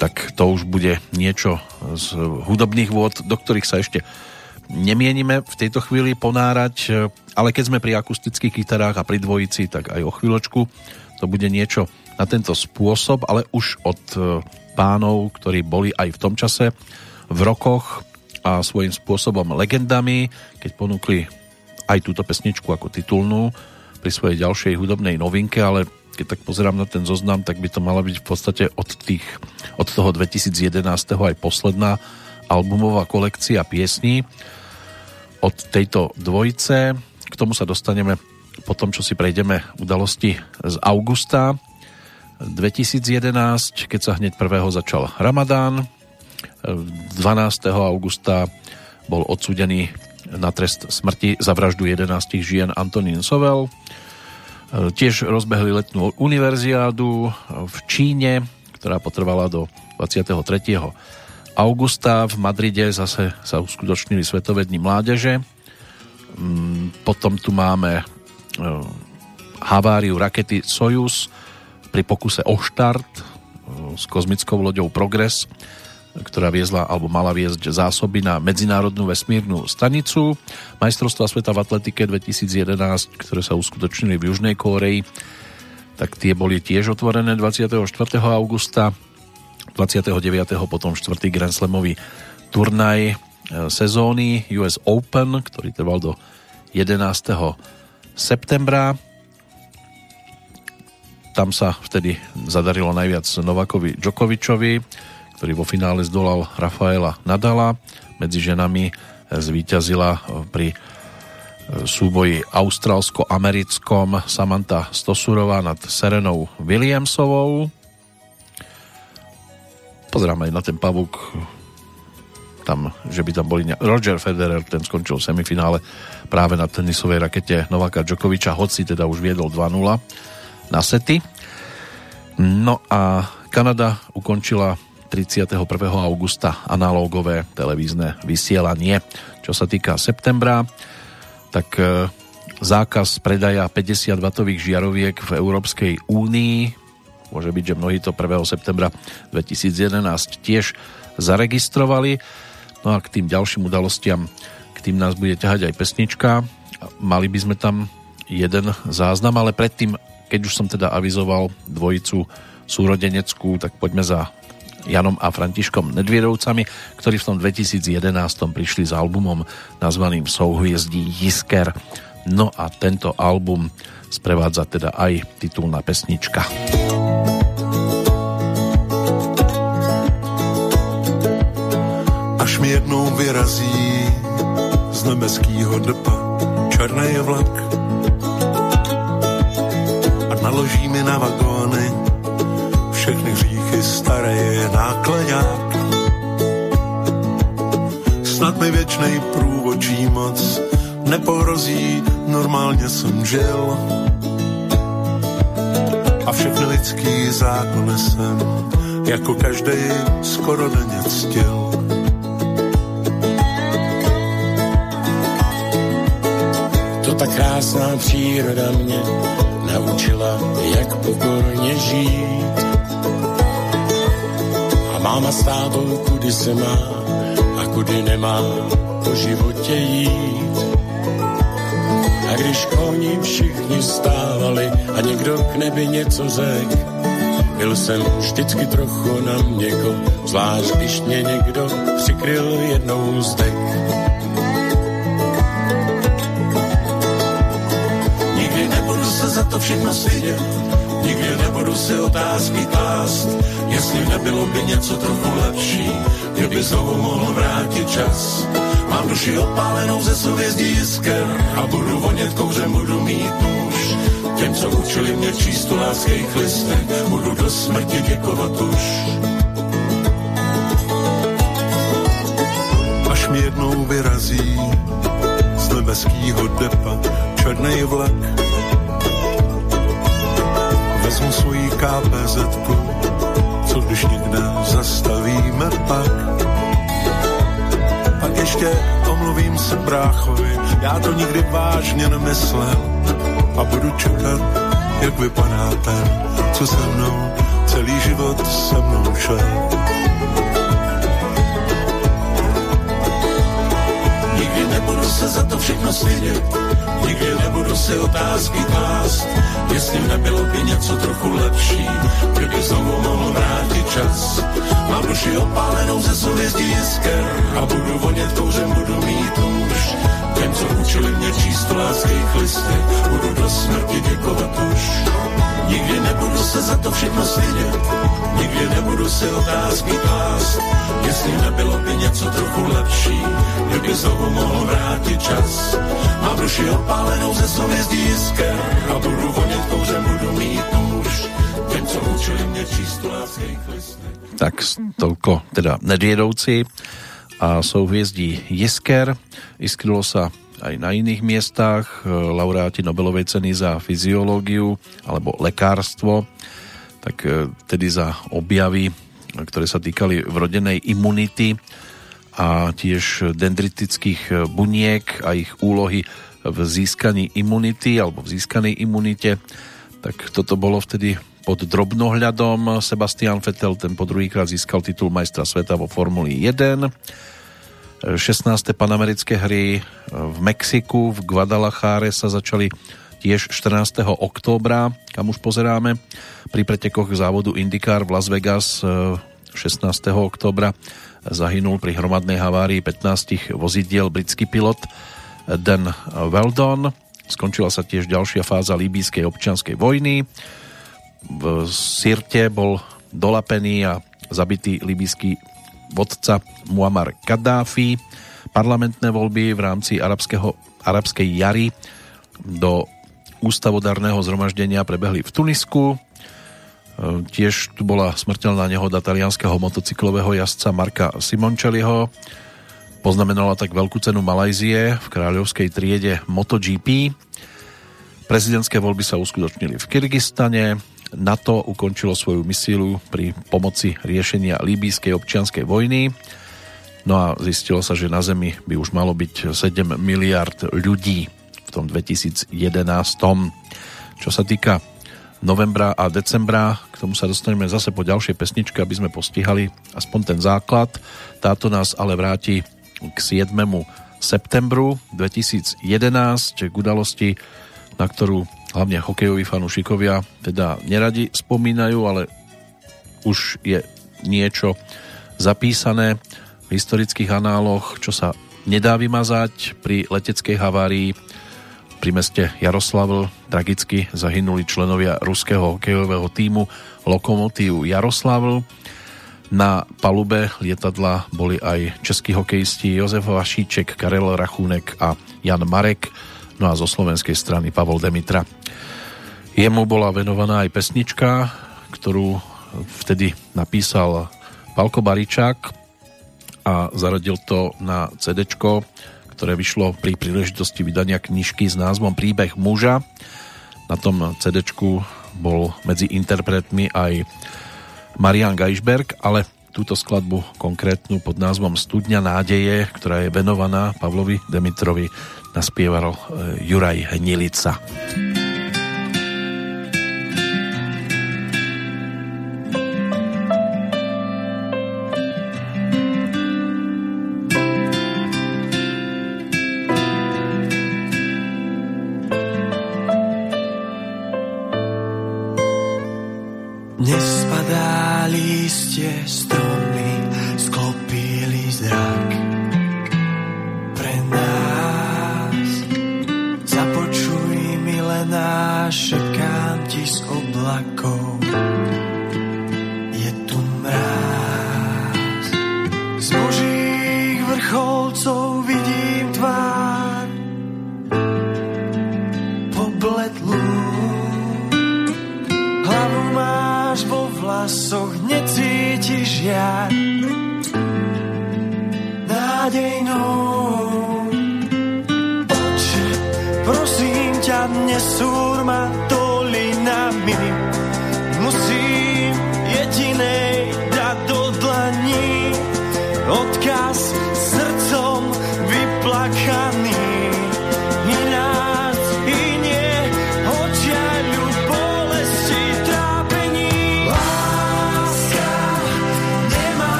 tak to už bude niečo z hudobných vôd, do ktorých sa ešte nemienime v tejto chvíli ponárať, ale keď sme pri akustických gitarách a pri dvojici, tak aj o chvíľočku. To bude niečo na tento spôsob, ale už od e, pánov, ktorí boli aj v tom čase v rokoch a svojím spôsobom legendami, keď ponúkli aj túto pesničku ako titulnú pri svojej ďalšej hudobnej novinke, ale keď tak pozerám na ten zoznam, tak by to mala byť v podstate od, tých, od toho 2011. aj posledná albumová kolekcia piesní od tejto dvojice. K tomu sa dostaneme po tom, čo si prejdeme udalosti z augusta 2011, keď sa hneď prvého začal Ramadán. 12. augusta bol odsúdený na trest smrti za vraždu 11 žien Antonín Sovel. E, tiež rozbehli letnú univerziádu v Číne, ktorá potrvala do 23. augusta. V Madride zase sa uskutočnili Svetové dni mládeže. Mm, potom tu máme e, haváriu rakety Soyuz pri pokuse o štart e, s kozmickou loďou Progress ktorá viezla alebo mala viesť zásoby na Medzinárodnú vesmírnu stanicu. Majstrovstva sveta v atletike 2011, ktoré sa uskutočnili v Južnej Kóreji, tak tie boli tiež otvorené 24. augusta. 29. potom 4. Grand Slamový turnaj e, sezóny US Open, ktorý trval do 11. septembra. Tam sa vtedy zadarilo najviac Novakovi Djokovičovi ktorý vo finále zdolal Rafaela Nadala. Medzi ženami zvíťazila pri súboji austrálsko-americkom Samantha Stosurová nad Serenou Williamsovou. Pozerám aj na ten pavúk, tam, že by tam boli... Ne... Roger Federer, ten skončil v semifinále práve na tenisovej rakete Novaka Djokoviča, hoci teda už viedol 2-0 na sety. No a Kanada ukončila 31. augusta analógové televízne vysielanie. Čo sa týka septembra, tak e, zákaz predaja 50W žiaroviek v Európskej únii môže byť, že mnohí to 1. septembra 2011 tiež zaregistrovali. No a k tým ďalším udalostiam, k tým nás bude ťahať aj pesnička. Mali by sme tam jeden záznam, ale predtým, keď už som teda avizoval dvojicu súrodeneckú, tak poďme za Janom a Františkom Nedvierovcami, ktorí v tom 2011 prišli s albumom nazvaným Souhviezdí Jisker. No a tento album sprevádza teda aj titulná pesnička. Až mi jednou vyrazí z nebeskýho depa černý vlak a naloží mi na vagóny všechny hříchy staré nákladák. Snad mi věčnej průvočí moc neporozí, normálně jsem žil a všechny lidský zákony jsem jako každý skoro denně ctil. To ta krásná příroda mě naučila, jak pokorně žít. Máma s tátou, kudy se má a kudy nemá po životě jít. A když oni všichni stávali a někdo k nebi něco řek, byl jsem vždycky trochu na měko, zvlášť když mě někdo přikryl jednou z dek. Nikdy nebudu se za to všechno stydět, nikdy nebudu si otázky klást, jestli nebylo by něco trochu lepší, kdyby znovu mohl vrátit čas. Mám duši opálenou ze souvězdí jisker a budu vonět kouřem, budu mít nůž. Těm, co učili mě číst tu láských listech, budu do smrti děkovat už. Až mi jednou vyrazí z nebeskýho depa černý vlak, vezmu svojí KPZ, co když někde zastavíme pak. Pak ještě omluvím se bráchovi, já to nikdy vážně nemyslel a budu čekat, jak vypadá ten, co se mnou celý život se mnou šel. Nikdy nebudu se za to všechno stydět, nikdy nebudu si otázky klást, jestli nebylo by něco trochu lepší, kdyby znovu mohl vrátit čas. Mám duši opálenou ze souvězdí jisker a budu vonět kouřem, budu mít nůž. Těm, co učili mě číst v láských listech, budu do smrti děkovat už. Nikdy nebudu se za to všechno stydět, nikdy nebudu si otázky klást, jestli nebylo by něco trochu lepší, kdyby znovu mohl vrátit čas. Mám duši opálenou ze souvězdí jisker a budu vonět kouřem, budu mít nůž. Těm, co učili mě číst. Tak toľko teda Nedviedovci a souhviezdí Jisker. Iskrylo sa aj na iných miestach. Laureáti Nobelovej ceny za fyziológiu alebo lekárstvo, tak tedy za objavy, ktoré sa týkali vrodenej imunity a tiež dendritických buniek a ich úlohy v získaní imunity alebo v získanej imunite. Tak toto bolo vtedy pod drobnohľadom. Sebastian Vettel ten po druhýkrát získal titul majstra sveta vo Formuli 1. 16. panamerické hry v Mexiku, v Guadalajare sa začali tiež 14. októbra, kam už pozeráme. Pri pretekoch závodu IndyCar v Las Vegas 16. októbra zahynul pri hromadnej havárii 15 vozidiel britský pilot Dan Weldon. Skončila sa tiež ďalšia fáza líbískej občianskej vojny v Sirte bol dolapený a zabitý libýsky vodca Muammar Gaddafi. Parlamentné voľby v rámci arabského, arabskej jary do ústavodárneho zhromaždenia prebehli v Tunisku. tiež tu bola smrteľná nehoda talianského motocyklového jazdca Marka Simončeliho. Poznamenala tak veľkú cenu Malajzie v kráľovskej triede MotoGP. Prezidentské voľby sa uskutočnili v Kyrgyzstane. NATO ukončilo svoju misiu pri pomoci riešenia líbískej občianskej vojny. No a zistilo sa, že na Zemi by už malo byť 7 miliard ľudí v tom 2011. Čo sa týka novembra a decembra, k tomu sa dostaneme zase po ďalšej pesničke, aby sme postihali aspoň ten základ. Táto nás ale vráti k 7. septembru 2011 k udalosti, na ktorú hlavne hokejoví fanúšikovia teda neradi spomínajú, ale už je niečo zapísané v historických análoch, čo sa nedá vymazať pri leteckej havárii pri meste Jaroslavl tragicky zahynuli členovia ruského hokejového týmu Lokomotív Jaroslavl. Na palube lietadla boli aj českí hokejisti Jozef Vašíček, Karel Rachúnek a Jan Marek, no a zo slovenskej strany Pavol Demitra. Jemu bola venovaná aj pesnička, ktorú vtedy napísal Palko Baričák a zaradil to na CD, ktoré vyšlo pri príležitosti vydania knižky s názvom Príbeh muža. Na tom CD bol medzi interpretmi aj Marian Geisberg, ale túto skladbu konkrétnu pod názvom Studňa nádeje, ktorá je venovaná Pavlovi Demitrovi, naspieval eh, Juraj Hnilica.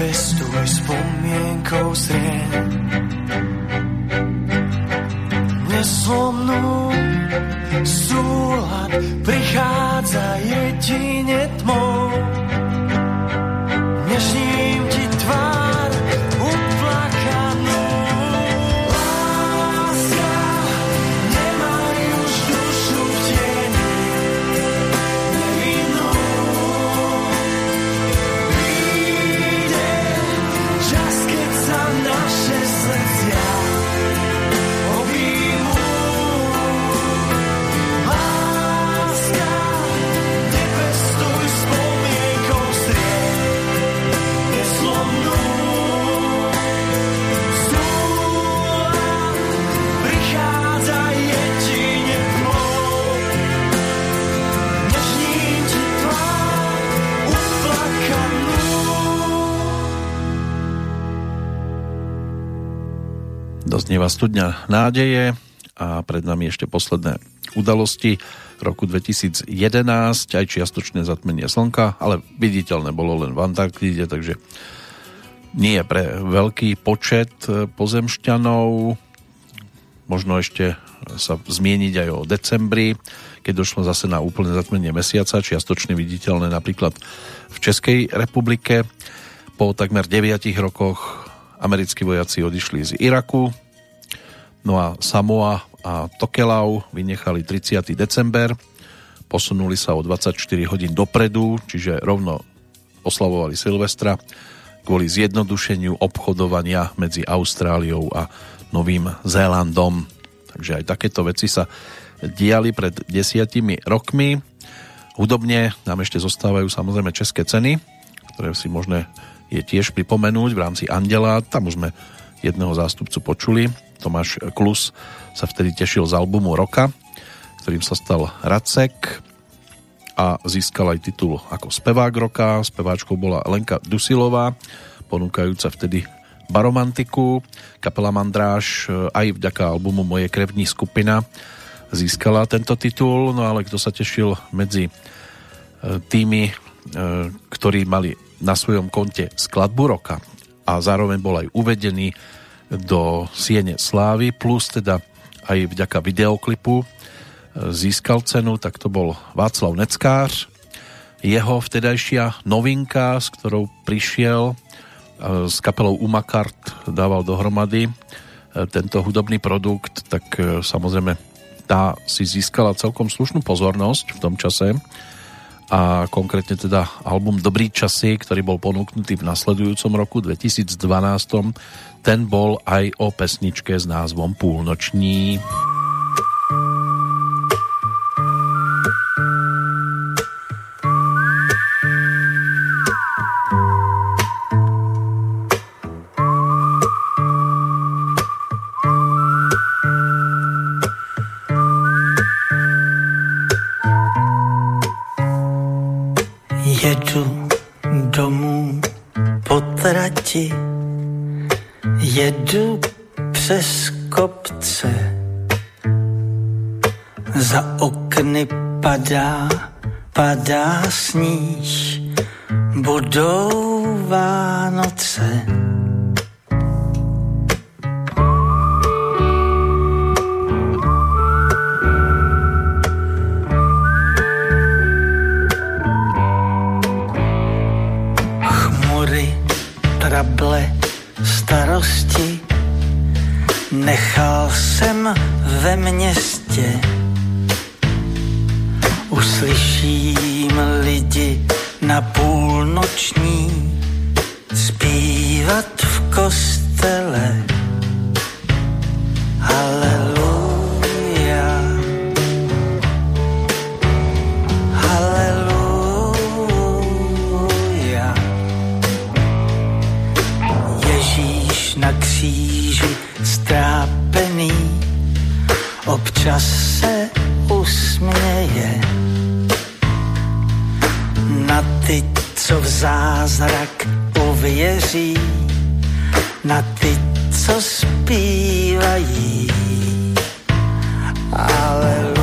Nepestuj spomienkou srien. Neslomnú súlad prichádza jedine tmou. Nežním Doznieva studňa nádeje a pred nami ešte posledné udalosti roku 2011, aj čiastočné zatmenie slnka, ale viditeľné bolo len v Antarktíde, takže nie je pre veľký počet e, pozemšťanov. Možno ešte sa zmieniť aj o decembri, keď došlo zase na úplné zatmenie mesiaca, čiastočne viditeľné napríklad v Českej republike. Po takmer 9 rokoch americkí vojaci odišli z Iraku, no a Samoa a Tokelau vynechali 30. december, posunuli sa o 24 hodín dopredu, čiže rovno oslavovali Silvestra kvôli zjednodušeniu obchodovania medzi Austráliou a Novým Zélandom. Takže aj takéto veci sa diali pred desiatimi rokmi. Hudobne nám ešte zostávajú samozrejme české ceny, ktoré si možné je tiež pripomenúť v rámci Andela. Tam už sme jedného zástupcu počuli. Tomáš Klus sa vtedy tešil z albumu Roka, ktorým sa stal Racek a získal aj titul ako spevák roka. Speváčkou bola Lenka Dusilová, ponúkajúca vtedy baromantiku. Kapela Mandráž aj vďaka albumu Moje krevní skupina získala tento titul, no ale kto sa tešil medzi e, tými, e, ktorí mali na svojom konte skladbu roka a zároveň bol aj uvedený do Siene Slávy, plus teda aj vďaka videoklipu e, získal cenu, tak to bol Václav Neckář. Jeho vtedajšia novinka, s ktorou prišiel e, s kapelou Umakart, dával dohromady e, tento hudobný produkt, tak samozrejme tá si získala celkom slušnú pozornosť v tom čase a konkrétne teda album Dobrý časy, ktorý bol ponúknutý v nasledujúcom roku 2012, ten bol aj o pesničke s názvom Púlnoční. Jedu jedu přes kopce. Za okny padá, padá sníh, budou Vánoce. Chmury, trable, starosti nechal jsem ve městě. Uslyším lidi na půlnoční zpívat v kostele. Kříži strápený občas se usměje na ty, co v zázrak uvěří, na ty, co zpívají. Aleluja.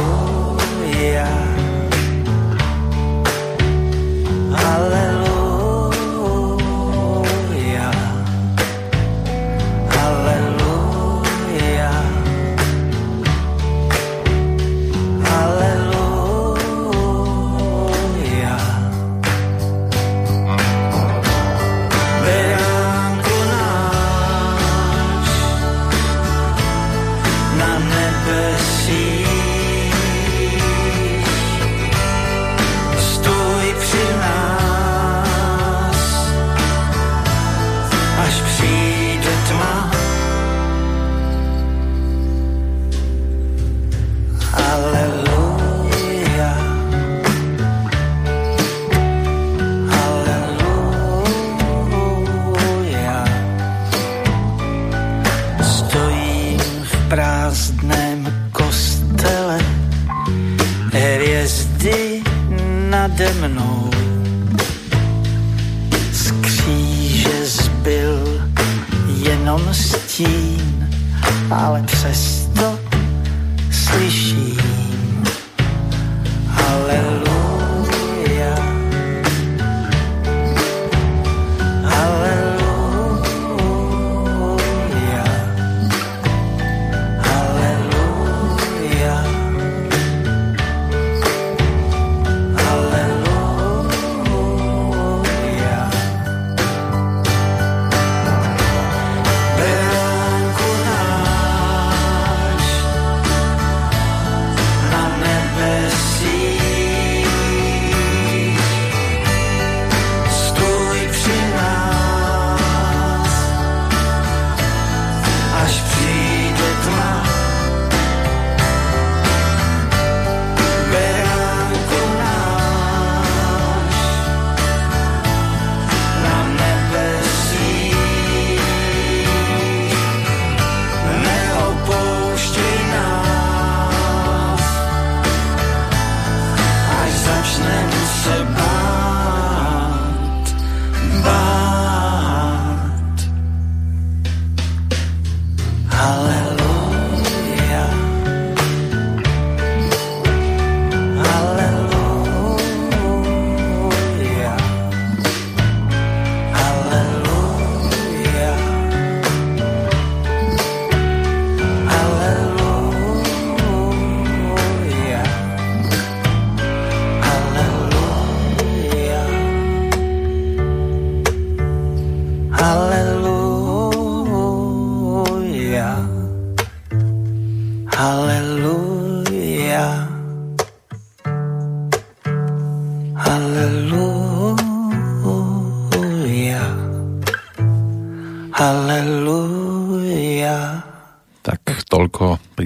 Stín, ale přesto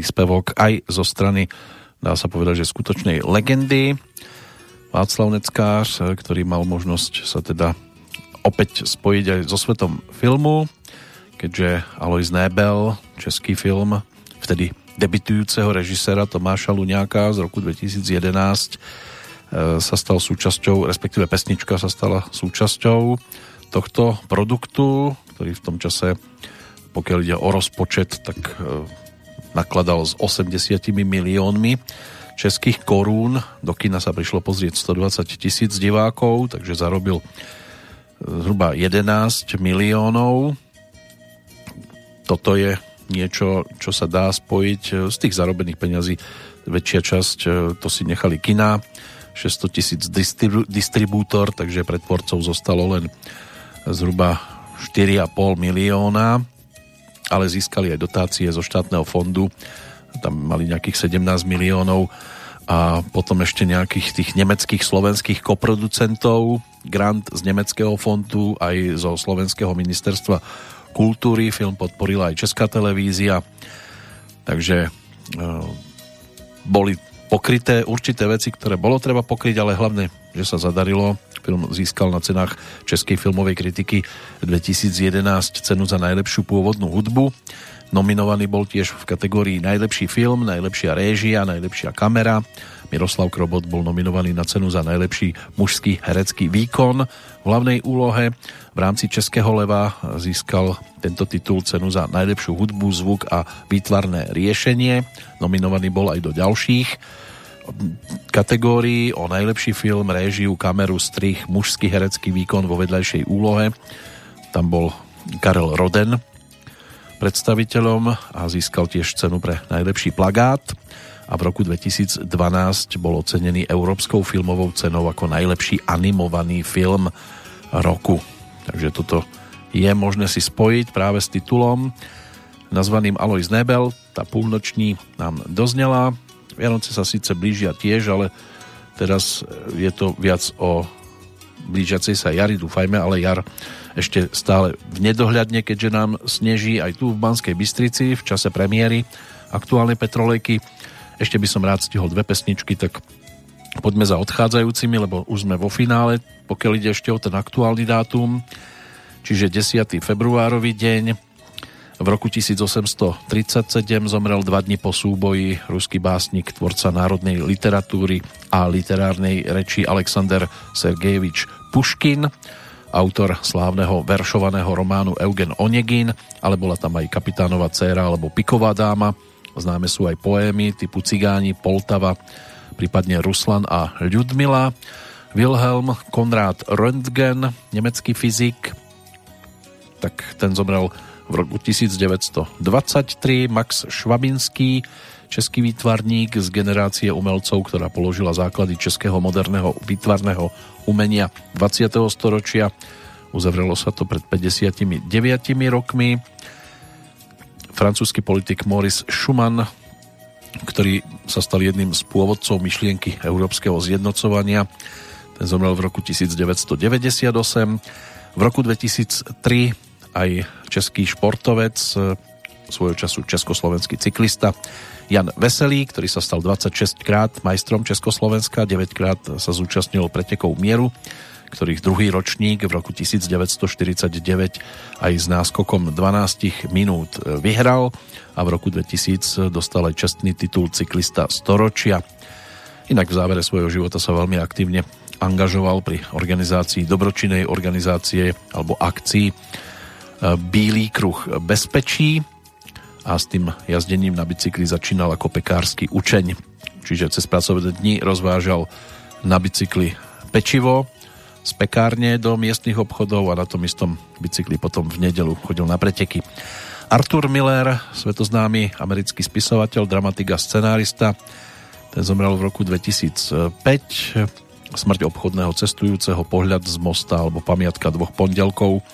príspevok aj zo strany, dá sa povedať, že skutočnej legendy. Václav Neckář, ktorý mal možnosť sa teda opäť spojiť aj so svetom filmu, keďže Alois Nebel, český film, vtedy debitujúceho režisera Tomáša Luňáka z roku 2011 e, sa stal súčasťou, respektíve pesnička sa stala súčasťou tohto produktu, ktorý v tom čase, pokiaľ ide o rozpočet, tak e, nakladal s 80 miliónmi českých korún. Do kina sa prišlo pozrieť 120 tisíc divákov, takže zarobil e, zhruba 11 miliónov. Toto je niečo, čo sa dá spojiť e, z tých zarobených peňazí. Väčšia časť e, to si nechali kina, 600 tisíc distribu- distribútor, takže pred tvorcov zostalo len zhruba 4,5 milióna ale získali aj dotácie zo štátneho fondu. Tam mali nejakých 17 miliónov a potom ešte nejakých tých nemeckých, slovenských koproducentov, grant z nemeckého fondu aj zo slovenského ministerstva kultúry. Film podporila aj Česká televízia, takže e, boli pokryté určité veci, ktoré bolo treba pokryť, ale hlavne, že sa zadarilo Film získal na cenách Českej filmovej kritiky 2011 cenu za najlepšiu pôvodnú hudbu. Nominovaný bol tiež v kategórii najlepší film, najlepšia réžia, najlepšia kamera. Miroslav Krobot bol nominovaný na cenu za najlepší mužský herecký výkon. V hlavnej úlohe v rámci Českého leva získal tento titul cenu za najlepšiu hudbu, zvuk a výtvarné riešenie. Nominovaný bol aj do ďalších kategórií o najlepší film, réžiu, kameru, strich, mužský herecký výkon vo vedľajšej úlohe. Tam bol Karel Roden predstaviteľom a získal tiež cenu pre najlepší plagát a v roku 2012 bol ocenený Európskou filmovou cenou ako najlepší animovaný film roku. Takže toto je možné si spojiť práve s titulom nazvaným Alois Nebel. Tá púlnoční nám doznela Vianoce sa síce blížia tiež, ale teraz je to viac o blížiacej sa jari, dúfajme, ale jar ešte stále v nedohľadne, keďže nám sneží aj tu v Banskej Bystrici v čase premiéry aktuálnej petrolejky. Ešte by som rád stihol dve pesničky, tak poďme za odchádzajúcimi, lebo už sme vo finále, pokiaľ ide ešte o ten aktuálny dátum, čiže 10. februárový deň. V roku 1837 zomrel dva dni po súboji ruský básnik, tvorca národnej literatúry a literárnej reči Alexander Sergejevič Puškin, autor slávneho veršovaného románu Eugen Onegin, ale bola tam aj kapitánova dcéra alebo piková dáma. Známe sú aj poémy typu Cigáni, Poltava, prípadne Ruslan a Ľudmila. Wilhelm Konrad Röntgen, nemecký fyzik, tak ten zomrel v roku 1923 Max Švabinský, český výtvarník z generácie umelcov, ktorá položila základy českého moderného výtvarného umenia 20. storočia. Uzavrelo sa to pred 59 rokmi. Francúzsky politik Maurice Schumann, ktorý sa stal jedným z pôvodcov myšlienky európskeho zjednocovania. Ten zomrel v roku 1998. V roku 2003 aj český športovec, e, svojho času československý cyklista Jan Veselý, ktorý sa stal 26 krát majstrom Československa, 9 krát sa zúčastnil pretekov mieru, ktorých druhý ročník v roku 1949 aj s náskokom 12 minút vyhral a v roku 2000 dostal aj čestný titul cyklista storočia. Inak v závere svojho života sa veľmi aktívne angažoval pri organizácii dobročinej organizácie alebo akcií Bílý kruh bezpečí a s tým jazdením na bicykli začínal ako pekársky učeň. Čiže cez pracovné dni rozvážal na bicykli pečivo z pekárne do miestnych obchodov a na tom istom bicykli potom v nedelu chodil na preteky. Arthur Miller, svetoznámy americký spisovateľ, dramatik a scenárista, ten zomrel v roku 2005. Smrť obchodného cestujúceho, pohľad z mosta alebo pamiatka dvoch pondelkov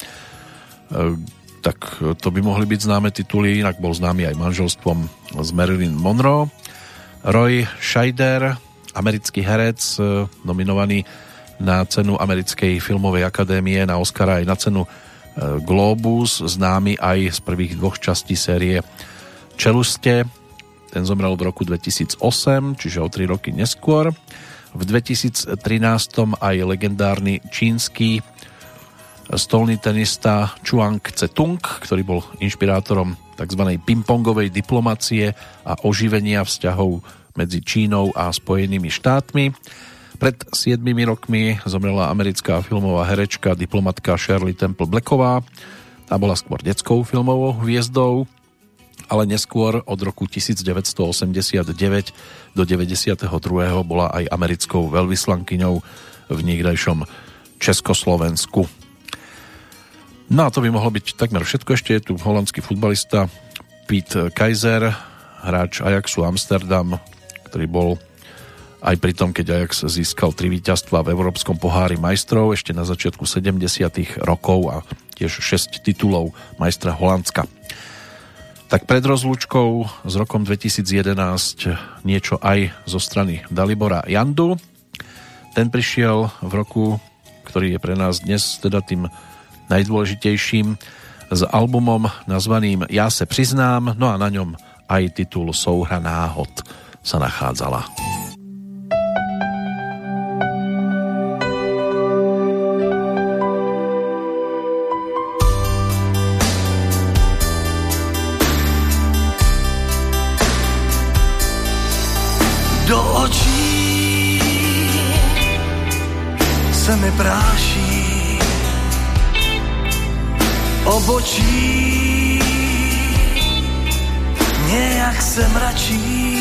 tak to by mohli byť známe tituly, inak bol známy aj manželstvom s Marilyn Monroe. Roy Scheider, americký herec, e, nominovaný na cenu Americkej filmovej akadémie, na Oscara aj na cenu e, Globus, známy aj z prvých dvoch častí série Čeluste. Ten zomrel v roku 2008, čiže o 3 roky neskôr. V 2013 aj legendárny čínsky stolný tenista Chuang Tse-tung, ktorý bol inšpirátorom tzv. pingpongovej diplomacie a oživenia vzťahov medzi Čínou a Spojenými štátmi. Pred 7 rokmi zomrela americká filmová herečka, diplomatka Shirley Temple Blacková. Tá bola skôr detskou filmovou hviezdou, ale neskôr od roku 1989 do 92. bola aj americkou veľvyslankyňou v niekdajšom Československu. No a to by mohlo byť takmer všetko. Ešte je tu holandský futbalista Piet Kaiser, hráč Ajaxu Amsterdam, ktorý bol aj pri tom, keď Ajax získal tri víťazstva v Európskom pohári majstrov ešte na začiatku 70. rokov a tiež 6 titulov majstra Holandska. Tak pred rozlúčkou s rokom 2011 niečo aj zo strany Dalibora Jandu. Ten prišiel v roku, ktorý je pre nás dnes teda tým najdôležitejším s albumom nazvaným Ja se přiznám, no a na ňom aj titul Souhra náhod sa nachádzala. Obočí nějak se mračí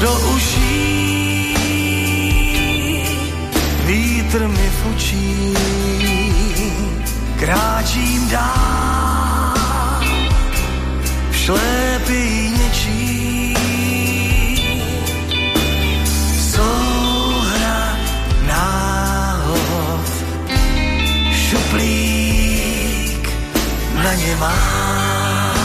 do uší. Vítr mi fučí kráčím dál. V šlépí na ně mám.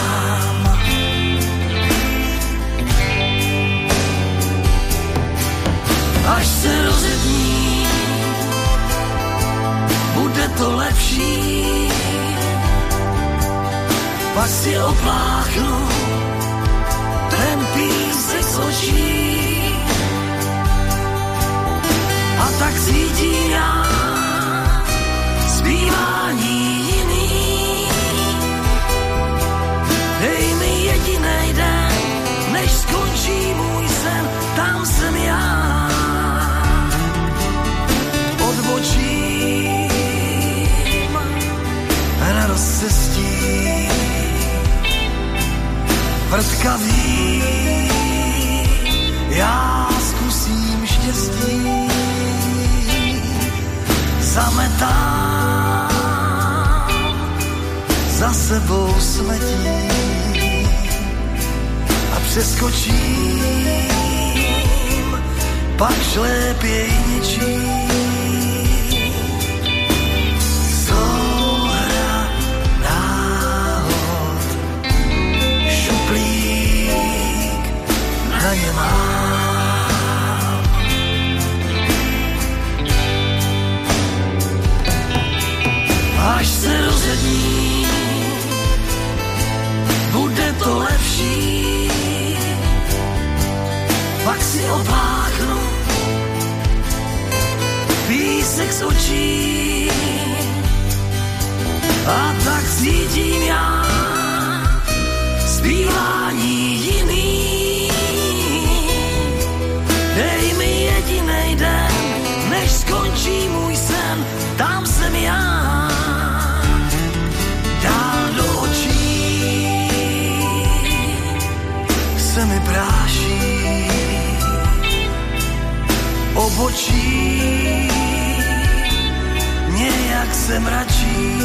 Až se rozední, bude to lepší, pak si opláchnu ten písek z očí. A tak cítím já, zpívání leží můj sen, tam jsem já. Odbočím na rozcestí vrtkavý. Já zkusím štěstí zametám za sebou smetím přeskočím, pak šlépěj něčím až se rozední, bude to lepší. Pak si opláchnu písek z očí a tak cítím já zpívání jiný. Obočí, nějak se mračí.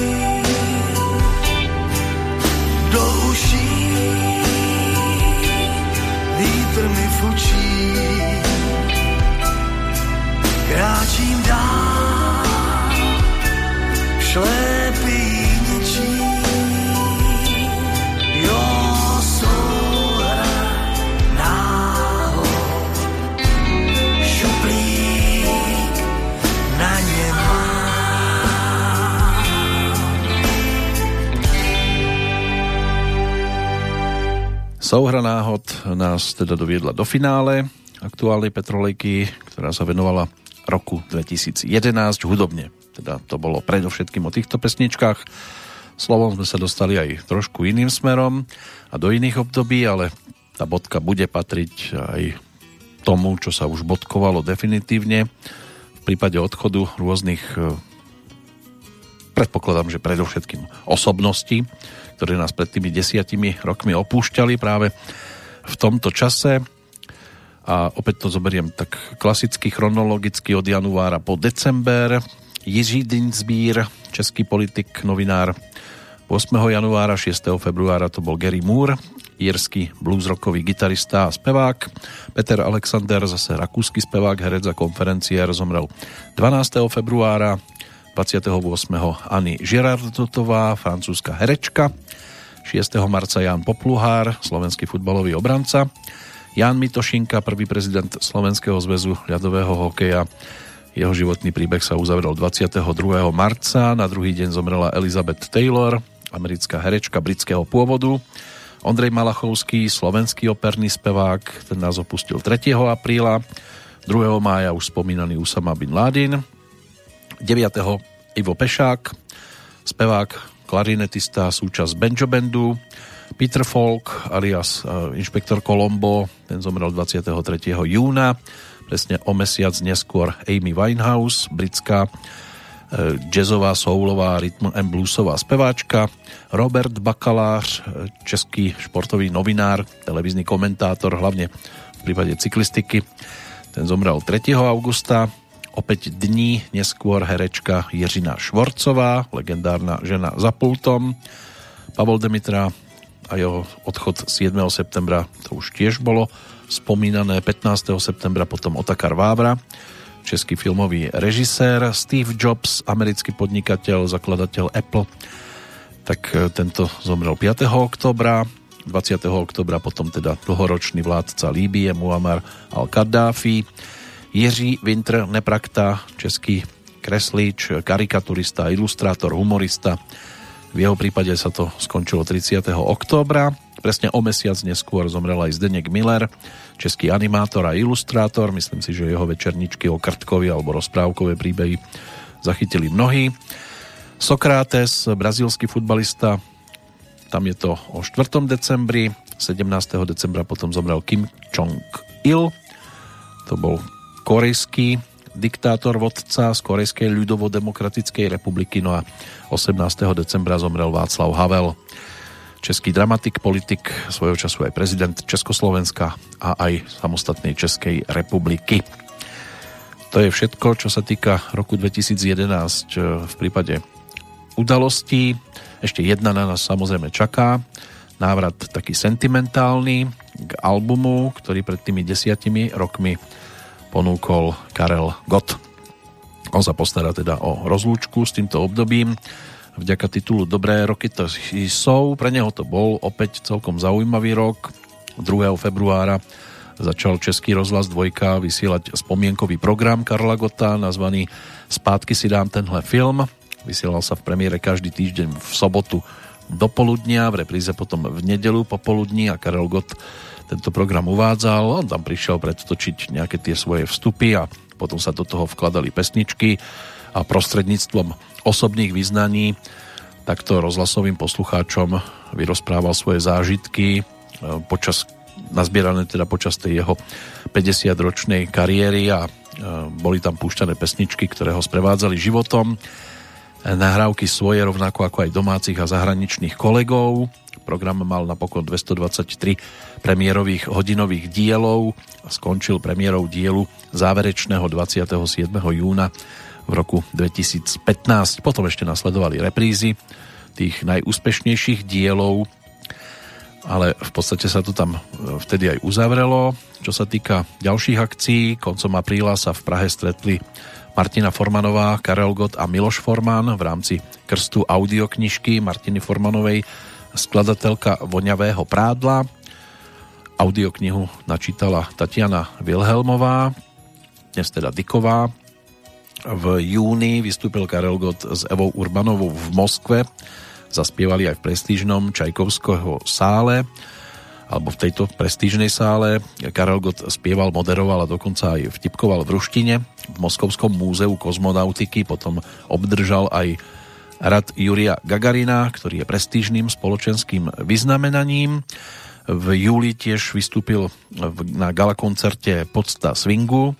Do uší, vítr mi fučí, kráčím dál, šlépí Souhra náhod nás teda doviedla do finále aktuálnej Petrolejky, ktorá sa venovala roku 2011 hudobne. Teda to bolo predovšetkým o týchto pesničkách. Slovom sme sa dostali aj trošku iným smerom a do iných období, ale tá bodka bude patriť aj tomu, čo sa už bodkovalo definitívne v prípade odchodu rôznych eh, predpokladám, že predovšetkým osobností, ktoré nás pred tými desiatimi rokmi opúšťali práve v tomto čase. A opäť to zoberiem tak klasicky, chronologicky od januára po december. Jiří Dinsbír, český politik, novinár. 8. januára, 6. februára to bol Gary Moore, írsky bluesrockový gitarista a spevák. Peter Alexander, zase rakúsky spevák, herec a konferenciér, zomrel 12. februára. 28. Anny Girardotová, francúzska herečka. 6. marca Jan Popluhár, slovenský futbalový obranca. Jan Mitošinka, prvý prezident Slovenského zväzu ľadového hokeja. Jeho životný príbeh sa uzavrel 22. marca. Na druhý deň zomrela Elizabeth Taylor, americká herečka britského pôvodu. Ondrej Malachovský, slovenský operný spevák, ten nás opustil 3. apríla. 2. mája už spomínaný Usama Bin Laden. 9. Ivo Pešák, spevák, klarinetista, súčasť Benjo Bandu, Peter Falk alias e, inšpektor Colombo, ten zomrel 23. júna, presne o mesiac neskôr Amy Winehouse, britská e, jazzová, soulová, rytm and bluesová speváčka, Robert Bakalář, český športový novinár, televízny komentátor, hlavne v prípade cyklistiky, ten zomrel 3. augusta, Opäť dní neskôr herečka Jiřina Švorcová, legendárna žena za pultom. Pavol Demitra a jeho odchod 7. septembra, to už tiež bolo spomínané. 15. septembra potom Otakar Vávra, český filmový režisér. Steve Jobs, americký podnikateľ, zakladateľ Apple, tak e, tento zomrel 5. oktobra. 20. oktobra potom teda dlhoročný vládca Líbie Muammar al-Kaddáfi Jiří Winter Neprakta, český kreslič, karikaturista, ilustrátor, humorista. V jeho prípade sa to skončilo 30. októbra. Presne o mesiac neskôr zomrel aj Zdenek Miller, český animátor a ilustrátor. Myslím si, že jeho večerničky o krtkovi alebo rozprávkové príbehy zachytili mnohí. Sokrates, brazílsky futbalista, tam je to o 4. decembri. 17. decembra potom zomrel Kim Jong-il, to bol korejský diktátor, vodca z Korejskej ľudovo-demokratickej republiky, no a 18. decembra zomrel Václav Havel, český dramatik, politik, svojho času aj prezident Československa a aj samostatnej Českej republiky. To je všetko, čo sa týka roku 2011 e, v prípade udalostí. Ešte jedna na nás samozrejme čaká. Návrat taký sentimentálny k albumu, ktorý pred tými desiatimi rokmi ponúkol Karel Gott. On sa postará teda o rozlúčku s týmto obdobím. Vďaka titulu Dobré roky to sú. Pre neho to bol opäť celkom zaujímavý rok. 2. februára začal Český rozhlas dvojka vysielať spomienkový program Karla Gota nazvaný Spátky si dám tenhle film. Vysielal sa v premiére každý týždeň v sobotu do poludnia, v repríze potom v nedelu popoludní a Karel Gott tento program uvádzal. On tam prišiel predtočiť nejaké tie svoje vstupy a potom sa do toho vkladali pesničky a prostredníctvom osobných vyznaní takto rozhlasovým poslucháčom vyrozprával svoje zážitky e, počas nazbierané teda počas tej jeho 50-ročnej kariéry a e, boli tam púšťané pesničky, ktoré ho sprevádzali životom. Nahrávky svoje, rovnako ako aj domácich a zahraničných kolegov. Program mal napokon 223 premiérových hodinových dielov a skončil premiérou dielu záverečného 27. júna v roku 2015. Potom ešte nasledovali reprízy tých najúspešnejších dielov ale v podstate sa to tam e, vtedy aj uzavrelo. Čo sa týka ďalších akcií, koncom apríla sa v Prahe stretli Martina Formanová, Karel Gott a Miloš Forman v rámci krstu audioknižky Martiny Formanovej skladateľka Voňavého prádla. Audioknihu načítala Tatiana Wilhelmová, dnes teda Diková. V júni vystúpil Karel Gott s Evou Urbanovou v Moskve zaspievali aj v prestížnom Čajkovského sále alebo v tejto prestížnej sále. Karel Gott spieval, moderoval a dokonca aj vtipkoval v ruštine v Moskovskom múzeu kozmonautiky, potom obdržal aj rad Juria Gagarina, ktorý je prestížným spoločenským vyznamenaním. V júli tiež vystúpil na gala koncerte Podsta Swingu,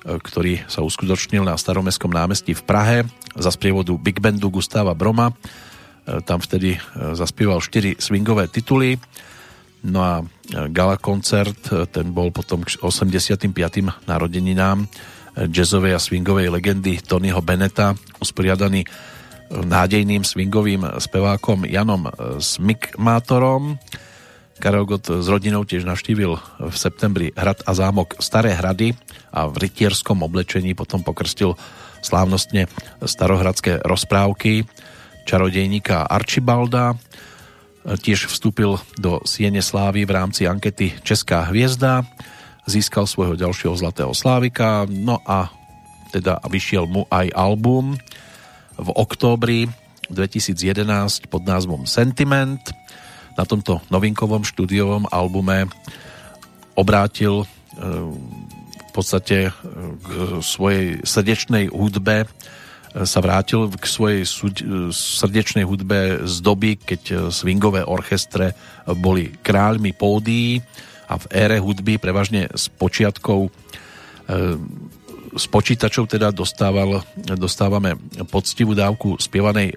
ktorý sa uskutočnil na Staromestskom námestí v Prahe za sprievodu Big Bandu Gustava Broma E, tam vtedy e, zaspieval 4 swingové tituly. No a e, gala koncert, ten bol potom k 85. narodeninám jazzovej a swingovej legendy Tonyho Beneta, usporiadaný nádejným swingovým spevákom Janom Smikmátorom. Karel Gott s rodinou tiež navštívil v septembri hrad a zámok Staré hrady a v rytierskom oblečení potom pokrstil slávnostne starohradské rozprávky čarodejníka Archibalda. Tiež vstúpil do Siene Slávy v rámci ankety Česká hviezda. Získal svojho ďalšieho zlatého slávika. No a teda vyšiel mu aj album v októbri 2011 pod názvom Sentiment. Na tomto novinkovom štúdiovom albume obrátil e, v podstate e, k svojej srdečnej hudbe sa vrátil k svojej srdečnej hudbe z doby, keď e, swingové orchestre boli kráľmi pódií a v ére hudby prevažne s počiatkou e, z počítačov teda dostával, dostávame poctivú dávku spievanej, e,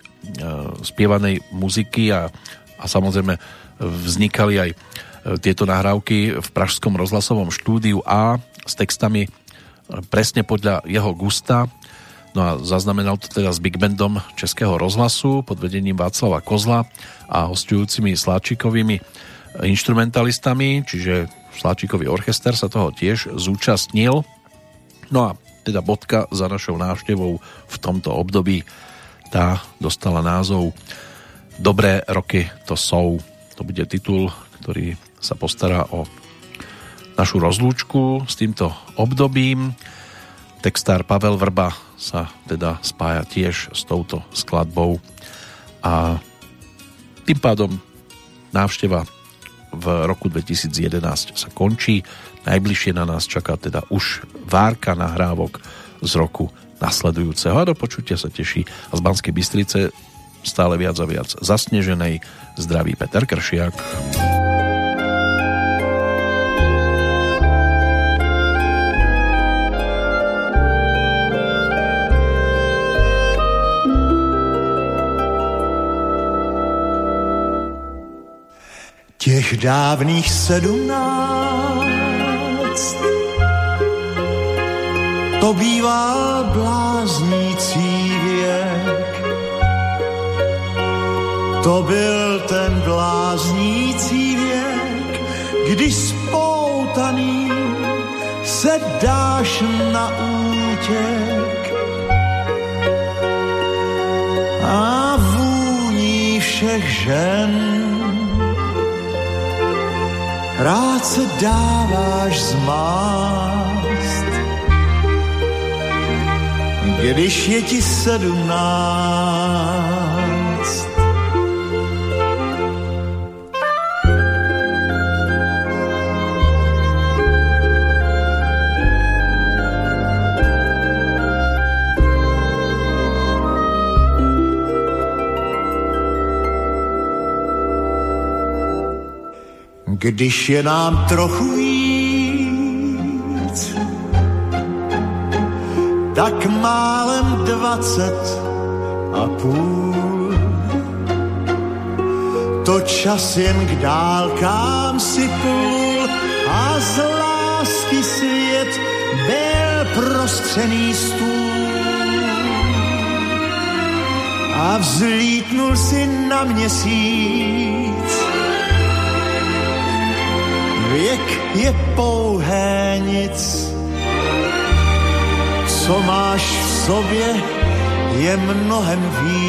spievanej muziky a, a samozrejme vznikali aj tieto nahrávky v Pražskom rozhlasovom štúdiu A s textami presne podľa jeho gusta No a zaznamenal to teda s Big Bandom Českého rozhlasu pod vedením Václava Kozla a hostujúcimi sláčikovými instrumentalistami, čiže Sláčikový orchester sa toho tiež zúčastnil. No a teda bodka za našou návštevou v tomto období tá dostala názov Dobré roky to sú. To bude titul, ktorý sa postará o našu rozlúčku s týmto obdobím. Textár Pavel Vrba sa teda spája tiež s touto skladbou a tým pádom návšteva v roku 2011 sa končí. Najbližšie na nás čaká teda už várka nahrávok z roku nasledujúceho. A do počutia sa teší z Banskej Bystrice stále viac a viac zasneženej zdraví Peter Kršiak. Těch dávných sedmnáct to býval bláznící věk, to byl ten bláznící věk, kdy spoutaný se dáš na útěk. A vůní všech žen rád se dáváš zmást. Když je ti sedmnáct, když je nám trochu víc, tak málem dvacet a půl. To čas jen k dálkám si plul a z lásky svět byl prostřený stůl. A vzlítnul si na měsíc Věk je pouhé nic, co máš v sobě, je mnohem víc.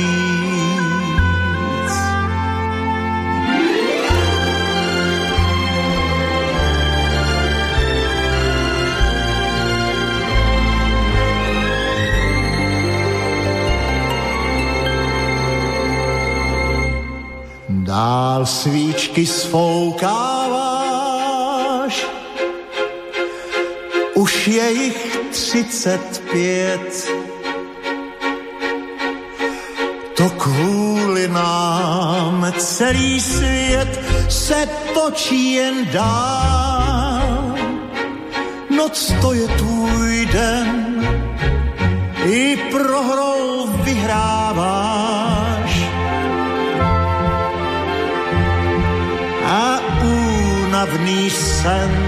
Dál svíčky sfoukává už je jich třicet pět. To kvůli nám celý svět se točí jen dál. Noc to je tvůj den, i prohrou vyhráváš. A únavný sen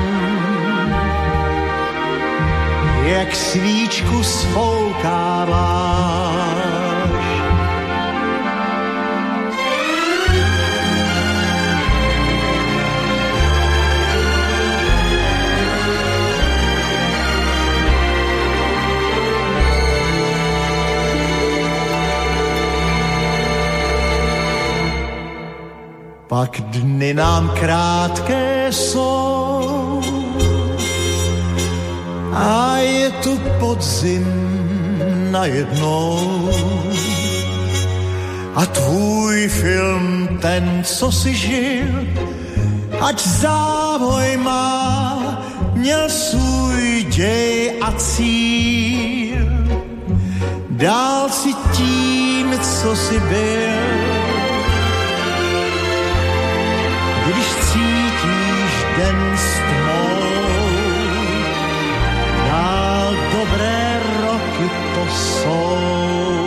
jak svíčku spoukáváš. Pak dny nám krátké jsou, a je tu podzim najednou. A tvůj film, ten, co si žil, ať závoj má, měl svůj děj a cíl. Dál si tím, co si byl, soul.